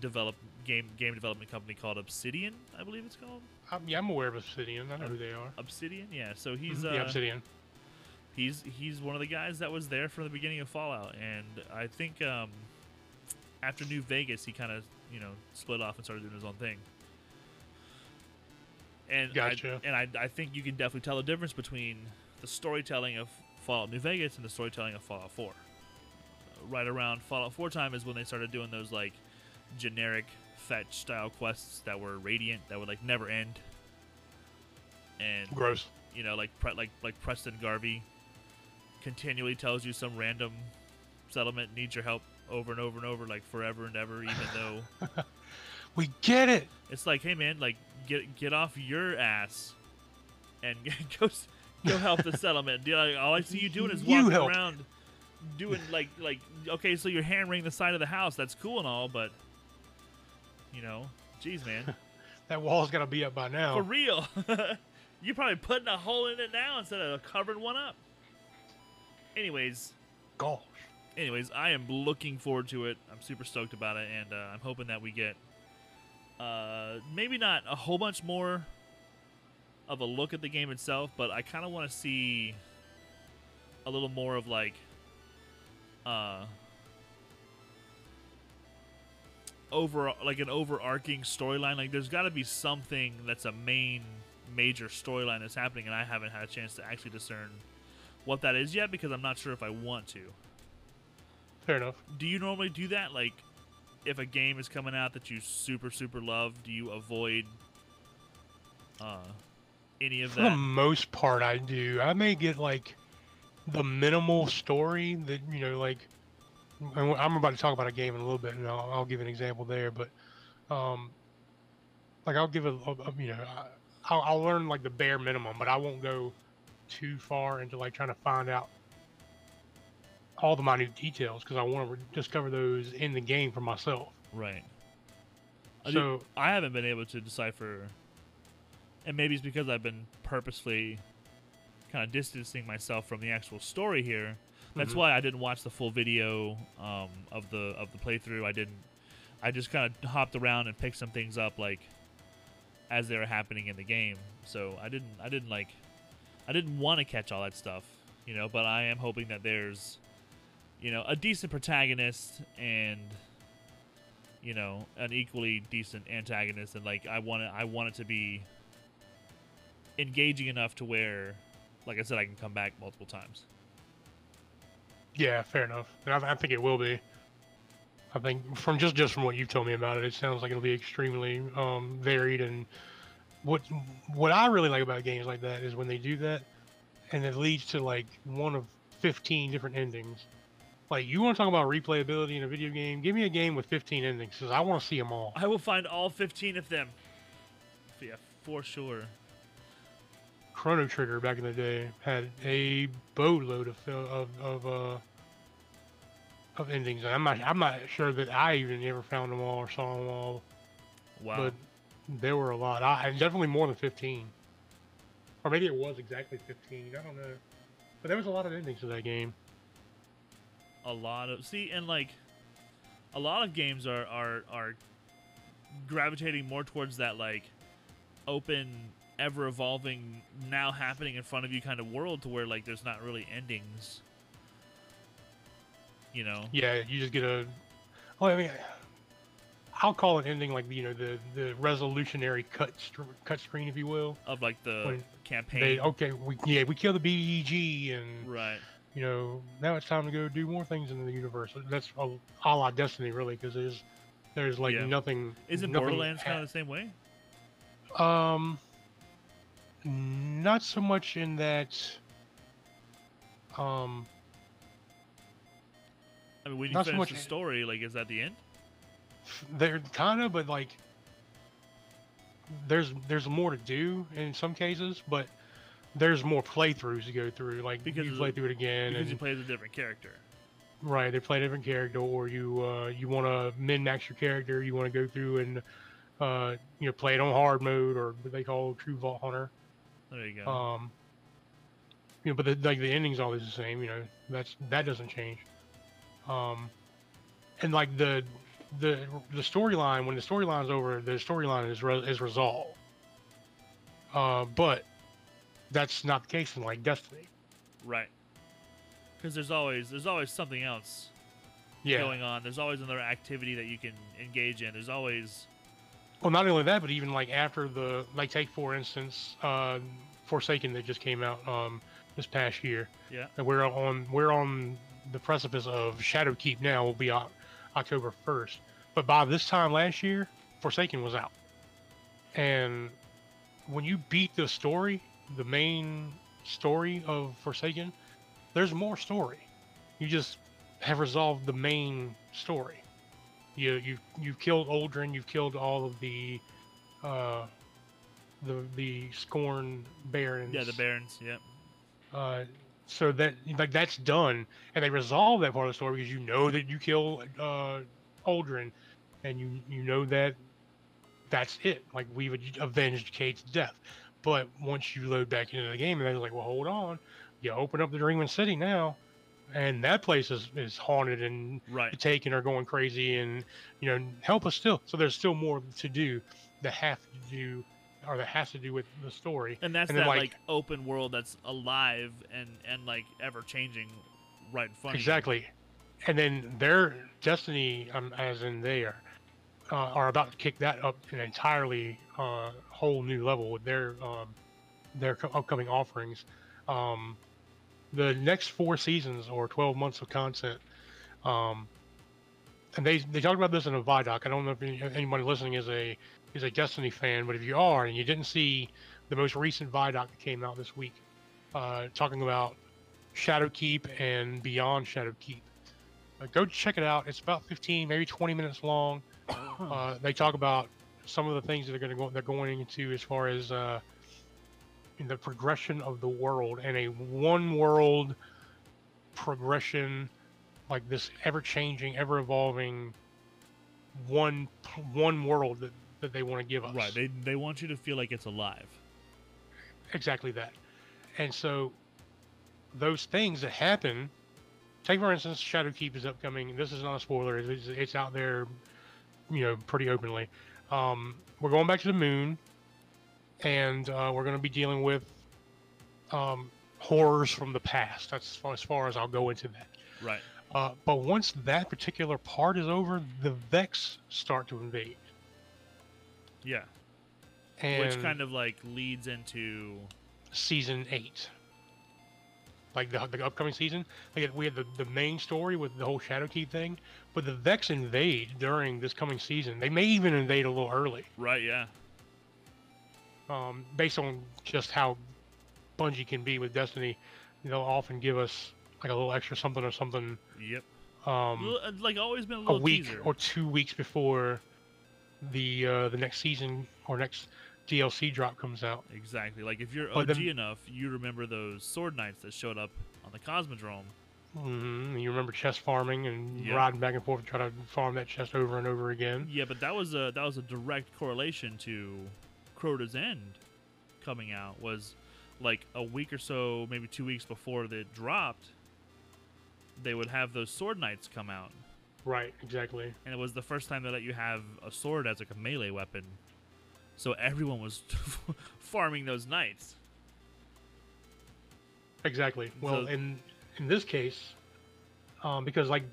A: develop game game development company called Obsidian, I believe it's called.
B: Um, yeah, I'm aware of Obsidian. I know who they are.
A: Obsidian, yeah. So he's
B: Mhm,
A: uh,
B: yeah, Obsidian.
A: he's he's one of the guys that was there from the beginning of Fallout, and I think um, after New Vegas, he kind of you know split off and started doing his own thing. And
B: Gotcha.
A: I, and I, I think you can definitely tell the difference between the storytelling of Fallout New Vegas and the storytelling of Fallout 4. Right around Fallout 4 time is when they started doing those like generic fetch style quests that were radiant that would like never end. And
B: Gross.
A: you know, like Pre- like like Preston Garvey continually tells you some random settlement needs your help over and over and over, like forever and ever, even (laughs) though
B: We get it.
A: it's like, hey man, like get get off your ass and (laughs) go go help the (laughs) settlement. Do- like, all I see you doing is
B: You
A: walking
B: help.
A: around doing like like okay, so you're hammering the side of the house. That's cool and all, but you know, jeez, man, (laughs)
B: That wall's got to be up by now.
A: for real. (laughs) You're probably putting a hole in it now instead of covering one up. Anyways,
B: Gosh.
A: anyways, I am looking forward to it. I'm super stoked about it, and uh, I'm hoping that we get uh, maybe not a whole bunch more of a look at the game itself, but I kind of want to see a little more of like uh, over like an overarching storyline. Like, there's got to be something that's a main major storyline that's happening, and I haven't had a chance to actually discern what that is yet because I'm not sure if I want to
B: Fair enough.
A: do you normally do that like if a game is coming out that you super super love do you avoid uh any of
B: For the
A: that
B: most part, I do. I may get like the minimal story that you know, like and I'm about to talk about a game in a little bit, and I'll, I'll give an example there. But um, like I'll give a, a, you know, I- I'll, I'll learn like the bare minimum, but I won't go too far into like trying to find out all the minute details because I want to discover those in the game for myself.
A: right I, do-
B: So
A: I haven't been able to decipher and maybe it's because i've been purposely kind of distancing myself from the actual story here that's
B: Mhm.
A: why i didn't watch the full video um, of the of the playthrough. I didn't i just kind of hopped around and picked some things up like as they were happening in the game. So i didn't i didn't like i didn't want to catch all that stuff you know but i am hoping that there's you know a decent protagonist and you know an equally decent antagonist. And like i want it i want it to be engaging enough to where like i said i can come back multiple times
B: Yeah, fair enough. I, I think it will be. I think from just just from what you've told me about it, it sounds like it'll be extremely um, varied. And what what I really like about games like that is when they do that, and it leads to like one of fifteen different endings. Like you want to talk about replayability in a video game? Give me a game with fifteen endings, because I want to see them all.
A: i will find all 15 of them yeah for sure
B: Chrono Trigger back in the day had a boatload of of of uh of endings. I'm not I'm not sure that I even ever found them all or saw them all,
A: wow
B: but there were a lot. I definitely more than 15, or maybe it was exactly 15. I don't know, but there was a lot of endings to that game.
A: a lot of see and like a lot of games are are are gravitating more towards that like open ever evolving now happening in front of you kind of world to where like there's not really endings you know
B: Yeah, you just get a. Well, I mean, I'll call it ending like you know the the resolutionary cut str- cut screen, if you will.
A: of like the
B: When
A: campaign
B: They okay, we yeah we kill the BEG and
A: right
B: you know, now it's time to go do more things in the universe. That's a, a la Destiny, really, because there's there's like
A: Yeah.
B: nothing.
A: isn't
B: nothing
A: borderlands kind of the same way
B: Um, not so much in that. Um,
A: i mean when you
B: so
A: finish
B: much
A: the story like is that the end
B: they're kind of, but like, there's there's more to do in some cases, but there's more playthroughs to go through. Like
A: Because
B: you play through it again,
A: because you play as a different character
B: right they play a different character or you uh, you want to min max your character you want to go through and uh, you know play it on hard mode or what they call true vault hunter
A: There you go.
B: um you know but the, like the ending's always the same you know that's that doesn't change um and like the the the storyline when the storyline's over the storyline is re- is resolved uh but that's not the case in like destiny
A: right. Because there's always there's always something else
B: yeah
A: going on. There's always another activity that you can engage in. There's always
B: Well, not only that, but even like after the like take for instance, uh, Forsaken that just came out um, this past year.
A: Yeah.
B: And we're on we're on the precipice of Shadowkeep now. Will be Oc- October first, but by this time last year, Forsaken was out. And when you beat the story, the main story of Forsaken, there's more story. You just have resolved the main story. You you you've killed Uldren. You've killed all of the, uh, the the Scorn Barons.
A: yeah the barons. Yeah.
B: Uh, so that like that's done, and they resolve that part of the story because you know that you kill uh, Uldren, and you you know that that's it. Like we've avenged Cayde's death. But once you load back into the game, and they're like, well, hold on, you open up the Dreaming City now, and that place is is haunted and
A: Right.
B: taken or going crazy and you know help us still so there's still more to do that have to do or that has to do with the story
A: And that's
B: And then,
A: that like,
B: like-
A: open world that's alive and and like ever changing, right in front. of you.
B: exactly and then their destiny um, as in they are uh, are about to kick that up an entirely uh, whole new level with their um, their co- upcoming offerings um, the next four seasons or 12 months of content um, and they they talked about this in a vidoc. I don't know if any, anybody listening is a is a destiny fan but if you are and you didn't see the most recent vidoc that came out this week uh, talking about shadowkeep and beyond shadowkeep uh, go check it out. It's about 15 maybe 20 minutes long. (coughs) Uh, they talk about some of the things that they're going to go they're going into as far as uh, the progression of the world and a one world progression like this ever changing ever evolving one one world that, that they want to give us
A: Right. They they want you to feel like it's alive.
B: exactly that and so those things that happen take for instance shadowkeep is upcoming this is not a spoiler it's, it's out there you know pretty openly um, we're going back to the moon and uh, we're going to be dealing with um, horrors from the past that's as far, as far as i'll go into that
A: Right.
B: uh, but once that particular part is over the vex start to invade
A: Yeah.
B: and
A: Which kind of like leads into
B: season eight. Like the, the upcoming season, like we had the, the main story with the whole Shadowkeep thing, but the Vex invade during this coming season. They may even invade a little early,
A: right. Yeah.
B: Um, based on just how Bungie can be with Destiny. They'll often give us like a little extra something or something
A: Yep.
B: um,
A: uh, like always been a
B: a week
A: teaser.
B: or two weeks before the uh, the next season or next DLC drop comes out.
A: Exactly. Like if you're OG
B: then-
A: enough, you remember those sword knights that showed up on the Cosmodrome.
B: Mm-hmm. You remember chest farming and
A: Yep.
B: riding back and forth, trying to farm that chest over and over again.
A: Yeah, but that was a that was a direct correlation to Crota's End coming out. Was like a week or so, maybe two weeks before it dropped. They would have those sword knights come out,
B: Right, exactly.
A: and it was the first time they let you have a sword as like a melee weapon. So everyone was (laughs) farming those knights.
B: Exactly. Well,
A: So-
B: in in this case, um, because like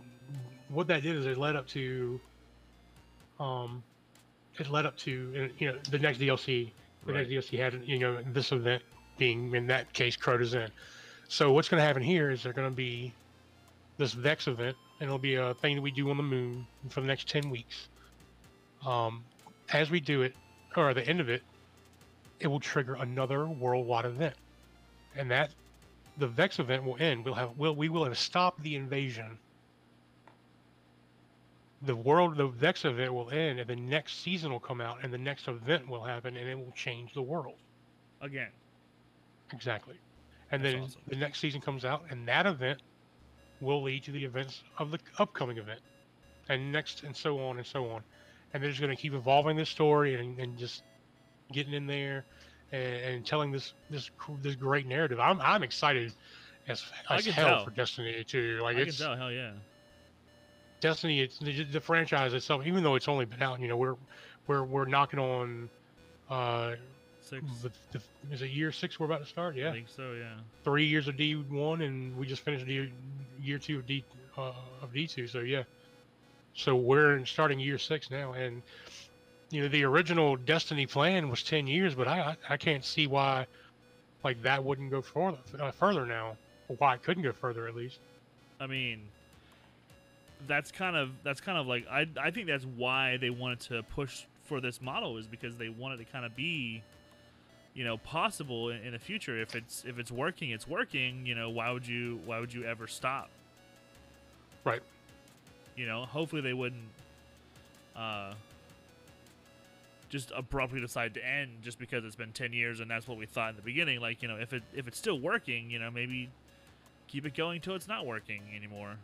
B: what that did is it led up to, um, it led up to uh, you know the next DLC. The
A: Right.
B: next DLC had you know this event being in that case Crota's End. So what's going to happen here is they're going to be this Vex event, and it'll be a thing that we do on the moon for the next ten weeks. Um, as we do it, or at the end of it, it will trigger another worldwide event, and that the Vex event will end. We'll have will we will have stopped the invasion. The world the next event will end, and the next season will come out, and the next event will happen, and it will change the world.
A: Again,
B: Exactly. And
A: That's
B: then
A: awesome.
B: the next season comes out, and that event will lead to the events of the upcoming event, and next, and so on and so on. And they're just going to keep evolving this story and, and just getting in there and, and telling this this this great narrative. I'm I'm excited as, as hell
A: tell.
B: for Destiny 2. Like
A: I can
B: it's
A: tell. Hell yeah.
B: Destiny, it's the, the franchise itself. Even though it's only been out, you know, we're we're we're knocking on. Uh,
A: Six.
B: the, the, is it year six we're about to start? Yeah, I
A: think so. Yeah.
B: three years of D one, and we just finished year year two of D uh, of D two. So yeah, so we're in starting year six now, and you know the original Destiny plan was ten years, but I I, I can't see why like that wouldn't go further uh, further now, or why it couldn't go further at least.
A: I mean, that's kind of that's kind of like I I think that's why they wanted to push for this model is because they wanted to kind of be, you know, possible in, in the future. If it's if it's working, it's working. You know, why would you why would you ever stop?
B: Right.
A: You know, hopefully they wouldn't. Uh, just abruptly decide to end just because it's been 10 years and that's what we thought in the beginning like you know if it if it's still working you know maybe keep it going till it's not working anymore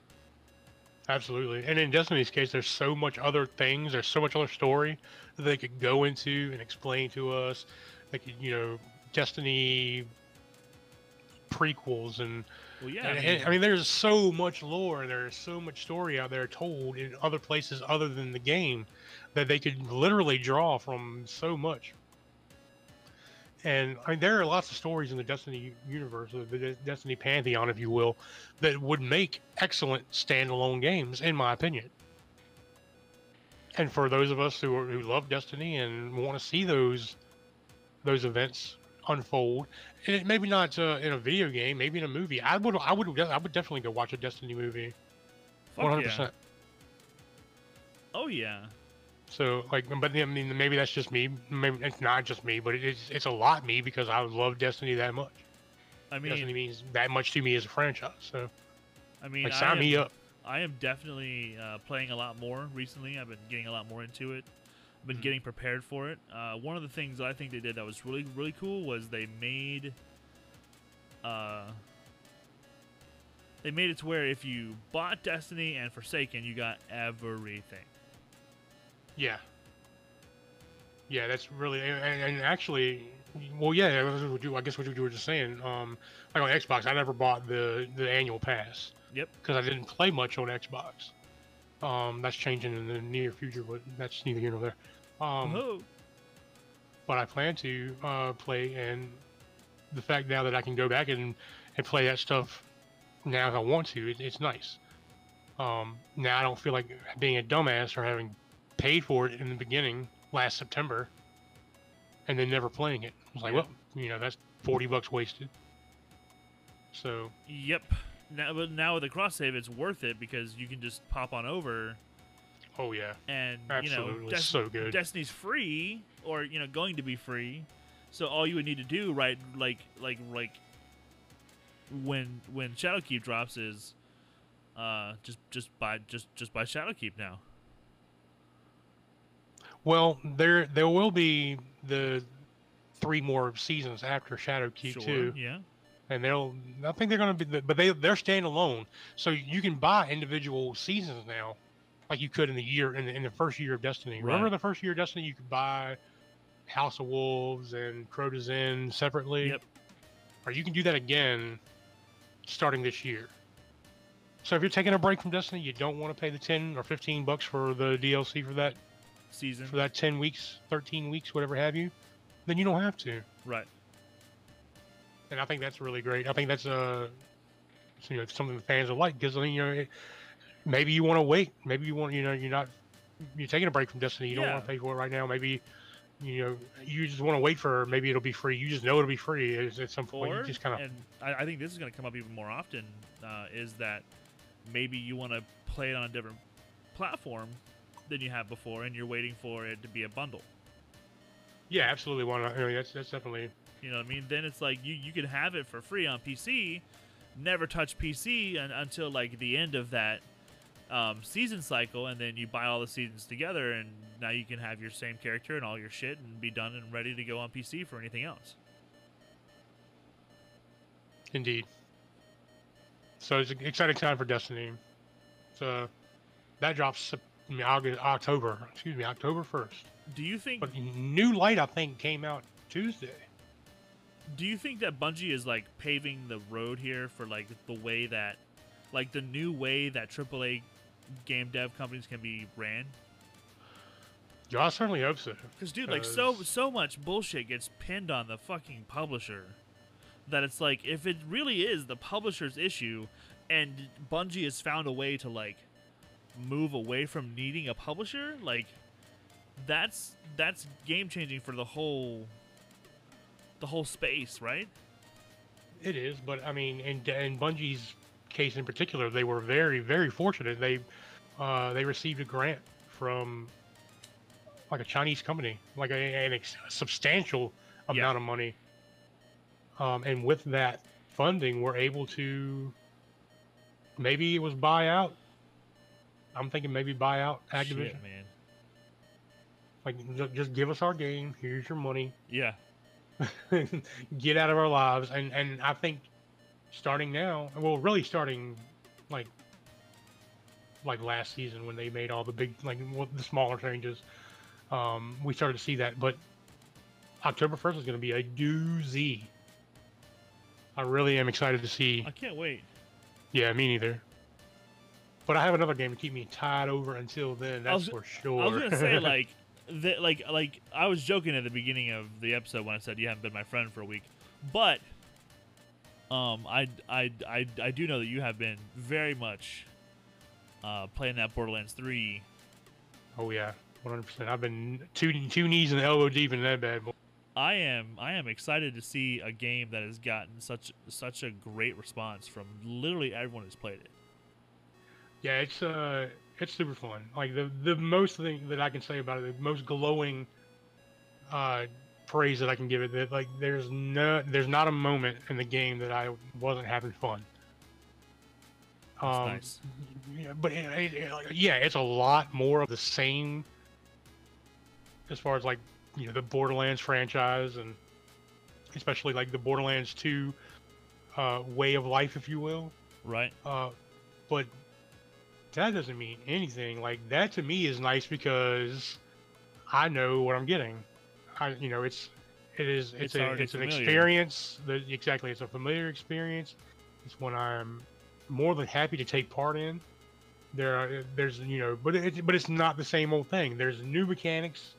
B: Absolutely. And in Destiny's case, there's so much other things, there's so much other story that they could go into and explain to us. They could, you know, Destiny prequels and,
A: well yeah
B: and- and- I mean, there's so much lore and there's so much story out there told in other places other than the game that they could literally draw from so much. And I mean, there are lots of stories in the Destiny universe, the De- Destiny pantheon, if you will, that would make excellent standalone games, in my opinion. And for those of us who are, who love Destiny and want to see those those events unfold, and maybe not uh, in a video game, maybe in a movie, I would I would I would definitely go watch a Destiny movie, one hundred percent.
A: oh yeah
B: So like, but I mean, maybe that's just me. Maybe it's not just me, but it's it's a lot me because I love Destiny that much.
A: i mean
B: Destiny means that much to me as a franchise. So
A: i mean
B: like,
A: I
B: sign me up.
A: I am definitely uh, playing a lot more recently. I've been getting a lot more into it. I've been
B: Mhm.
A: getting prepared for it. Uh, one of the things I think they did that was really really cool was they made uh, they made it to where if you bought Destiny and Forsaken, you got everything.
B: Yeah. Yeah, that's really and, and actually, well, yeah, you- I guess what you were just saying. Um, like on Xbox, I never bought the the annual pass.
A: Yep.
B: Because I didn't play much on Xbox. Um, that's changing in the near future, but that's neither here nor there. Um,
A: oh,
B: but I plan to uh, play, and the fact now that I can go back and, and play that stuff now if I want to, it, it's nice. Um, now I don't feel like being a dumbass or having paid for it in the beginning last September, and then never playing it. It's like,
A: Yeah.
B: well, you know, that's forty bucks wasted. So
A: yep. Now, but now with the cross save, it's worth it because you can just pop on over
B: oh yeah,
A: and
B: absolutely,
A: you know, Des-
B: so good.
A: Destiny's free, or you know, going to be free. So all you would need to do, right, like, like, like, when when Shadowkeep drops is, uh, just just buy just just buy Shadowkeep now.
B: Well, there there will be the three more seasons after Shadowkeep
A: sure,
B: too.
A: yeah,
B: and they'll I think they're going to be but they they're standalone so you can buy individual seasons now like you could in the year in the, in the first year of Destiny. Remember the first year of Destiny you could buy House of Wolves and Crota's End separately?
A: Yep.
B: or you can do that again starting this year. So if you're taking a break from Destiny you don't want to pay the 10 or 15 bucks for the DLC for that
A: season,
B: for that 10 weeks 13 weeks whatever have you then you don't have to
A: right?
B: and I think that's really great. I think that's uh, you know, something the fans will like because I mean, you know, it, maybe you want to wait. Maybe you want, you know, you're not, you're taking a break from Destiny. You don't want to pay for it right now. Maybe, you know, you just want to wait for maybe it'll be free. You just know it'll be free at, at some point.
A: Or
B: you just kind of
A: and I, I think this is going to come up even more often. Uh, is that maybe you want to play it on a different platform than you have before, and you're waiting for it to be a bundle.
B: yeah, absolutely to. I mean, that's that's definitely
A: You know what I mean? Then it's like you, you could have it for free on PC, never touch PC un, until like the end of that um, season cycle, and then you buy all the seasons together, and now you can have your same character and all your shit and be done and ready to go on PC for anything else.
B: indeed. So it's an exciting time for Destiny. So that drops Sep- I mean, August, October. Excuse me, October first.
A: Do you think
B: But New Light, I think, came out Tuesday.
A: do you think that Bungie is like paving the road here for like the way that like the new way that AAA game dev companies can be ran?
B: Yeah, I certainly hope so.
A: Because dude, like so so much bullshit gets pinned on the fucking publisher that it's like if it really is the publisher's issue and Bungie has found a way to like move away from needing a publisher, like that's that's game changing for the whole the whole space, right?
B: It is, but I mean, in in Bungie's case in particular, they were very, very fortunate. They uh, they received a grant from like a Chinese company, like a, an ex- substantial
A: Yeah.
B: amount of money. Um, and with that funding, we're able to maybe it was buy out. I'm thinking maybe buy out Activision.
A: Shit, man.
B: Like, just give us our game. Here's your money.
A: Yeah. (laughs)
B: get out of our lives and and i think starting now well really starting like like last season when they made all the big like the smaller changes um we started to see that but october 1st is going to be a doozy i really am excited to see
A: I can't wait.
B: yeah me neither but i have another game to keep me tied over until then
A: I was-
B: that's for sure
A: I was gonna say like that like like I was joking at the beginning of the episode when I said you haven't been my friend for a week, but um I I I, I do know that you have been very much uh, playing that Borderlands three.
B: oh yeah 100% i've been two two knees and elbow deep in that bad boy
A: I am I am excited to see a game that has gotten such such a great response from literally everyone who's played it.
B: Yeah, it's uh, it's super fun. Like the the most thing that I can say about it, the most glowing uh praise that I can give it, that like there's no there's not a moment in the game that I wasn't having fun. Um,
A: nice.
B: yeah, but it, it, it- like, yeah, it's a lot more of the same as far as like you know the Borderlands franchise and especially like the Borderlands 2 uh, way of life, if you will.
A: Right?
B: Uh, but that doesn't mean anything. Like that to me is nice because I know what I'm getting. I, you know, it's it is it's,
A: It's
B: a it's an
A: familiar.
B: experience. That exactly, it's a familiar experience. It's one I'm more than happy to take part in. There, are, there's you know, but it, but it's not the same old thing. There's new mechanics.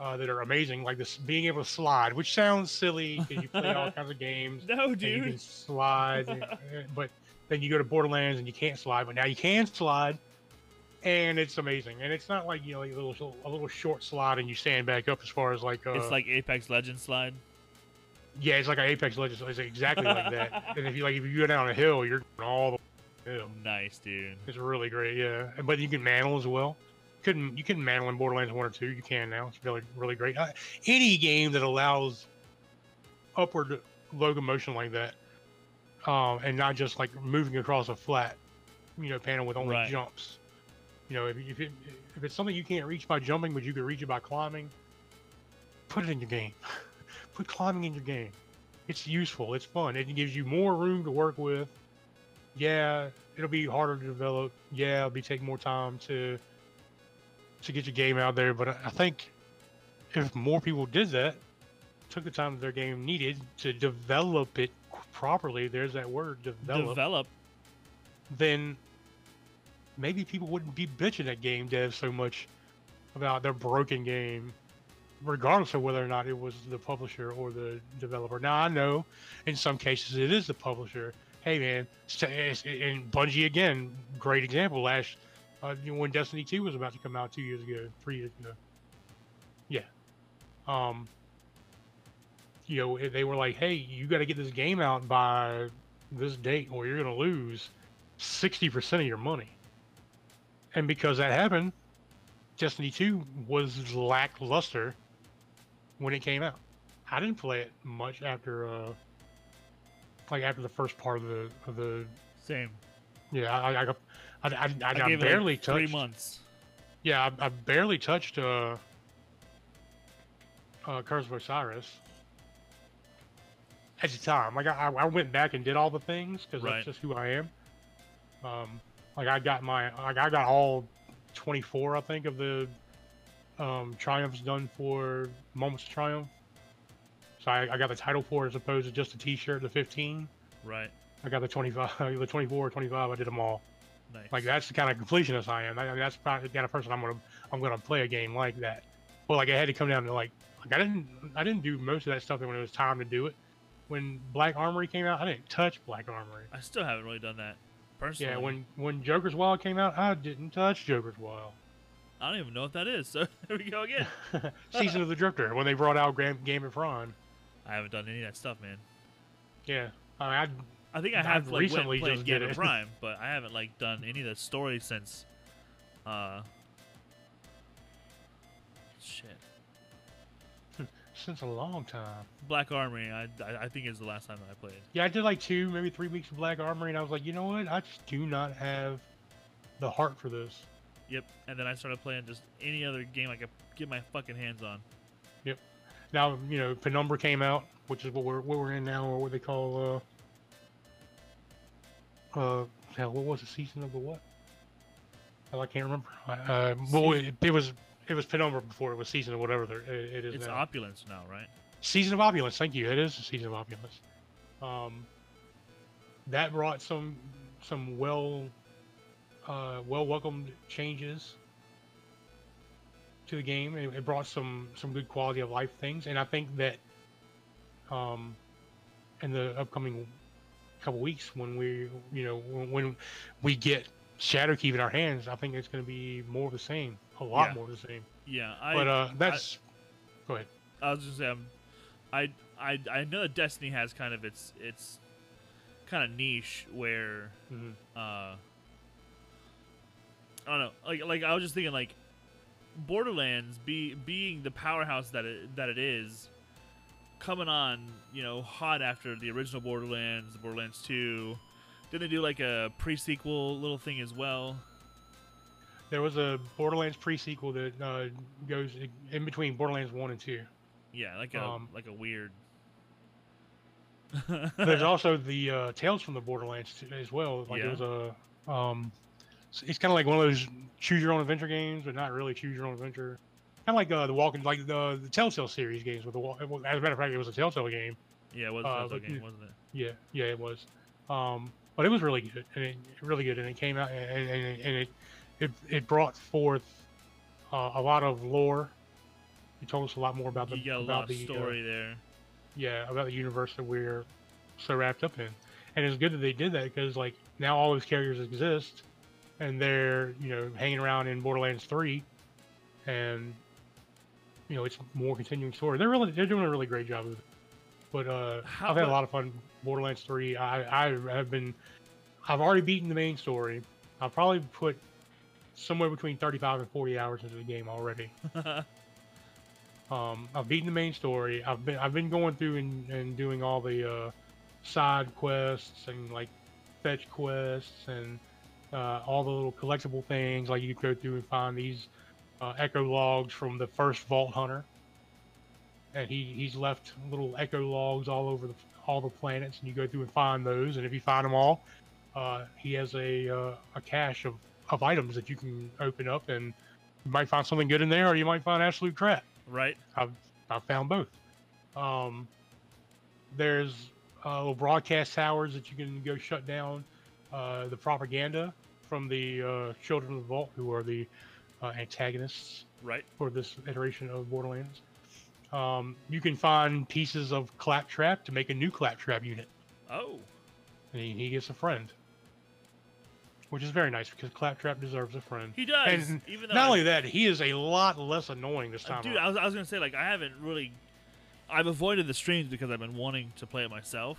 B: Uh, that are amazing, like this being able to slide, which sounds silly because you play all (laughs) kinds of games
A: No,
B: and you can
A: dude.
B: slide, (laughs) but then you go to Borderlands and you can't slide, but now you can slide, and it's amazing. And it's not like you know like a little a little short slide and you stand back up as far as like uh,
A: it's like Apex Legends slide.
B: yeah, it's like an Apex Legends. It's exactly like that. (laughs) And if you like if you go down a hill, you're going all the way hill.
A: Nice, dude.
B: It's really great, yeah. But you can mantle as well. Couldn't you couldn't mantle in Borderlands one or two? You can now. It's really really great. Uh, any game that allows upward locomotion like that, um, and not just like moving across a flat, you know, panel with only
A: Right.
B: jumps. You know, if if, it, if it's something you can't reach by jumping, but you can reach it by climbing, put it in your game. (laughs) put climbing in your game. It's useful. It's fun. It gives you more room to work with. Yeah, it'll be harder to develop. Yeah, it'll be taking more time to to get your game out there. But I I think if more people did that, took the time that their game needed to develop it properly, there's that word, develop,
A: Develop.
B: then maybe people wouldn't be bitching at game devs so much about their broken game, regardless of whether or not it was the publisher or the developer. Now I know in some cases it is the publisher. Hey man, and Bungie again, great example. Last uh, when Destiny 2 was about to come out two years ago, three years ago. Yeah. Um. You know, they were like, "Hey, you got to get this game out by this date, or you're gonna lose sixty percent of your money." And because that happened, Destiny 2 was lackluster when it came out. I didn't play it much after, uh, like after the first part of the of the.
A: Same.
B: Yeah, I I, got- I, I, I, barely
A: like three
B: touched.
A: months.
B: Yeah, I, I barely touched uh, uh, Curse of Osiris at the time. Like I, I went back and did all the things because
A: Right.
B: that's just who I am. Um, like I got my, like I got all 24, I think, of the um, triumphs done for Moments of Triumph. So I, I got the title for it as opposed to just a T-shirt, the 15.
A: Right.
B: I got the 25, (laughs) the 24 or 25. I did them all.
A: Nice.
B: Like that's the kind of completionist I am. I, I mean, that's probably the kind of person I'm gonna I'm gonna play a game like that. But like I had to come down to like like I didn't I didn't do most of that stuff when it was time to do it. When Black Armory came out, I didn't touch Black Armory.
A: I still haven't really done that personally.
B: Yeah, when when Joker's Wild came out, I didn't touch Joker's Wild.
A: I don't even know what that is. So (laughs) there we go again. (laughs)
B: Season of the Drifter when they brought out Game, Game of Thrones.
A: I haven't done any of that stuff, man.
B: Yeah, I, mean,
A: I think I
B: I've
A: like
B: recently
A: went and
B: just
A: played
B: Gambit.
A: Prime, (laughs) but I haven't like done any of the story since. Uh.
B: Since a long time.
A: Black Armory, I, I I think is the last time that I played.
B: Yeah, I did like two, maybe three weeks of Black Armory, and I was like, you know what? I just do not have the heart for this.
A: Yep. And then I started playing just any other game I could get my fucking hands on. Yep.
B: Now, you know, Penumbra came out, which is what we're what we're in now, or what they call uh uh hell, what was the season of the what? Hell, I can't remember. Uh, well, it, it was it was Penumbra before it was season of whatever there, it, it is
A: It's
B: now.
A: opulence now, right?
B: Season of Opulence. Thank you. It is a season of opulence. Um, that brought some some well uh, well welcomed changes to the game. It, it brought some some good quality of life things, and I think that um, in the upcoming couple weeks when we you know when, when we get Shadowkeep in our hands, I think it's going to be more of the same, a lot
A: Yeah.
B: more the same.
A: Yeah. I
B: but uh, that's go ahead.
A: I was just saying, I I I know that Destiny has kind of its its kind of niche where
B: Mhm.
A: uh I don't know, like like I was just thinking like Borderlands be being the powerhouse that it that it is coming on, you know, hot after the original Borderlands, Borderlands 2. Didn't they do like a pre-sequel little thing as well?
B: There was a Borderlands pre-sequel that uh, goes in between Borderlands one and two.
A: Yeah, like a
B: Um,
A: like a weird (laughs)
B: There's also (laughs) the uh, Tales from the Borderlands t- as well. Like
A: Yeah.
B: it was a, um, it's, kind of like one of those choose your own adventure games, but not really choose your own adventure. Kind of like uh, the Walking, like the the Telltale series games with the. As a matter of fact, it was a Telltale game.
A: Yeah, it was a
B: Uh,
A: Telltale
B: but
A: game, wasn't it?
B: Yeah, yeah, it was. Um, but it was really good, and it, really good, and it came out, and, and, and it, it it brought forth uh, a lot of lore. It told us a lot more about the
A: You got a
B: about the uh,
A: story there.
B: yeah, about the universe that we're so wrapped up in. And it's good that they did that because like now all those characters exist and they're, you know, hanging around in Borderlands 3 and you know, it's more continuing story. They're really they're doing a really great job of it. But uh
A: How-
B: I've had a lot of fun Borderlands 3. I I have been I've already beaten the main story. I've probably put somewhere between 35 and 40 hours into the game already. (laughs) Um, I've beaten the main story. I've been I've been going through and, and doing all the uh, side quests and like fetch quests and uh, all the little collectible things. Like you go through and find these uh, echo logs from the first Vault Hunter, and he he's left little echo logs all over the all the planets, and you go through and find those. And if you find them all, uh, he has a uh, a cache of, of items that you can open up, and you might find something good in there, or you might find absolute crap.
A: right?
B: I've I've found both. Um, there's uh, little broadcast towers that you can go shut down. Uh, the propaganda from the uh, Children of the Vault, who are the uh, antagonists
A: Right.
B: for this iteration of Borderlands. Um, you can find pieces of Claptrap to make a new Claptrap unit,
A: Oh,
B: and he, he gets a friend, which is very nice because Claptrap deserves a friend.
A: he does.
B: And
A: even though
B: Not
A: I-
B: only that, he is a lot less annoying this time.
A: dude. I was, I was gonna say like I haven't really. I've avoided the streams because I've been wanting to play it myself.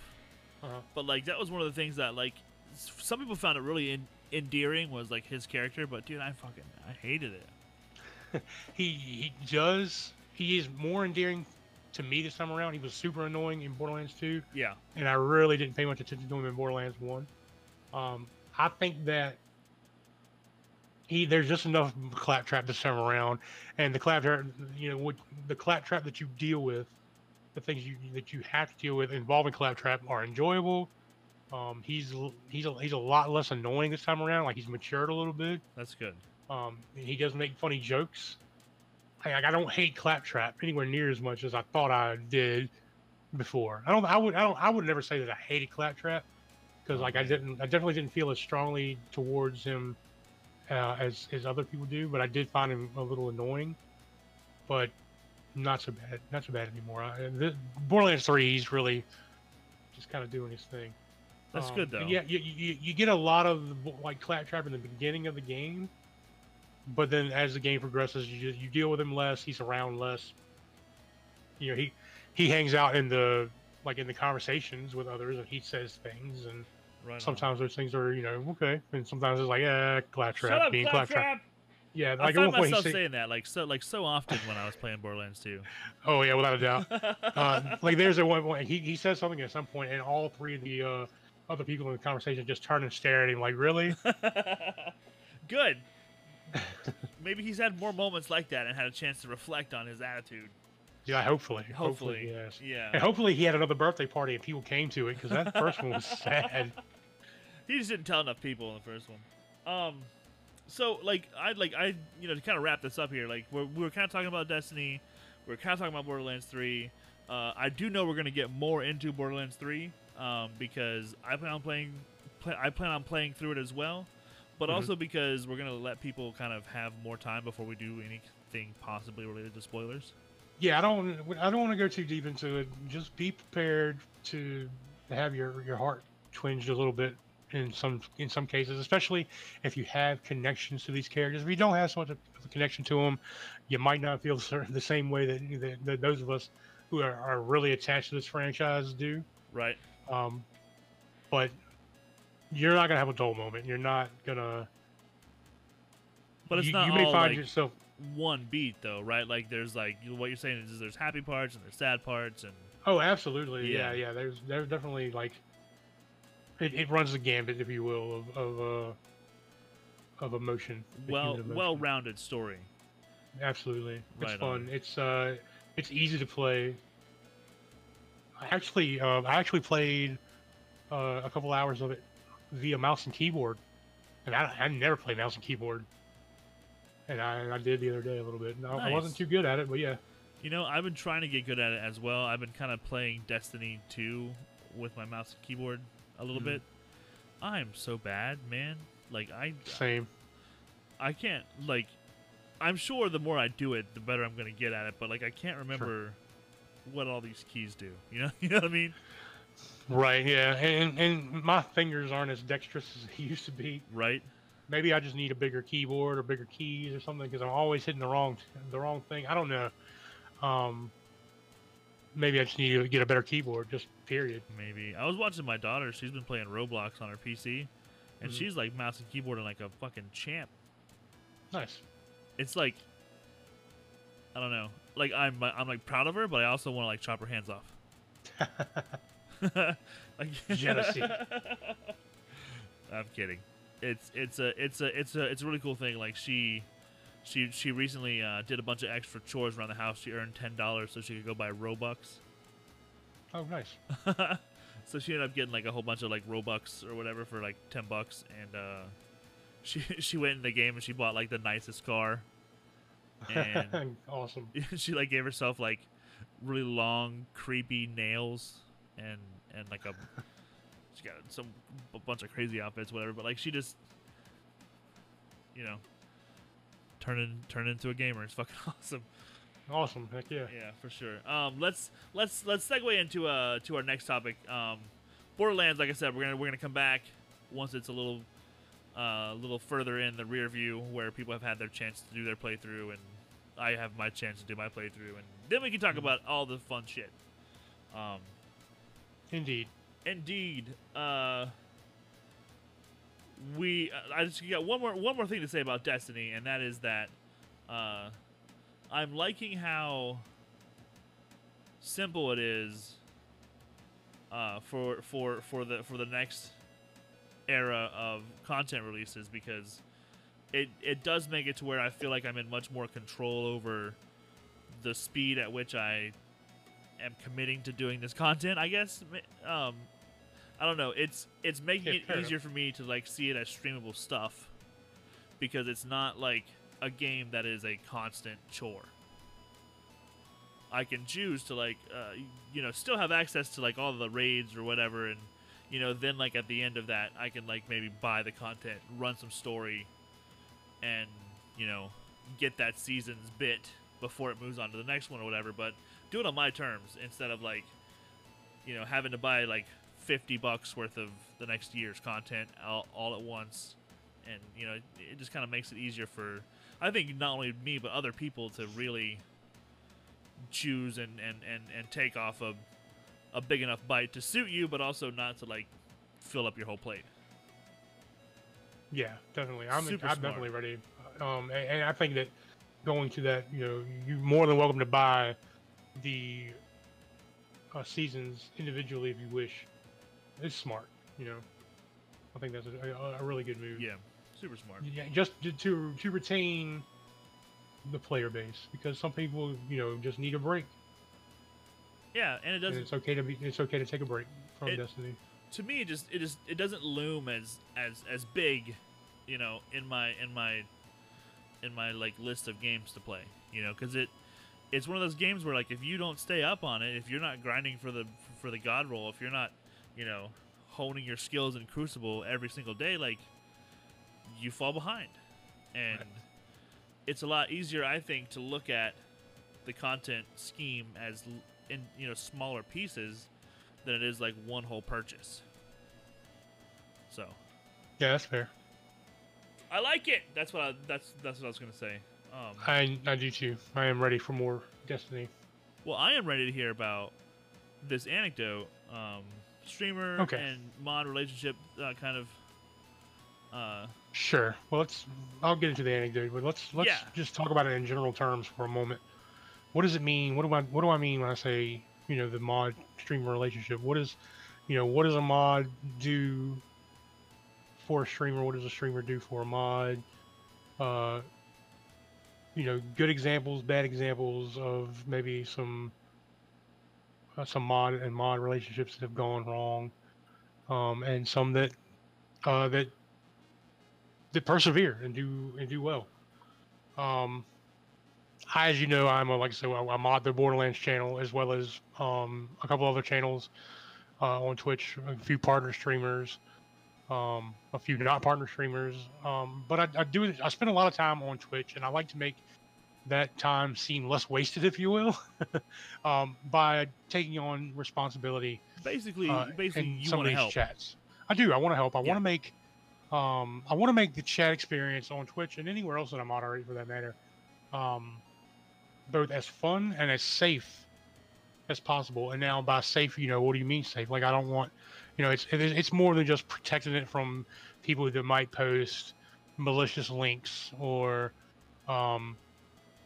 B: Uh-huh.
A: But like that was one of the things that like some people found it really en- endearing was like his character, but dude, I fucking I hated it. (laughs)
B: he he does he is more endearing to me this time around. He was super annoying in Borderlands 2,
A: Yeah.
B: and I really didn't pay much attention to him in Borderlands 1. Um, I think that he there's just enough claptrap this time around, and the claptrap, you know, what the claptrap that you deal with, the things you that you have to deal with involving claptrap are enjoyable, Um, he's he's a, he's a lot less annoying this time around. Like he's matured a little bit.
A: That's good.
B: Um, he does make funny jokes. I, I don't hate Claptrap anywhere near as much as I thought I did before. I don't. I would. I don't. I would never say that I hated Claptrap because like I didn't. I definitely didn't feel as strongly towards him uh, as as other people do. But I did find him a little annoying. But not so bad. Not so bad anymore. I, the, Borderlands Three, he's really just kind of doing his thing.
A: That's
B: Um,
A: good though.
B: Yeah, you, you, you get a lot of like claptrap in the beginning of the game, but then as the game progresses, you just, you deal with him less. He's around less. You know, he he hangs out in the like in the conversations with others, and he says things, and
A: Right on.
B: sometimes those things are you know okay, and sometimes it's like yeah, claptrap
A: Shut up,
B: being
A: Claptrap!
B: Yeah,
A: I
B: like at
A: found
B: one point he
A: myself
B: said,
A: saying that like so like so often when I was playing Borderlands 2. (laughs)
B: oh yeah, without a doubt. (laughs) uh, like there's a one point he, he says something at some point, and all three of the uh, other people in the conversation just turn and stare at him like really. (laughs)
A: Good. Maybe he's had more moments like that and had a chance to reflect on his attitude.
B: Yeah, hopefully.
A: Hopefully.
B: yes.
A: Yeah.
B: And hopefully he had another birthday party and people came to it because that first one was sad.
A: He just didn't tell enough people in the first one. Um, so like I'd like I you know to kind of wrap this up here. Like we're, we were kind of talking about Destiny, we are kind of talking about Borderlands Three. Uh, I do know we're gonna get more into Borderlands Three um, because I plan on playing. Play, I plan on playing through it as well, but
B: Mhm.
A: also because we're gonna let people kind of have more time before we do anything possibly related to spoilers.
B: Yeah, I don't. I don't want to go too deep into it. Just be prepared to have your your heart twinged a little bit in some in some cases, especially if you have connections to these characters. If you don't have so much of a connection to them, you might not feel the same way that, that, that those of us who are, are really attached to this franchise do.
A: Right.
B: Um, but you're not gonna have a dull moment. You're not gonna.
A: But it's
B: you,
A: not
B: you may find
A: like
B: yourself.
A: one beat though, right? Like there's like what you're saying is there's happy parts and there's sad parts and
B: Oh, absolutely.
A: Yeah.
B: Yeah, yeah. There's there's definitely like it, it runs the gambit, if you will, of of uh, of emotion.
A: Well,
B: emotion.
A: well-rounded story.
B: Absolutely, it's
A: Right
B: fun.
A: on.
B: It's uh, it's easy to play. I actually, uh, I actually played uh, a couple hours of it via mouse and keyboard, and I, I never play mouse and keyboard. And I, I did the other day a little bit. No, I wasn't too good at it, but yeah.
A: You know, I've been trying to get good at it as well. I've been kind of playing Destiny 2 with my mouse and keyboard a little
B: Mhm.
A: bit. I'm so bad, man. Like I
B: Same.
A: I can't like I'm sure the more I do it, the better I'm going to get at it, but like I can't remember what all these keys do. (laughs) You know? You know what I mean?
B: Right. Yeah. And and my fingers aren't as dexterous as they used to be.
A: Right?
B: Maybe I just need a bigger keyboard or bigger keys or something because I'm always hitting the wrong the wrong thing. I don't know. Um, maybe I just need to get a better keyboard. Just period.
A: Maybe. I was watching my daughter. She's been playing Roblox on her PC, and
B: Mhm.
A: she's like mouse and keyboard and like a fucking champ.
B: Nice.
A: It's like I don't know. Like I'm I'm like proud of her, but I also want to like chop her hands off. (laughs) like
B: Jealousy. (laughs)
A: I'm kidding. It's it's a it's a it's a it's a really cool thing. Like she she she recently uh, did a bunch of extra chores around the house. She earned ten dollars so she could go buy Robux.
B: oh, nice. (laughs)
A: so she ended up getting like a whole bunch of like Robux or whatever for like ten bucks, and uh, (laughs) she she went in the game and she bought like the nicest car, and (laughs)
B: awesome.
A: she like gave herself like really long, creepy nails and and like a she got some a bunch of crazy outfits, whatever. But like she just you know turn in turn into a gamer. It's fucking (laughs) awesome.
B: Awesome. Heck yeah.
A: Yeah, for sure. Um, let's let's let's segue into uh to our next topic. Um, Borderlands, like I said, we're gonna we're gonna come back once it's a little uh, a little further in the rear view where people have had their chance to do their playthrough and I have my chance to do my playthrough, and then we can talk about all the fun shit. Um,
B: Indeed.
A: indeed. Uh, we uh, I just got one more one more thing to say about Destiny, and that is that uh, I'm liking how simple it is uh, for for for the for the next era of content releases because it it does make it to where I feel like I'm in much more control over the speed at which I am committing to doing this content. I guess um, I don't know. It's it's making it easier for me to like see it as streamable stuff because it's not like a game that is a constant chore. I can choose to like uh, you know still have access to like all the raids or whatever, and you know then like at the end of that I can like maybe buy the content, run some story, and you know get that season's bit before it moves on to the next one or whatever. But do it on my terms instead of like you know having to buy like 50 bucks worth of the next year's content all, all at once and you know it just kind of makes it easier for i think not only me but other people to really choose and and and, and take off a, a big enough bite to suit you but also not to like fill up your whole plate
B: Yeah, definitely. I'm,
A: Super
B: I'm
A: smart.
B: definitely ready. Um, and, and I think that going to that, you know, you're more than welcome to buy the uh, seasons individually if you wish. It's smart, you know. I think that's a, a, a really good move.
A: yeah super smart
B: Yeah, just to, to to retain the player base because some people, you know, just need a break.
A: yeah and it doesn't
B: it's okay to be. It's okay to take a break from
A: It-
B: Destiny.
A: to me it just it just it doesn't loom as as as big you know in my in my in my like list of games to play you know because it it's one of those games where like if you don't stay up on it if you're not grinding for the for the god roll if you're not you know honing your skills in crucible every single day like you fall behind and
B: Right.
A: it's a lot easier i think to look at the content scheme as in you know smaller pieces than it is like one whole purchase. So
B: Yeah, that's fair.
A: I like it. That's what I, that's that's what I was gonna say. Um,
B: I I do too. I am ready for more Destiny.
A: well, I am ready to hear about this anecdote. Um, streamer
B: Okay.
A: and mod relationship uh, kind of. Uh,
B: Sure. Well, let's. I'll get into the anecdote, but let's let's
A: Yeah.
B: just talk about it in general terms for a moment. What does it mean? What do I what do I mean when I say you know the mod streamer relationship? What is you know what does a mod do for a streamer? What does a streamer do for a mod? Uh, you know, good examples, bad examples of maybe some some mod and mod relationships that have gone wrong, um, and some that uh, that that persevere and do and do well. Um, I, as you know, I'm a, like I said, I, I mod the Borderlands channel as well as um, a couple other channels uh, on Twitch, a few partner streamers, um, a few not partner streamers. Um, but I, I do I spend a lot of time on Twitch, and I like to make that time seem less wasted, if you will, (laughs) um, by taking on responsibility
A: basically,
B: uh,
A: basically,
B: in
A: you
B: some
A: want
B: of
A: to
B: these
A: help.
B: chats. I do. I want to help. I
A: Yeah.
B: want to make, um, I want to make the chat experience on Twitch and anywhere else that I moderate, for that matter, um, both as fun and as safe as possible. And now by safe, you know, what do you mean safe? Like I don't want, you know, it's it's more than just protecting it from people that might post malicious links or um,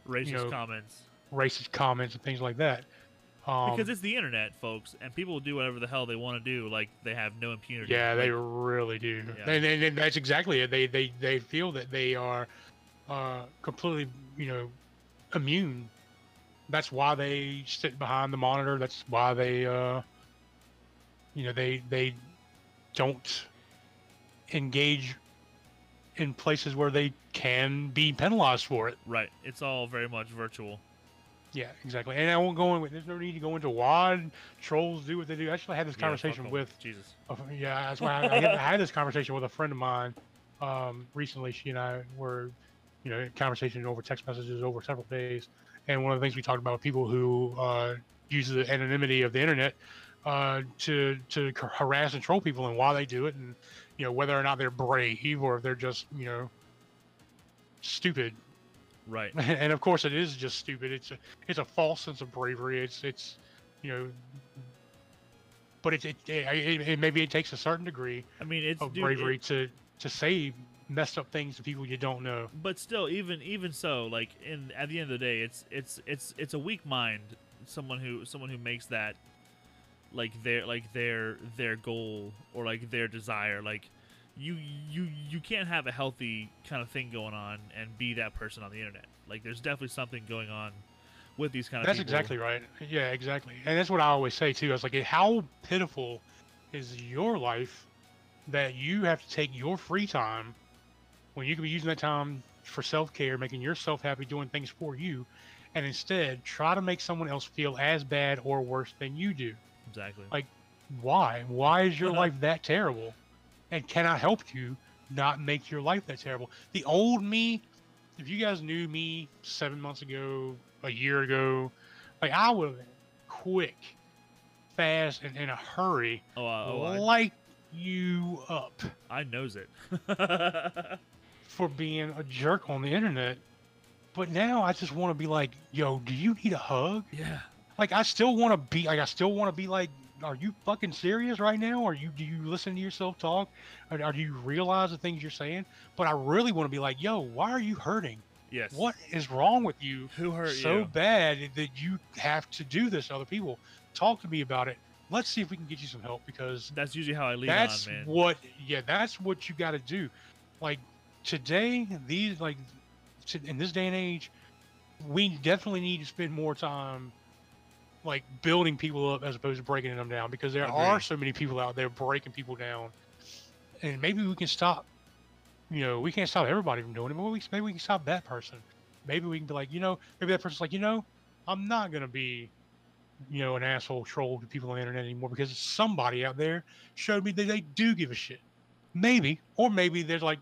A: Racist
B: know,
A: comments
B: racist comments and things like that. Um,
A: because it's the internet, folks, and people will do whatever the hell they want to do. Like they have no impunity.
B: Yeah, they really do.
A: Yeah.
B: And, and- and that's exactly it. They they they feel that they are uh, completely, you know, immune. That's why they sit behind the monitor. That's why they, uh, you know, they they don't engage in places where they can be penalized for it.
A: right. It's all very much virtual.
B: Yeah, exactly. And I won't go in with. There's no need to go into why Trolls do what they do. Actually, I had this
A: Yeah,
B: conversation
A: 'em.
B: with
A: Jesus.
B: Yeah, that's why I, I, had, I had this conversation with a friend of mine um, recently. She and I were, you know, conversation over text messages over several days, and one of the things we talked about people who uh, use the anonymity of the internet uh, to to harass and troll people, and why they do it, and you know whether or not they're brave or if they're just you know stupid.
A: Right. (laughs)
B: and of course, it is just stupid. It's a it's a false sense of bravery. It's it's you know. But it, it, it, it maybe it takes a certain degree
A: I mean, it's
B: of
A: dude, it-
B: bravery to to say messed up things to people you don't know.
A: but still even even so like in at the end of the day it's it's it's it's a weak mind someone who someone who makes that like their like their their goal or like their desire like you you you can't have a healthy kind of thing going on and be that person on the internet like there's definitely something going on with these kind of things.
B: That's
A: people.
B: exactly right. Yeah, exactly. And that's what I always say too. I was like, how pitiful is your life that you have to take your free time when you could be using that time for self care, making yourself happy, doing things for you, and instead try to make someone else feel as bad or worse than you do.
A: Exactly.
B: Like, why? Why is your life that terrible? And can I help you not make your life that terrible? The old me, if you guys knew me seven months ago, a year ago, like I would have quick, fast, and in a hurry,
A: oh, uh, oh I,
B: light you up
A: I knows it. (laughs)
B: for being a jerk on the internet. But now I just want to be like, yo, do you need a hug?
A: yeah.
B: Like I still want to be like I still want to be like, are you fucking serious right now? Are you do you listen to yourself talk? Or, or do you realize the things you're saying? But I really want to be like, yo, why are you hurting?
A: Yes.
B: What is wrong with you
A: Who hurt you
B: so
A: you?
B: bad that you have to do this to other people? Talk to me about it. Let's see if we can get you some help because
A: That's usually how I lead
B: that's
A: on, man.
B: what yeah that's what you got to do like today these like to, in this day and age we definitely need to spend more time like building people up as opposed to breaking them down because there are so many people out there breaking people down. And maybe we can stop you know we can't stop everybody from doing it but we, maybe we can stop that person. Maybe we can be like you know maybe that person's like you know i'm not going to be you know an asshole troll to people on the internet anymore because somebody out there showed me that they do give a shit. Maybe or maybe there's like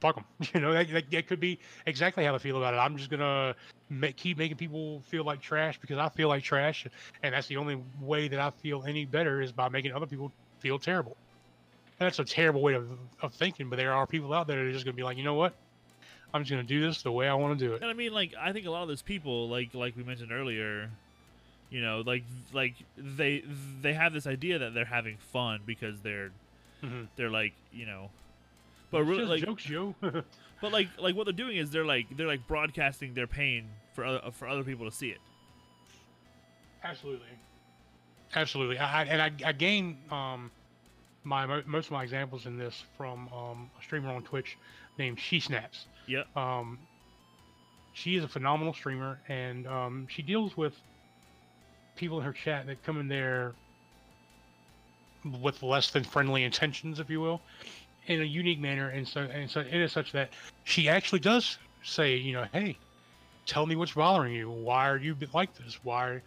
B: fuck them (laughs) you know that, that, that could be exactly how i feel about it. I'm just gonna make, keep making people feel like trash because i feel like trash and that's the only way that i feel any better is by making other people feel terrible. And that's a terrible way of, of thinking but there are people out there that are just gonna be like you know what? I'm just gonna do this the way i want to do it.
A: And I mean, like, I think a lot of those people, like, like we mentioned earlier, you know, like, like they they have this idea that they're having fun because they're
B: Mhm.
A: they're like, you know, but really, like,
B: jokes yo (laughs)
A: but like, like what they're doing is they're like they're like broadcasting their pain for other, for other people to see it.
B: Absolutely, absolutely. I, and I, I gain um, my most of my examples in this from um, a streamer on Twitch named She Snaps.
A: Yep.
B: Um, she is a phenomenal streamer, and um, she deals with people in her chat that come in there with less than friendly intentions, if you will, in a unique manner, and so and so it is such that she actually does say, you know, hey, tell me what's bothering you. Why are you like this? Why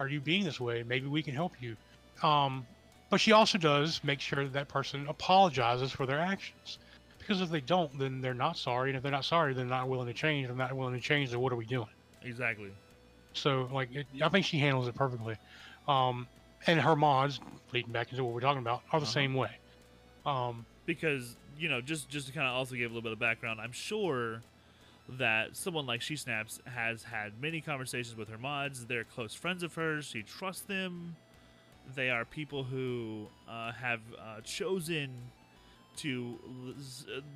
B: are you being this way? Maybe we can help you. Um, but she also does make sure that, that person apologizes for their actions. Because if they don't, then they're not sorry. And if they're not sorry, they're not willing to change. If they're not willing to change, then what are we doing?
A: Exactly.
B: So, like, it, I think she handles it perfectly. Um, and her mods, leading back into what we're talking about, are the
A: Uh-huh.
B: same way. Um,
A: because you know just just to kind of also give a little bit of background i'm sure that someone like she snaps has had many conversations with her mods. They're close friends of hers. She trusts them. They are people who uh, have uh, chosen to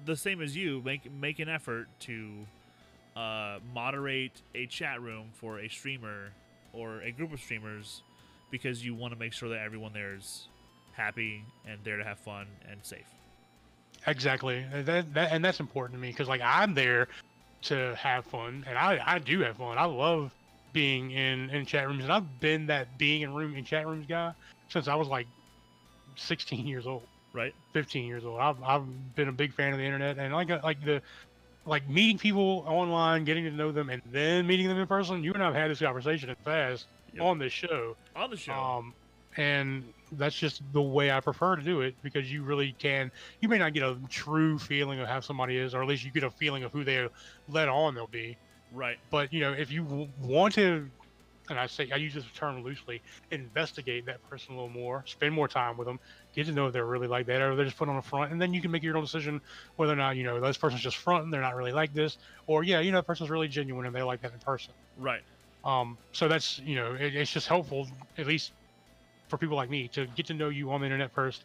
A: the same as you make make an effort to uh, moderate a chat room for a streamer or a group of streamers because you want to make sure that everyone there is happy and there to have fun and safe
B: Exactly. And That, that and that's important to me because like I'm there to have fun, and I I do have fun. I love being in in chat rooms, and I've been that being in room in chat rooms guy since I was like 16 years old,
A: right
B: 15 years old. I've I've been a big fan of the internet, and like like the like meeting people online, getting to know them, and then meeting them in person. You and I've had this conversation fast
A: Yep.
B: on this show.
A: on the show.
B: Um, and that's just the way I prefer to do it because you really can. You may not get a true feeling of how somebody is, or at least you get a feeling of who they let on they'll be.
A: right.
B: But you know, if you want to, and I say I use this term loosely, investigate that person a little more, spend more time with them, get to know if they're really like that, or they're just put on the front, and then you can make your own decision whether or not you know this person's just front and they're not really like this, or yeah, you know, that person's really genuine and they like that in person.
A: Right.
B: Um, so that's you know, it, it's just helpful, at least for people like me, to get to know you on the internet first,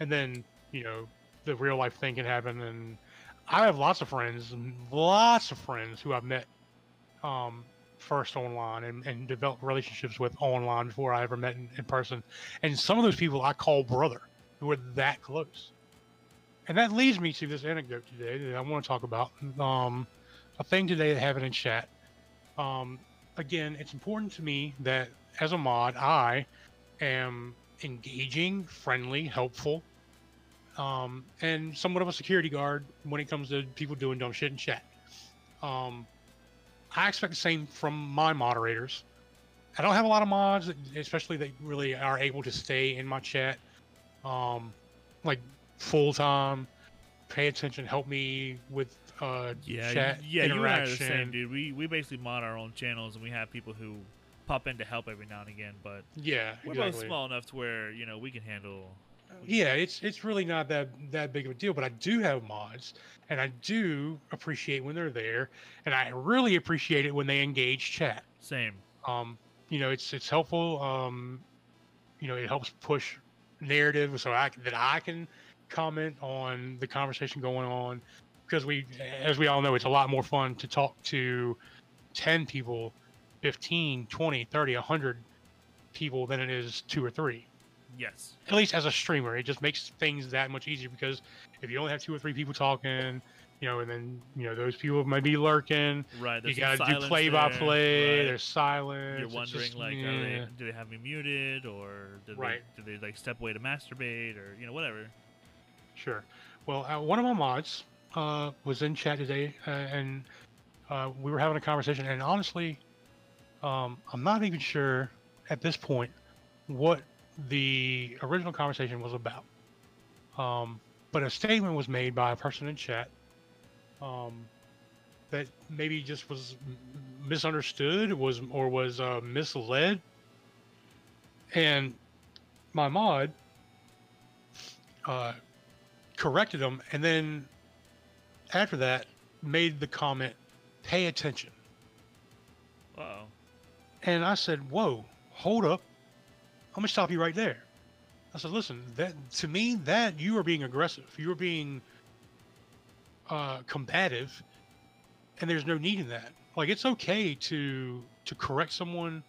B: and then you know, the real life thing can happen. And I have lots of friends, lots of friends who I've met um, first online and, and developed relationships with online before I ever met in, in person. And some of those people I call brother, who are that close. And that leads me to this anecdote today that I want to talk about. Um, a thing today that happened in chat. Um, again, it's important to me that as a mod, I am engaging, friendly, helpful, um, and somewhat of a security guard when it comes to people doing dumb shit in chat. Um, I expect the same from my moderators. I don't have a lot of mods, especially that really are able to stay in my chat, um, like full time, pay attention, help me with uh,
A: Yeah,
B: chat
A: yeah, you and I are the same, dude. We we basically mod our own channels, and we have people who pop in to help every now and again. But
B: Yeah,
A: we're
B: exactly.
A: both small enough to where you know we can handle.
B: Yeah, it's it's really not that that big of a deal, but I do have mods, and I do appreciate when they're there, and I really appreciate it when they engage chat.
A: Same.
B: Um, you know, it's it's helpful. Um, you know, it helps push narrative so I that I can comment on the conversation going on because we, as we all know, it's a lot more fun to talk to 10 people, 15, 20, 30, 100 people than it is two or three
A: Yes.
B: at least as a streamer, it just makes things that much easier because if you only have two or three people talking, you know, and then you know those people might be lurking.
A: Right.
B: You got to do play by play.
A: right.
B: There's silence.
A: You're wondering
B: just-
A: like, are
B: yeah.
A: they do they have me muted or did
B: Right.
A: they do they like step away to masturbate or you know whatever.
B: Sure. Well, uh, one of my mods uh, was in chat today, uh, and uh, we were having a conversation. And honestly, um, I'm not even sure at this point what the original conversation was about. Um, but a statement was made by a person in chat um, that maybe just was misunderstood, was or was uh, misled. And my mod uh, corrected them, and then after that made the comment, "Pay attention." And I said, "Whoa, hold up! I'm gonna stop you right there." I said, "Listen, that to me, that you are being aggressive. You are being uh, combative, and there's no need in that. Like, it's okay to to correct someone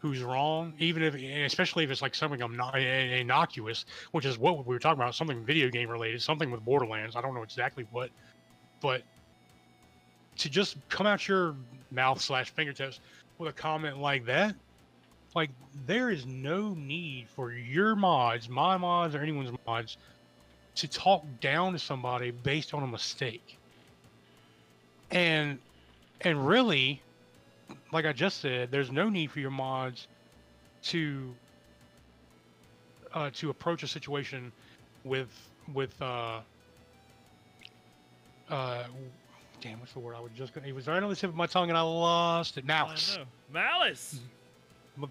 B: who's wrong, even if, especially if it's like something innocuous, which is what we were talking about, something video game related, something with Borderlands. I don't know exactly what, but to just come out your mouth slash fingertips with a comment like that, like there is no need for your mods, my mods, or anyone's mods to talk down to somebody based on a mistake. And and really, like I just said, there's no need for your mods to uh, to approach a situation with with uh uh damn what's the word I was just gonna it was right on the tip of my tongue and I lost it malice
A: Malice.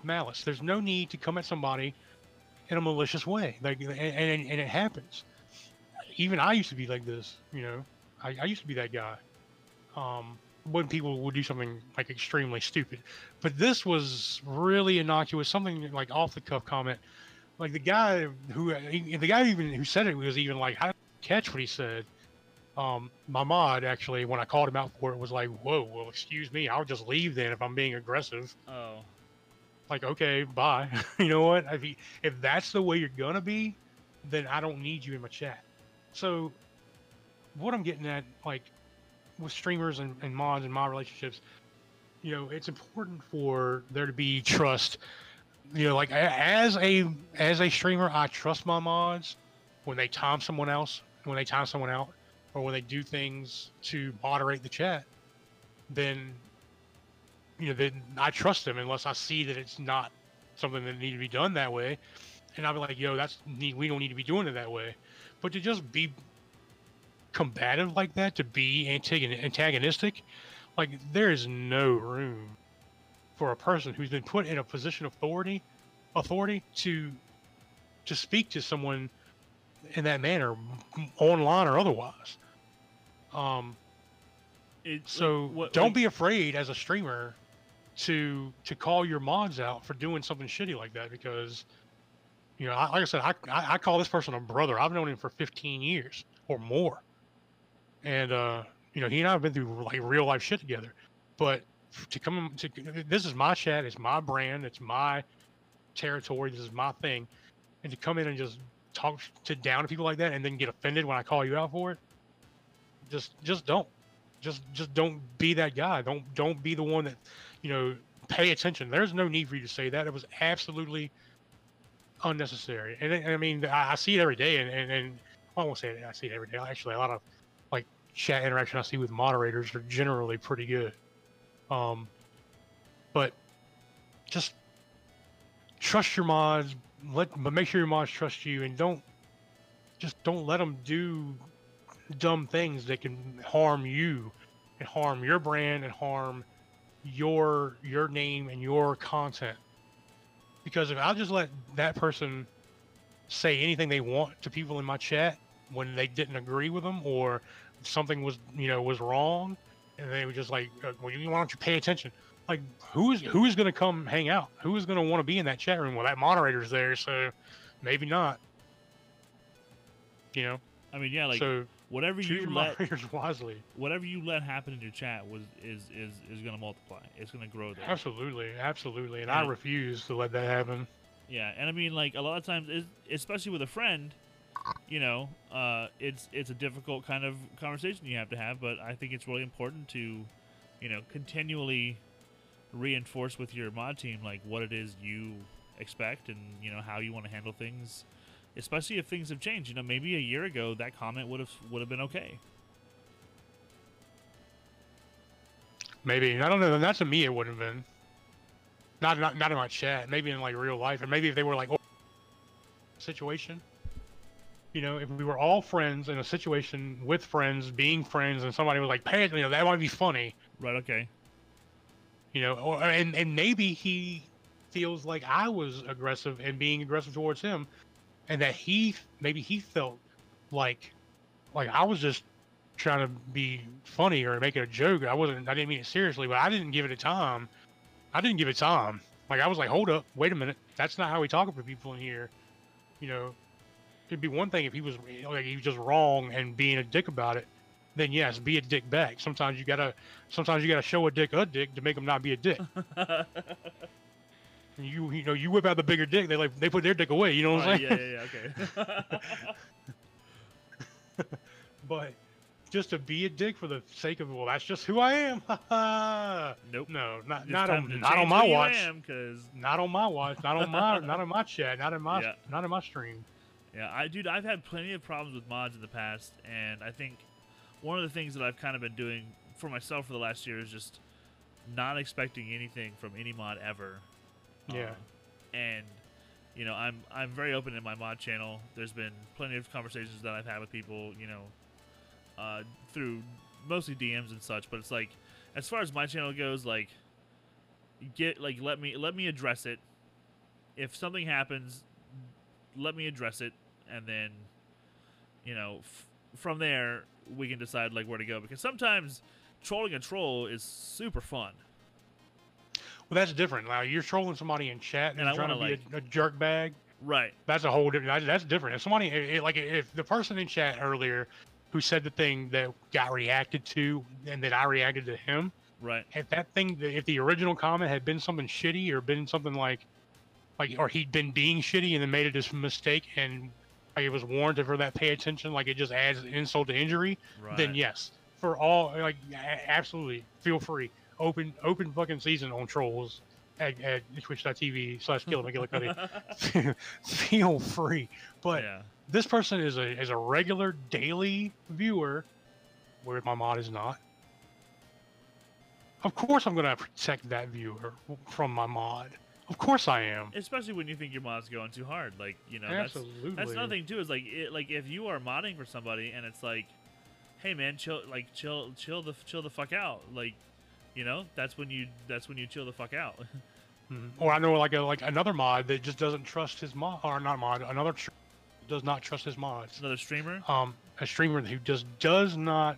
B: malice. There's no need to come at somebody in a malicious way. Like, and, and, and it happens. Even I used to be like this, you know. I, I used to be that guy. Um, when people would do something like extremely stupid, but this was really innocuous. Something like off the cuff comment. Like the guy who, the guy even who said it was even like, I catch what he said. Um, my mod actually, when I called him out for it, was like, "Whoa, well, excuse me, I'll just leave then if I'm being aggressive."
A: Oh.
B: like okay bye. (laughs) You know what? If, you, if that's the way you're gonna be then i don't need you in my chat. So what i'm getting at like with streamers and, and mods and mod relationships you know it's important for there to be trust. You know like as a as a streamer i trust my mods when they time someone else when they time someone out or when they do things to moderate the chat then you know, then I trust them unless I see that it's not something that need to be done that way. And I'll be like, yo, that's we don't need to be doing it that way. But to just be combative like that, to be antagonistic, like there is no room for a person who's been put in a position of authority, authority to to speak to someone in that manner, online or otherwise. Um,
A: It,
B: so
A: like, what,
B: don't
A: like,
B: be afraid as a streamer to to call your mods out for doing something shitty like that because you know, I, like I said, I, I I call this person a brother. I've known him for 15 years or more, and uh, you know, he and I have been through like real life shit together. But to come to this is my chat, it's my brand, it's my territory, this is my thing, and to come in and just talk to down to people like that and then get offended when I call you out for it, just just don't just just don't be that guy don't don't be the one that you know pay attention there's no need for you to say that it was absolutely unnecessary. And, I- I mean, I, I see it every day, and, and, and I won't say it, I see it every day. Actually, a lot of like chat interaction I see with moderators are generally pretty good. Um, but just trust your mods. Let but make sure your mods trust you, and don't just don't let them do dumb things that can harm you and harm your brand and harm your your name and your content because if I'll just let that person say anything they want to people in my chat when they didn't agree with them or something was you know was wrong, and they were just like, uh, "Well, you why don't you pay attention?" Like, who is who is going to come hang out? Who is going to want to be in that chat room? Well, that moderator's there, so maybe not. You know,
A: I mean, yeah, like
B: so
A: whatever
B: choose
A: you let (laughs)
B: wisely.
A: whatever you let happen in your chat was is is is going to multiply. It's going to grow there.
B: Absolutely, absolutely, and I
A: And-
B: refuse to let that happen.
A: Yeah, and I mean, like a lot of times, especially with a friend, you know, uh, it's it's a difficult kind of conversation you have to have. But I think it's really important to, you know, continually reinforce with your mod team like what it is you expect and you know how you want to handle things, especially if things have changed. You know, maybe a year ago that comment would have would have been okay.
B: Maybe I don't know. Not to me, it wouldn't have been. Not not not in my chat. Maybe in like real life, and maybe if they were like oh, situation. You know, if we were all friends in a situation with friends, being friends, and somebody was like, "Pay," you know, that might be funny.
A: Right? Okay.
B: You know, or and and maybe he feels like I was aggressive and being aggressive towards him, and that he maybe he felt like like I was just trying to be funny or make it a joke. I wasn't. I didn't mean it seriously, but I didn't give it a time. I didn't give it time. Like I was like, hold up, wait a minute. That's not how we talk to people in here. You know, it'd be one thing if he was like he was just wrong and being a dick about it. Then yes, be a dick back. Sometimes you gotta, sometimes you gotta show a dick a dick to make him not be a dick. (laughs) you you know you whip out the bigger dick, they like they put their dick away. You know what I'm
A: oh,
B: saying?
A: yeah, yeah, yeah. Okay. (laughs)
B: But just to be a dick for the sake of well, that's just who I am. (laughs)
A: nope.
B: no, not
A: It's
B: not on not on my watch.
A: am, 'cause
B: Not on my watch. Not on my (laughs) not on my chat. Not in my
A: Yeah.
B: not in my stream.
A: Yeah, I dude, I've had plenty of problems with mods in the past, and I think one of the things that I've kind of been doing for myself for the last year is just not expecting anything from any mod ever.
B: Yeah.
A: Uh, and you know, I'm I'm very open in my mod channel. There's been plenty of conversations that I've had with people, you know, uh, through mostly DMs and such. But it's like, as far as my channel goes, like, get like let me let me address it. If something happens, let me address it, and then, you know, from there we can decide like where to go. Because sometimes trolling a troll is super fun.
B: Well, that's different. Now you're trolling somebody in chat and,
A: And I
B: trying to be a, a jerk bag.
A: Right.
B: That's a whole different. That's, that's different. If somebody, it, it- like, if the person in chat earlier who said the thing that got reacted to, and that I reacted to him,
A: Right.
B: if that thing, if the original comment had been something shitty or been something like, like, or he'd been being shitty and then made a mistake and like it was warranted for that pay attention, like it just adds insult to injury,
A: Right.
B: then yes, for all, like, absolutely, feel free. Open, open fucking season on trolls at, at twitch.tv slash kill McGillicuddy. (laughs) feel free. But
A: yeah.
B: this person is a is a regular daily viewer, where my mod is not. Of course, I'm gonna protect that viewer from my mod. Of course, I am.
A: Especially when you think your mod's going too hard, like you know, that's
B: Absolutely.
A: that's another thing too. Is like it, like if you are modding for somebody and it's like, hey man, chill, like chill, chill the chill the fuck out, like, you know, that's when you that's when you chill the fuck out. (laughs)
B: Mhm. Or I know like a, like another mod that just doesn't trust his mod, or not mod, another tr- does not trust his mods.
A: Another streamer.
B: Um, a streamer who just does not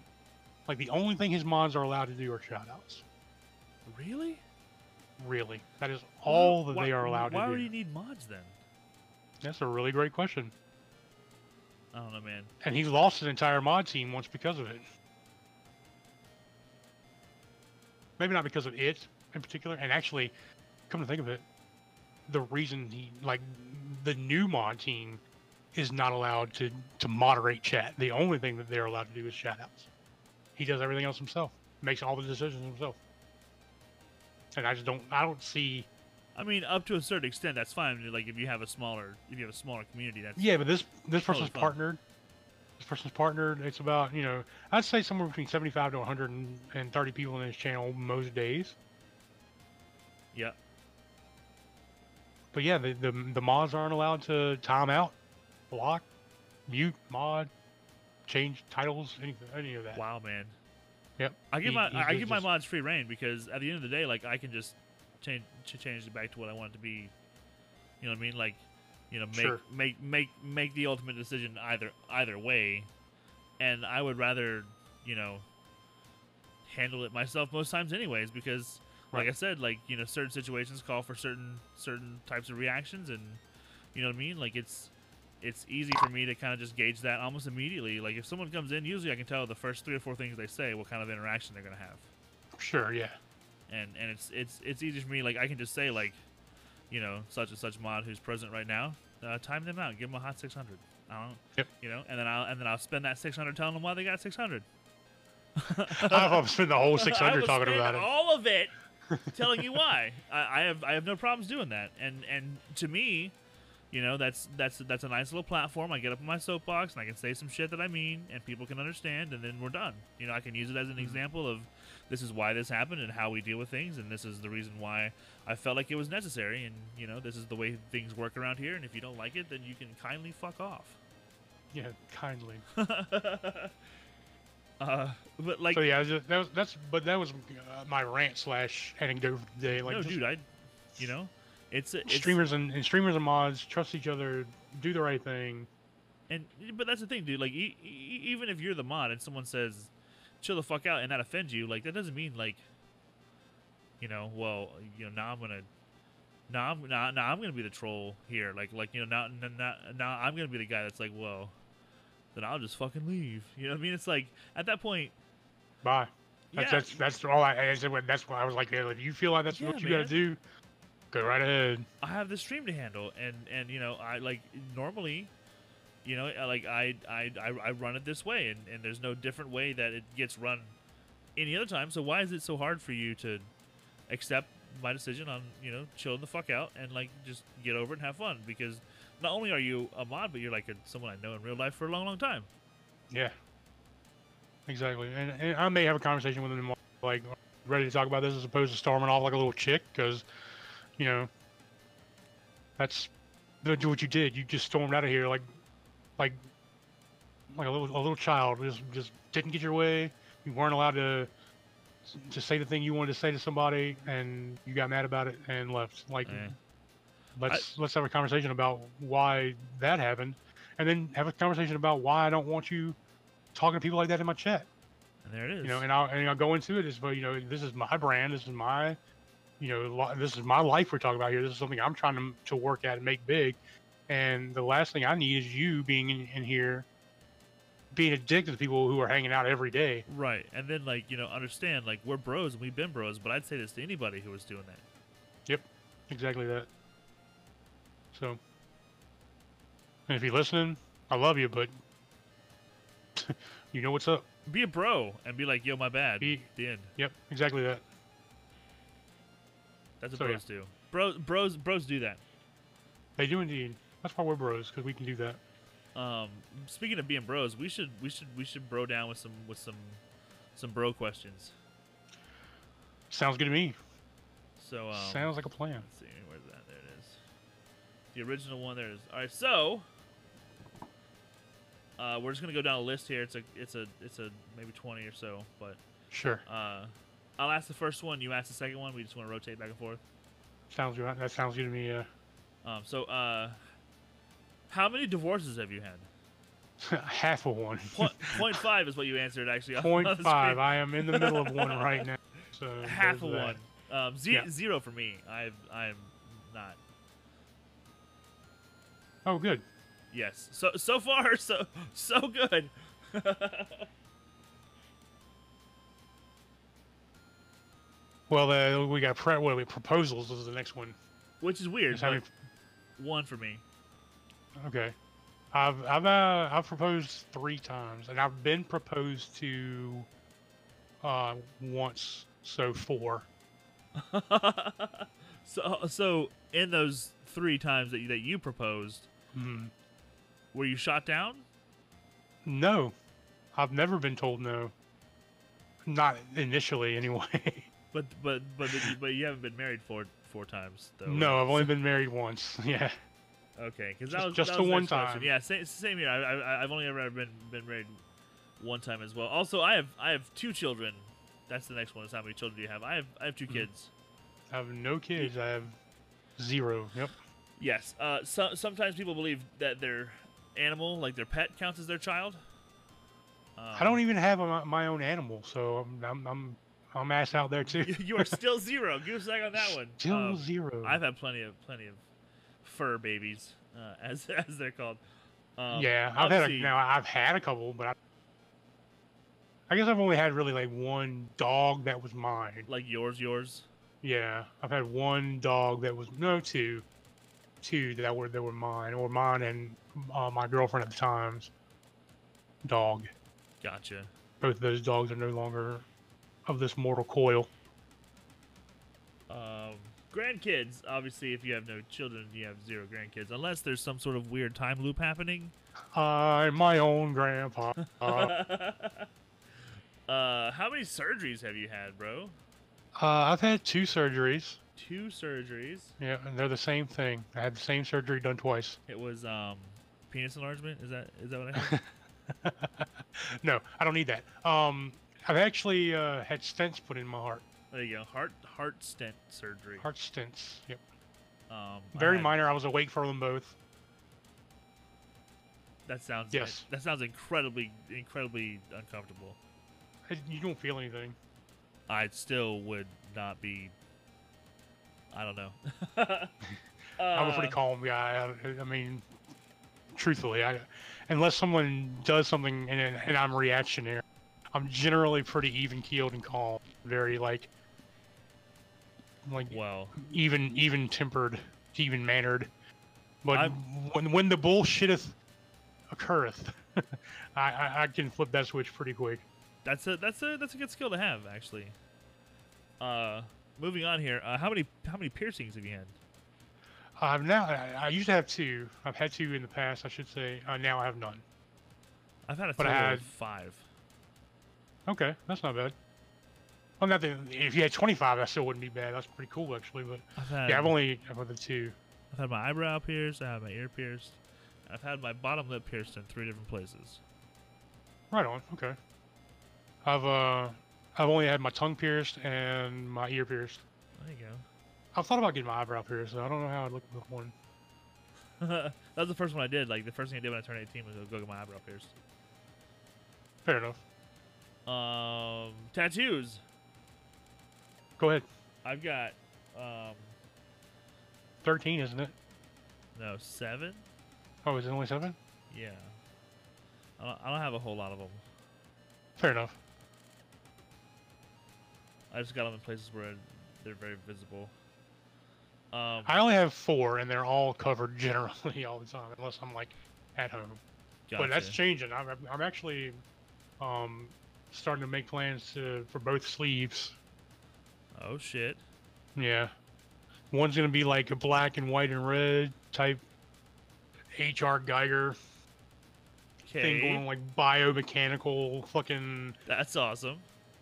B: like the only thing his mods are allowed to do are shoutouts.
A: Really?
B: Really, that is all that
A: Why-
B: they are allowed
A: Why
B: to do.
A: Why would
B: do.
A: you need mods then?
B: That's a really great question.
A: I don't know, man.
B: and he lost his entire mod team once because of it. Maybe not because of it in particular, and actually, come to think of it, the reason he like the new mod team is not allowed to to moderate chat. The only thing that they're allowed to do is shout outs. He does everything else himself, makes all the decisions himself. And I just don't I don't see
A: I mean, up to a certain extent, that's fine. Like if you have a smaller, if you have a smaller community, that's
B: Yeah, but this this person's
A: fun.
B: partnered. This person's partnered. It's about you know I'd say somewhere between seventy five to one hundred and thirty people in his channel most days.
A: yeah.
B: But yeah, the the, the mods aren't allowed to time out, block, mute, mod, change titles, anything, any of that.
A: Wow, man.
B: Yep.
A: I give
B: He-
A: my I
B: just-
A: give my mods free reign because at the end of the day, like I can just change ch- change it back to what I want it to be. You know what I mean? Like, you know, make
B: Sure.
A: make make make the ultimate decision either either way, and I would rather you know handle it myself most times anyways because like I said, like you know certain situations call for certain certain types of reactions and you know what I mean? Like it's it's easy for me to kind of just gauge that almost immediately. Like if someone comes in, usually I can tell the first three or four things they say what kind of interaction they're gonna have,
B: Sure, yeah.
A: and and it's it's it's easy for me. Like I can just say like, you know, such and such mod who's present right now, uh, time them out, give them a hot six hundred. I don't,
B: Yep.
A: you know, and then I'll and then I'll spend that six hundred telling them why they got six hundred. (laughs)
B: I've spent the whole (laughs) six
A: I
B: hundred
A: will
B: talking about it.
A: all of it (laughs) telling you why. I, I have I have no problems doing that, and and to me, you know, that's that's that's a nice little platform. I get up on my soapbox and I can say some shit that I mean, and people can understand, and then we're done. You know, I can use it as an
B: Mhm.
A: example of this is why this happened and how we deal with things, and this is the reason why I felt like it was necessary, and you know, this is the way things work around here. And if you don't like it, then you can kindly fuck off.
B: Yeah, kindly. (laughs)
A: uh, but like,
B: so yeah, just, that was, that's but that was uh, my rant slash anecdote the day. Like
A: no, dude, I, you know, it's, it's
B: streamers and, and streamers and mods trust each other, do the right thing.
A: And but that's the thing, dude. Like, e- e- even if you're the mod and someone says, "Chill the fuck out," and that offends you, like that doesn't mean like, you know, well, you know, now I'm gonna, now I'm now, now I'm gonna be the troll here. Like, like you know, now now- now, now I'm gonna be the guy that's like, well, then I'll just fucking leave. You know what I mean? It's like at that point,
B: Bye. That's
A: yeah,
B: that's that's all I, I said. when- That's why I was like, if you feel like that's
A: Yeah,
B: what you
A: man.
B: got to do, go right ahead.
A: I have the stream to handle, and and you know, I like normally, you know, like I I I, run it this way, and and there's no different way that it gets run any other time. So why is it so hard for you to accept my decision on you know chilling the fuck out and like just get over it and have fun? Because not only are you a mod, but you're like a, someone I know in real life for a long, long time.
B: Yeah. Exactly. And, and I may have a conversation with them, like, ready to talk about this as opposed to storming off like a little chick, because, you know, that's what you did. You just stormed out of here like, like, like a little a little child. Just just didn't get your way. You weren't allowed to to say the thing you wanted to say to somebody, and you got mad about it and left. Like,
A: Eh.
B: let's let's have a conversation about why that happened, and then have a conversation about why I don't want you talking to people like that in my chat.
A: And there it is.
B: You know, and I'll and I'll go into it as well. You know, this is my brand. This is my, you know, this is my life we're talking about here. This is something I'm trying to to work at and make big. And the last thing I need is you being in, in here, being addicted to people who are hanging out every day.
A: right, and then like you know understand like we're bros and we've been bros, but I'd say this to anybody who was doing that. Yep.
B: Exactly that. So, and if you're listening, I love you, but (laughs) you know what's up.
A: Be a bro and be like, "Yo, my bad."
B: Be-
A: the end.
B: Yep, exactly that.
A: That's what
B: So, yeah.
A: bros do. Bros, bros, bros do that.
B: They do indeed. That's why we're bros, because we can do that.
A: Um, speaking of being bros, we should we should we should bro down with some with some some bro questions.
B: Sounds good to me.
A: So um,
B: Sounds like a plan.
A: let's see where's that? There it is. The original one. There it is. All right, so uh, we're just gonna go down a list here. It's a it's a it's a maybe twenty or so, but
B: Sure.
A: uh, I'll ask the first one. You ask the second one. We just want to rotate back and forth.
B: Sounds good. That sounds good to me. Uh,
A: Um, so uh, how many divorces have you had? (laughs)
B: half of one.
A: Point, point five is what you answered actually.
B: Point five. I am in the middle of one (laughs) right now. So
A: half of
B: that.
A: one. Um, ze-
B: Yeah.
A: Zero for me. I've I'm not.
B: Oh, good.
A: Yes. So so far so so good. (laughs)
B: Well, uh, we got pre- what are we, proposals is the next one.
A: Which is weird.
B: Having-
A: one for me.
B: Okay. I've I've uh, I've proposed three times, and I've been proposed to uh, once, so four. (laughs)
A: So, so in those three times that you, that you proposed,
B: Mm.
A: were you shot down?
B: No, I've never been told no. Not initially, anyway. (laughs)
A: But but but but you haven't been married four four times though.
B: no,
A: right?
B: I've only been married once. (laughs) Yeah.
A: Okay, because that was
B: just
A: that
B: the
A: was
B: one
A: next question.
B: time.
A: Yeah, same, same here. I, I I've only ever been been married one time as well. Also, I have I have two children. That's the next one. Is how many children do you have? I have I have two
B: Mhm.
A: kids.
B: I have no kids. I have zero. Yep.
A: Yes. Uh, so, sometimes people believe that their animal, like their pet, counts as their child. Um,
B: I don't even have a, my own animal, so I'm I'm I'm, I'm ass out there too.
A: you, (laughs) you are still (laughs) zero. Goose egg on that one.
B: Still
A: Um,
B: zero.
A: I've had plenty of plenty of fur babies, uh, (laughs) as as they're called. Um,
B: yeah, I've had a, now I've had a couple, but I, I guess I've only had really like one dog that was mine.
A: like yours, yours.
B: Yeah, I've had one dog that was no two, two that were that were mine or mine and uh, my girlfriend at the time's dog.
A: Gotcha.
B: Both of those dogs are no longer of this mortal coil.
A: Um, grandkids. Obviously, if you have no children, you have zero grandkids, unless there's some sort of weird time loop happening.
B: I'm my own grandpa. (laughs) (laughs) Uh,
A: how many surgeries have you had, bro?
B: uh, I've had two surgeries.
A: Two surgeries.
B: Yeah, and they're the same thing. I had the same surgery done twice.
A: It was um, penis enlargement. Is that is that what I had? (laughs)
B: no, I don't need that. Um, I've actually uh, had stents put in my heart.
A: There you go. Heart heart stent surgery.
B: Heart stents. Yep.
A: Um,
B: Very
A: had-
B: minor. I was awake for them both.
A: That sounds
B: Yes.
A: That sounds incredibly incredibly uncomfortable.
B: You don't feel anything.
A: I still would not be. I don't know. (laughs) uh,
B: I'm a pretty calm guy. I, I mean, truthfully, I, unless someone does something and, and I'm reactionary, I'm generally pretty even keeled and calm. Very like, like
A: Well,
B: even even tempered, even mannered. But
A: I'm-
B: when when the bullshitteth occurreth, (laughs) I, I I can flip that switch pretty quick.
A: that's a that's a that's a good skill to have actually. Uh, moving on here. Uh, how many how many piercings have you had?
B: I've now I, I used to have two. I've had two in the past, I should say. Uh, now I have none.
A: I've had a
B: But I had-
A: five.
B: Okay, that's not bad. Well, not that if you had 25, that still wouldn't be bad. That's pretty cool, actually. But
A: I've had
B: yeah, I've only I've had the two.
A: I've had my eyebrow pierced. I have my ear pierced. I've had my bottom lip pierced in three different places.
B: Right on. Okay. I've uh I've only had my tongue pierced and my ear pierced.
A: There you go.
B: I've thought about getting my eyebrow pierced. So I don't know how I'd look with one. (laughs)
A: that was the first one I did. Like the first thing I did when I turned 18 was go get my eyebrow pierced.
B: Fair enough.
A: Um, tattoos.
B: Go ahead.
A: I've got um
B: 13, isn't it?
A: no seven.
B: Oh, is it only seven?
A: Yeah. I don't, I don't have a whole lot of them.
B: Fair enough.
A: I just got them in places where they're very visible. Um,
B: I only have four, and they're all covered (laughs) generally all the time, unless I'm like at home. But that's changing. I'm, I'm- I'm actually um, starting to make plans to, for both sleeves.
A: Oh shit.
B: Yeah. One's gonna be like a black and white and red type HR Giger thing going like biomechanical fucking
A: That's awesome.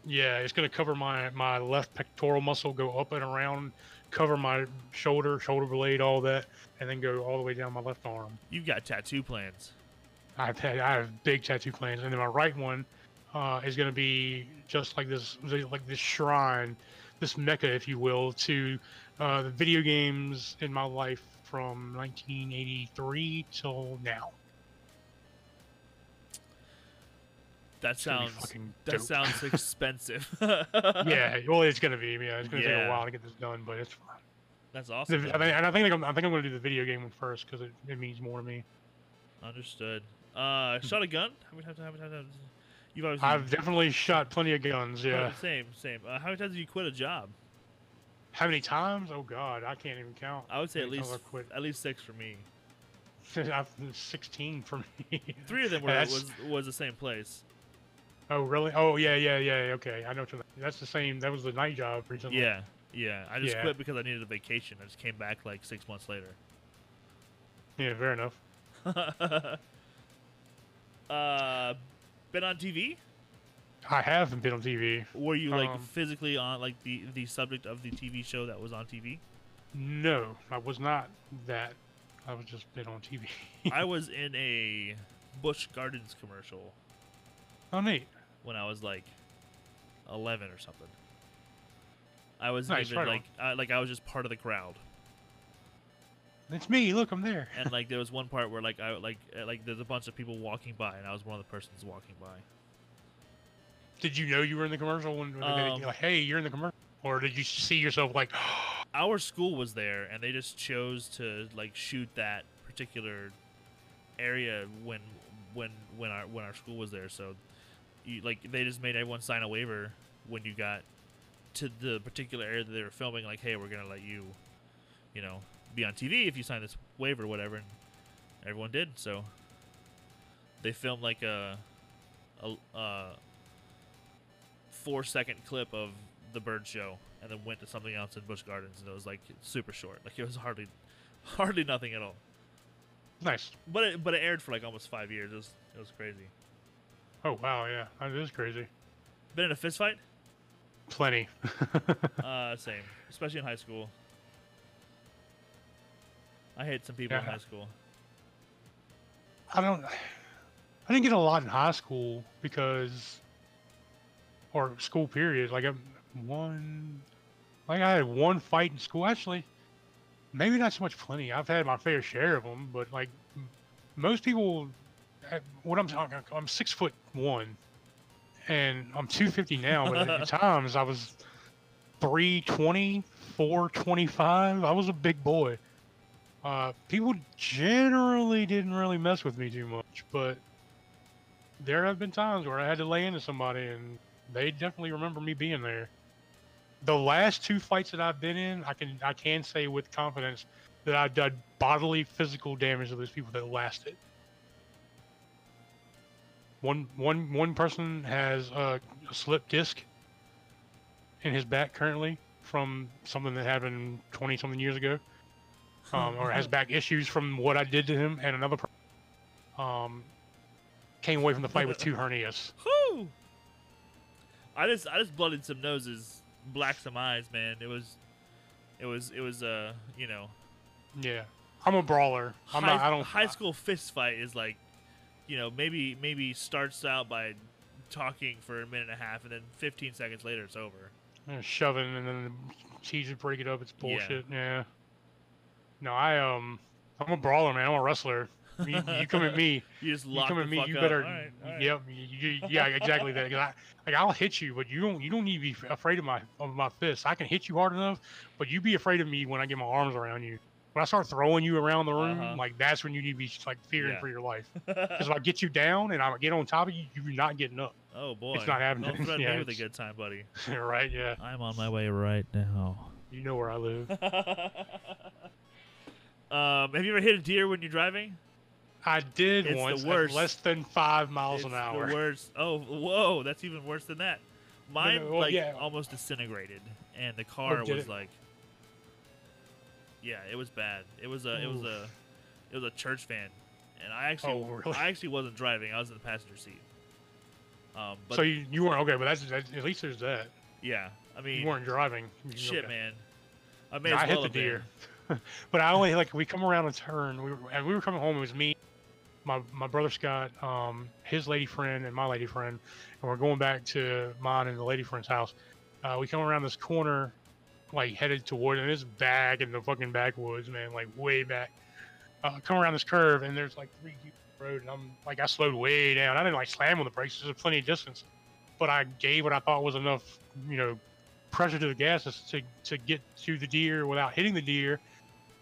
B: yeah. It's gonna cover my my left pectoral muscle, go up and around, cover my shoulder, shoulder blade, all that, and then go all the way down my left arm.
A: You've got tattoo plans.
B: I've had I have big tattoo plans, and then my right one uh, is to be just like this, like this shrine, this mecca, if you will, to uh, the video games in my life from 1983 till now.
A: That
B: gonna
A: sounds that
B: dope.
A: sounds (laughs) expensive. (laughs)
B: yeah, well, it's going to be. Yeah, it's going to take a while to get this done, but it's fine.
A: That's
B: The,
A: awesome.
B: I and I think I'm, I think I'm going to do the video game one first because it, it means more to me.
A: Understood. Uh, shot a gun? How many times? How many times? You've always
B: I've definitely shot plenty of guns. Yeah.
A: Same, same. Uh, how many times have you quit a job?
B: How many times? Oh God, I can't even count.
A: I would say at least at least six for me. (laughs)
B: I've 16 for me. (laughs)
A: Three of them were
B: That's-
A: was was the same place.
B: Oh really? Oh yeah, yeah, yeah. Okay, I know. What you're, that's the same. That was the night job recently.
A: Yeah, Yeah, I just
B: Yeah.
A: quit because I needed a vacation. I just came back like six months later.
B: Yeah, fair enough. (laughs)
A: uh, been on TV?
B: I haven't been on TV.
A: Were you like
B: Um,
A: physically on like the the subject of the TV show that was on TV?
B: No, I was not that. I was just been on TV. (laughs)
A: I was in a Busch Gardens commercial
B: oh, neat.
A: when I was like eleven or something. I was
B: Nice,
A: even
B: right
A: like I, like I was just part of the crowd,
B: It's me. Look, I'm there.
A: and like there was one part where like I like uh, like there's a bunch of people walking by, and I was one of the persons walking by.
B: Did you know you were in the commercial when, when
A: Um,
B: like, hey, you're in the commercial, or did you see yourself like, (gasps)
A: Our school was there, and they just chose to like shoot that particular area when when when our when our school was there. So, you, like they just made everyone sign a waiver when you got to the particular area that they were filming. Like, hey, we're gonna let you, you know, be on TV if you sign this waiver, or whatever. And everyone did. So they filmed like a a, a four second clip of the bird show and then went to something else in Busch Gardens and it was like super short. Like it was hardly hardly nothing at all.
B: nice?
A: But it, but it aired for like almost five years. It was it was crazy.
B: Oh wow, yeah, that is crazy.
A: Been in a fist fight?
B: Plenty. (laughs)
A: Uh, same. Especially in high school. I hate some people in high school.
B: I don't. I didn't get a lot in high school because, or school period. Like I'm one, like I had one fight in school. Actually, maybe not so much plenty. I've had my fair share of them, but like most people, uh, what I'm talking, I'm six foot one, and I'm 250 now. But at (laughs) times I was 320, 425. I was a big boy. Uh, people generally didn't really mess with me too much, but there have been times where I had to lay into somebody, and they definitely remember me being there. The last two fights that I've been in, I can I can say with confidence that I've done bodily physical damage to those people that lasted. One one one person has a, a slip disc in his back currently from something that happened twenty something years ago um, or has back issues from what I did to him, and another person um, came away from the fight with two hernias.
A: Whew! I just I just blooded some noses, blacked some eyes, man. It was it was it was uh you know
B: Yeah, I'm a brawler. I'm
A: high,
B: not. I don't.
A: high school fist fight is like you know maybe maybe starts out by talking for a minute and a half and then 15 seconds later it's over.
B: uh, shoving and then the cheese would break it up. It's
A: Yeah.
B: bullshit. Yeah. No, I um, I'm a brawler, man. I'm a wrestler. You, you come at me. (laughs)
A: You just
B: You come at me. You better.
A: All right, all right.
B: Yep. You- yeah, exactly that. I, like I'll hit you, but you don't. You don't need to be afraid of my of my fists. I can hit you hard enough, but you be afraid of me when I get my arms around you. When I start throwing you around the room,
A: Uh-huh.
B: like that's when you need to be like fearing
A: Yeah.
B: for your life. (laughs) Because if I get you down and I get on top of you, you're not getting up.
A: oh boy.
B: It's not happening.
A: Don't (laughs) threaten
B: Yeah,
A: me with a good time, buddy.
B: right? Yeah.
A: I'm on my way right now.
B: You know where I live.
A: Um, have you ever hit a deer when you're driving?
B: I did
A: It's
B: once. at
A: worst.
B: less than five miles
A: it's
B: an hour.
A: The worst. Oh, whoa, that's even worse than that. Mine
B: well,
A: like
B: yeah.
A: almost disintegrated, and the car
B: did
A: was
B: it?
A: like, yeah, it was bad. It was a, it was a, it was a church van, and I actually,
B: Oh, really?
A: I actually wasn't driving. I was in the passenger seat. Um, but
B: so you, you weren't okay, but that's, that's at least there's that.
A: yeah, I mean,
B: You weren't driving. You-
A: shit,
B: okay.
A: man. I may
B: No, I
A: well
B: hit the
A: deer. been. (laughs)
B: but I only like we come around a turn. We were, and we were coming home. It was me, my my brother Scott, um, his lady friend, and my lady friend, and we're going back to mine and the lady friend's house. Uh, we come around this corner, like headed toward, and it's back in the fucking backwoods, man, like way back. Uh, come around this curve, and there's like three road, and I'm like I slowed way down. I didn't like slam on the brakes. There's plenty of distance, but I gave what I thought was enough, you know, pressure to the gas to to get to the deer without hitting the deer.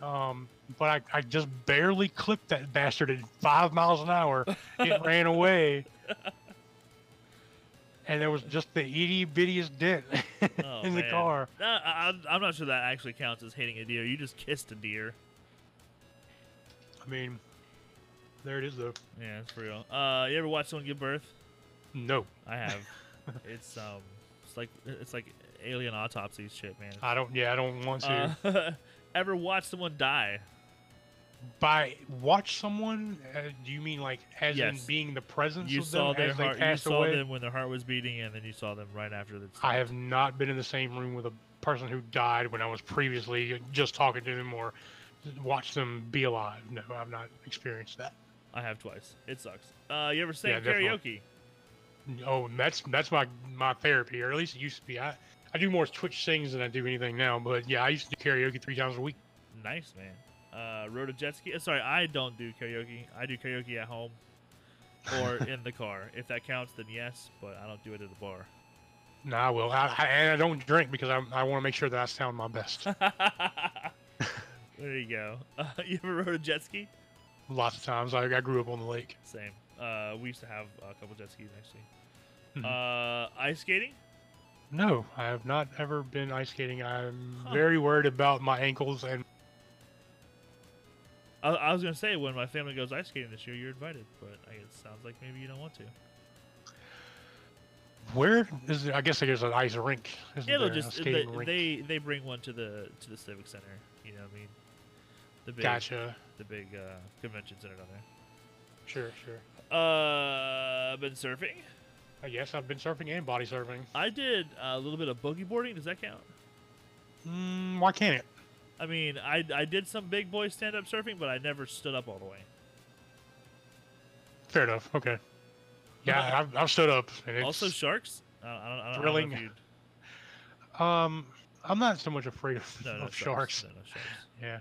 B: Um, but I, I just barely clipped that bastard at five miles an hour. It (laughs) ran away. And there was just the itty bittiest dent (laughs)
A: Oh,
B: in the
A: man.
B: car.
A: No, I, I'm- not sure that actually counts as hitting a deer. You just kissed a deer.
B: I mean, there it is though.
A: Yeah, it's real. Uh, you ever watch someone give birth?
B: No.
A: I have. (laughs) it's um, it's like it's like alien autopsies shit, man.
B: I don't. Yeah, I don't want to.
A: Uh, ever watched someone die?
B: By watch someone, uh, do you mean like as in being the presence
A: You
B: of
A: saw
B: them
A: their
B: as they
A: heart. You
B: passed
A: saw
B: away?
A: them when their heart was beating, and then you saw them right after that.
B: I have not been in the same room with a person who died when I was previously just talking to them or watched them be alive. No, I've not experienced that.
A: I have twice. It sucks. Uh, you ever sing
B: Yeah,
A: karaoke?
B: definitely. Oh, that's that's my my therapy, or at least it used to be. I I do more Twitch sings than I do anything now. But yeah, I used to do karaoke three times a week.
A: Nice, man. Uh, rode a jet ski. uh, Sorry, I don't do karaoke. I do karaoke at home (laughs) or in the car. If that counts, then yes. But I don't do it at the bar.
B: No, I will. I, I, and I don't drink because I, I want to make sure that I sound my best. (laughs)
A: there you go. Uh, (laughs) you ever rode a jet ski?
B: Lots of times. I, I grew up on the lake.
A: Same. Uh, we used to have a couple jet skis actually.
B: Mhm.
A: Uh, ice skating.
B: No, I have not ever been ice skating. I'm
A: Huh.
B: very worried about my ankles and
A: I, I was gonna say when my family goes ice skating this year, you're invited. But I, it sounds like maybe you don't want to.
B: where is there, I guess there's an ice rink.
A: Yeah, they'll just they,
B: rink.
A: they they bring one to the to the civic center. You know what I mean? The big
B: Gotcha.
A: the big uh, convention center down there.
B: Sure, sure.
A: Uh, been surfing.
B: I guess I've been surfing and body surfing.
A: I did a little bit of boogie boarding. Does that count?
B: Mm, why can't it?
A: I mean, I, I did some big boy stand up surfing, but I never stood up all the way.
B: Fair enough. Okay. Yeah, I've, I've stood up.
A: Also, sharks. I don't, I don't, thrilling. I don't know
B: um, I'm not so much afraid of,
A: No, no
B: of
A: sharks. No, sharks.
B: Yeah.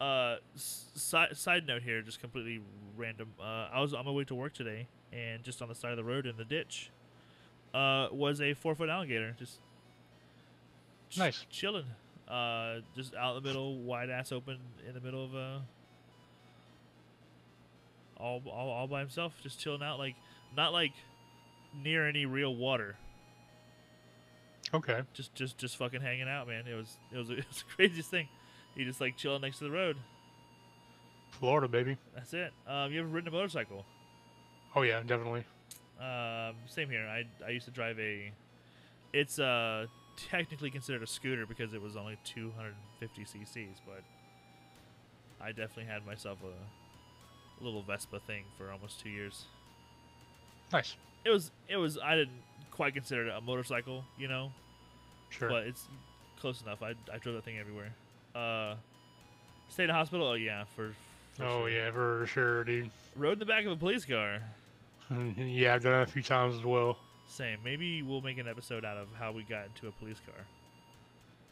A: Uh, s- side side note here, just completely random. Uh, I was on my way to work today, and just on the side of the road in the ditch, uh, was a four foot alligator just,
B: Nice.
A: chilling. Uh, just out in the middle, wide ass open in the middle of uh, all, all all by himself, just chilling out, like not like near any real water,
B: Okay.
A: just just just fucking hanging out, man. It was it was, (laughs) it was the craziest thing. He just like chilling next to the road.
B: Florida, baby.
A: That's it. Um, you ever ridden a motorcycle?
B: Oh yeah, definitely.
A: Um, same here. I I used to drive a. It's uh technically considered a scooter because it was only 250 cc's, but I definitely had myself a little Vespa thing for almost two years.
B: Nice.
A: It was it was I didn't quite consider it a motorcycle, you know,
B: Sure.
A: but it's close enough. I I drove that thing everywhere. Uh, stayed in hospital. Oh yeah, for. for
B: oh
A: sure.
B: yeah, for sure, dude.
A: Rode in the back of a police car. (laughs)
B: yeah, I've done it a few times as well.
A: Same. Maybe we'll make an episode out of how we got into a police car.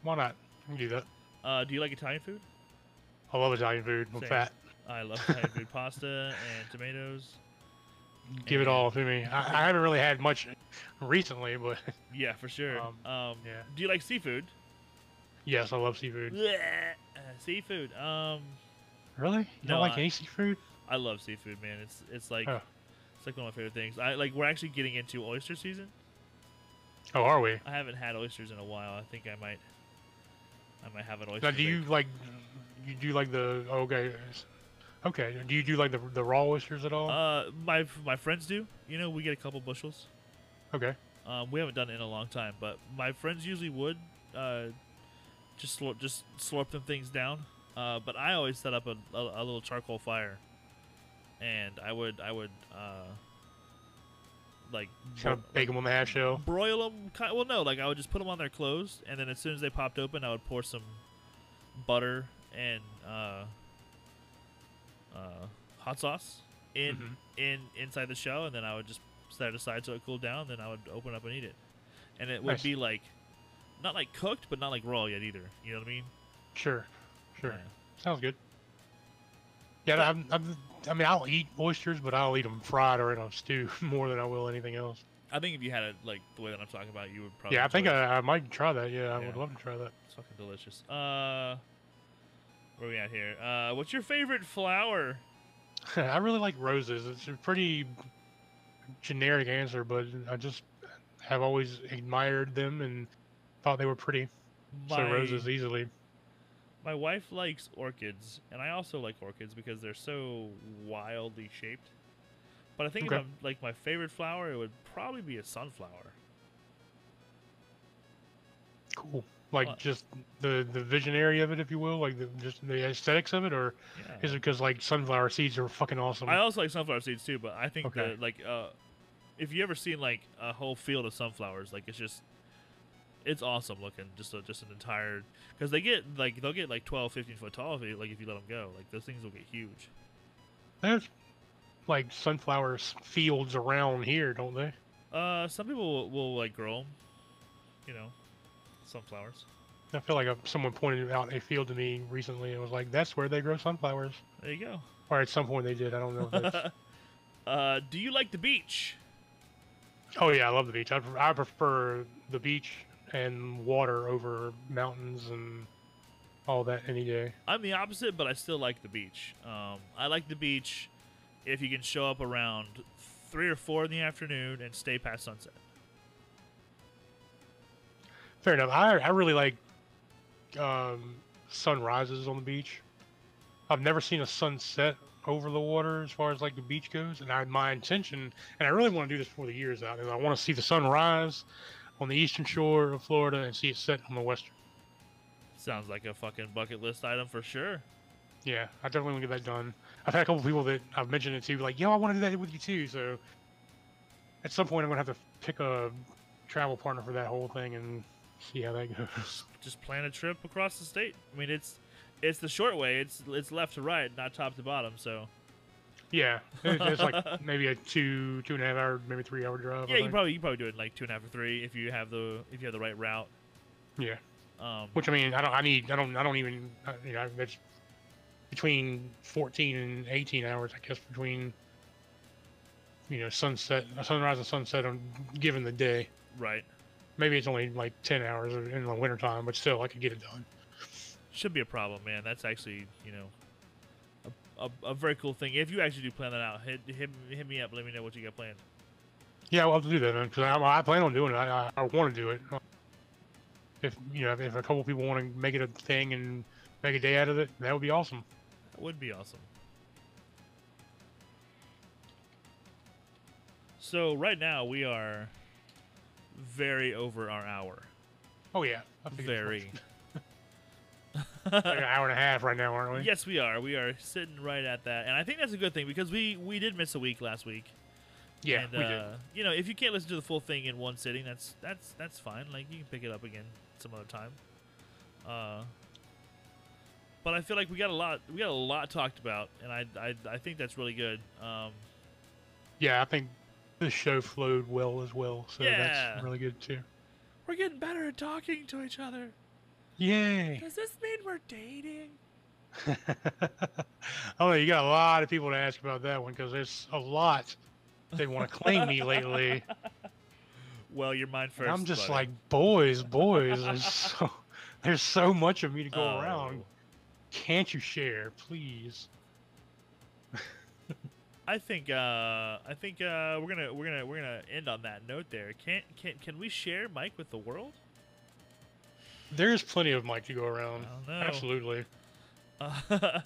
B: Why not? We can do that.
A: Uh, do you like Italian food?
B: I love Italian food. I'm
A: Same.
B: fat.
A: I love Italian (laughs) food. Pasta and tomatoes.
B: Give it all to me. I, I (laughs) haven't really had much recently, but
A: Yeah, for sure. Um,
B: Um, yeah.
A: Do you like seafood?
B: yes, I love seafood.
A: Uh, seafood. Um,
B: Really? You
A: No,
B: don't like
A: I-
B: any seafood?
A: I love seafood, man. It's it's like
B: Oh.
A: It's like one of my favorite things. I like we're actually getting into oyster season.
B: Oh, are we?
A: I haven't had oysters in a while. I think I might I might have an oyster.
B: Now, do you like? You do like the okay? Okay. Do you do like the the raw oysters at all?
A: Uh, my my friends do. You know, we get a couple bushels.
B: okay.
A: Um, we haven't done it in a long time, but my friends usually would uh, just slurp, just slurp them things down. Uh, but I always set up a, a, a little charcoal fire, and I would I would uh, like
B: Kind of bake them on the half shell.
A: broil them. Kind well, no, like I would just put them on their clothes, and then as soon as they popped open, I would pour some butter and uh, uh, hot sauce in
B: Mhm.
A: in inside the shell, and then I would just set it aside so it cooled down. Then I would open up and eat it, and it would
B: Nice.
A: be like not like cooked, but not like raw yet either. You know what I mean?
B: Sure. Sure.
A: Yeah.
B: Sounds good. Yeah, I'm, I'm, I mean, I'll eat oysters, but I'll eat them fried or in a stew (laughs) more than I will anything else.
A: I think if you had it like the way that I'm talking about, you would probably.
B: Yeah, I think. I, I might try that. Yeah, I would love to try that.
A: It's fucking delicious. Uh, where we at here? Uh, what's your favorite flower? (laughs)
B: I really like roses. It's a pretty generic answer, but I just have always admired them and thought they were pretty. so roses easily.
A: My wife likes orchids, and I also like orchids because they're so wildly shaped. But I think if I'm like my favorite flower, it would probably be a sunflower.
B: Cool. Like just the the visionary of it, if you will, like the, just the aesthetics of it, or
A: Yeah.
B: is it because like sunflower seeds are fucking awesome?
A: I also like sunflower seeds too, but I think
B: Okay.
A: that like uh, if you ever seen like a whole field of sunflowers, like it's just it's awesome looking. Just a, just an entire because they get like they'll get like 12, 15 foot tall if you, like if you let them go. Like those things will get huge.
B: There's like sunflower fields around here, don't they?
A: Uh, some people will, will like grow them, you know, sunflowers.
B: I feel like uh someone pointed out a field to me recently and was like, "That's where they grow sunflowers."
A: There you go.
B: Or at some point they did. I don't know. If that's... (laughs)
A: uh, do you like the beach?
B: oh yeah, I love the beach. I, I prefer the beach and water over mountains and all that any day.
A: I'm the opposite, but I still like the beach. Um, I like the beach if you can show up around three or four in the afternoon and stay past sunset.
B: Fair enough. I I really like um, sunrises on the beach. I've never seen a sunset over the water as far as like the beach goes, and I my intention, and I really want to do this before the year's out, is I want to see the sunrise on the eastern shore of Florida and see it set on the western.
A: Sounds like a fucking bucket list item for sure.
B: Yeah, I definitely want to get that done. I've had a couple people that I've mentioned it to, like, yo, I want to do that with you too. So at some point, I'm gonna have to pick a travel partner for that whole thing and see how that (laughs) goes.
A: Just plan a trip across the state. I mean, it's it's the short way. It's it's left to right, not top to bottom. So
B: Yeah, it's like maybe a two, two and a half hour, maybe three hour drive.
A: Yeah, you probably you probably do it in like two and a half or three if you have the if you have the right route.
B: yeah.
A: Um,
B: Which I mean, I don't, I need, I don't, I don't even, you know, that's between 14 and 18 hours, I guess, between, you know, sunset, sunrise and sunset on given the day.
A: right.
B: Maybe it's only like 10 hours in the wintertime, but still, I could get it done.
A: Should be a problem, man. That's actually you know a, a, very cool thing. If you actually do plan that out, hit hit, hit me up. Let me know what you got planned.
B: Yeah, I'll have to do that because I, I plan on doing it. I, I, I want to do it. If you know, if a couple people want to make it a thing and make a day out of it, that would be awesome.
A: That would be awesome. So right now we are very over our hour.
B: Oh yeah, I
A: Very. (laughs)
B: like an hour and a half right now, aren't we?
A: Yes, we are. We are sitting right at that, and I think that's a good thing because we we did miss a week last week.
B: Yeah,
A: and,
B: we
A: uh,
B: did.
A: You know, if you can't listen to the full thing in one sitting, that's that's that's fine. Like you can pick it up again some other time. Uh, but I feel like we got a lot we got a lot talked about, and I I, I think that's really good. Um,
B: Yeah, I think the show flowed well as well, so
A: Yeah.
B: that's really good too.
A: we're getting better at talking to each other.
B: Yay!
A: Does this mean we're dating? (laughs)
B: oh, you got a lot of people to ask about that one because there's a lot they want to claim me lately. (laughs)
A: Well, you're mine
B: And
A: first.
B: I'm just
A: buddy.
B: like, boys, boys. There's so (laughs) there's so much of me to go
A: Oh.
B: around. Can't you share, please?
A: I think uh, I think uh, we're gonna we're gonna we're gonna end on that note. There, Can't can can we share Mike with the world?
B: There's plenty of Mike to go around.
A: I don't know.
B: Absolutely.
A: Uh, (laughs)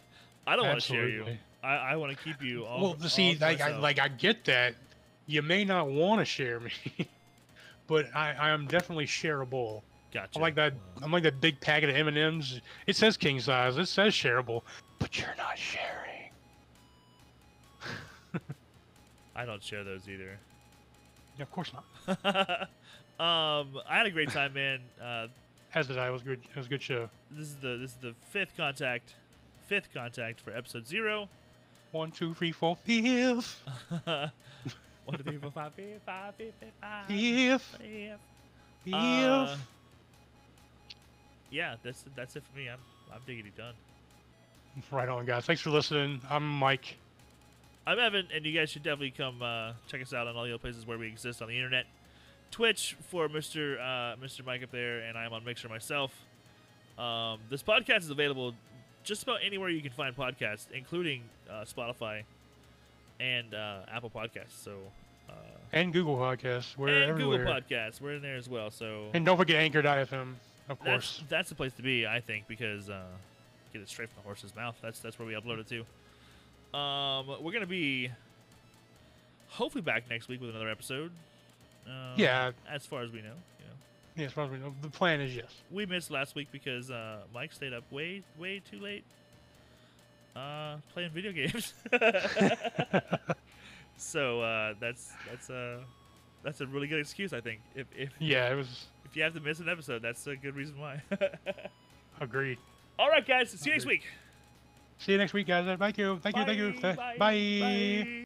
A: I don't want to share you. I, I want to keep you all.
B: well, see,
A: to
B: like I, like I get that. You may not want to share me, (laughs) but I, I am definitely shareable.
A: gotcha.
B: I'm like that. I'm like that big packet of M and M's. It says king size. It says shareable, but you're not sharing.
A: I don't share those either.
B: Yeah, of course not. (laughs)
A: um, I had a great time, man. Uh,
B: As did I. It was good. It was a good show.
A: this is the this is the fifth contact, fifth contact for episode zero.
B: One, two, three, four, fifth, (laughs)
A: One, two, three, four, five, fifth, five, fifth, fifth, five,
B: fifth,
A: fifth.
B: fifth.
A: Uh, yeah, that's that's it for me. I'm I'm diggity done.
B: right on, guys. Thanks for listening. I'm Mike.
A: I'm Evan, and you guys should definitely come uh, check us out on all the other places where we exist on the internet. Twitch for Mr. Uh, Mr. Mike up there, and I'm on Mixer myself. Um, this podcast is available just about anywhere you can find podcasts, including uh, Spotify and uh, Apple Podcasts. So uh,
B: And Google Podcasts. We're
A: and
B: everywhere.
A: Google Podcasts, we're in there as well. So
B: And don't forget Anchor.fm, of
A: that's
B: course.
A: that's the place to be, I think, because uh, get it straight from the horse's mouth. That's that's where we upload it to. Um, we're gonna be hopefully back next week with another episode. Um,
B: Yeah.
A: as far as we know, you know.
B: we know, The plan is yes.
A: we missed last week because uh, Mike stayed up way, way too late uh, playing video (laughs) games. (laughs) so uh, that's that's uh, that's a really good excuse, I think. If if
B: Yeah, it was
A: if you have to miss an episode, that's a good reason why. (laughs)
B: agreed.
A: All right, guys. See you next week.
B: See you next week, guys. Thank you. Thank you. Thank you.
A: Bye,
B: Bye.
A: bye.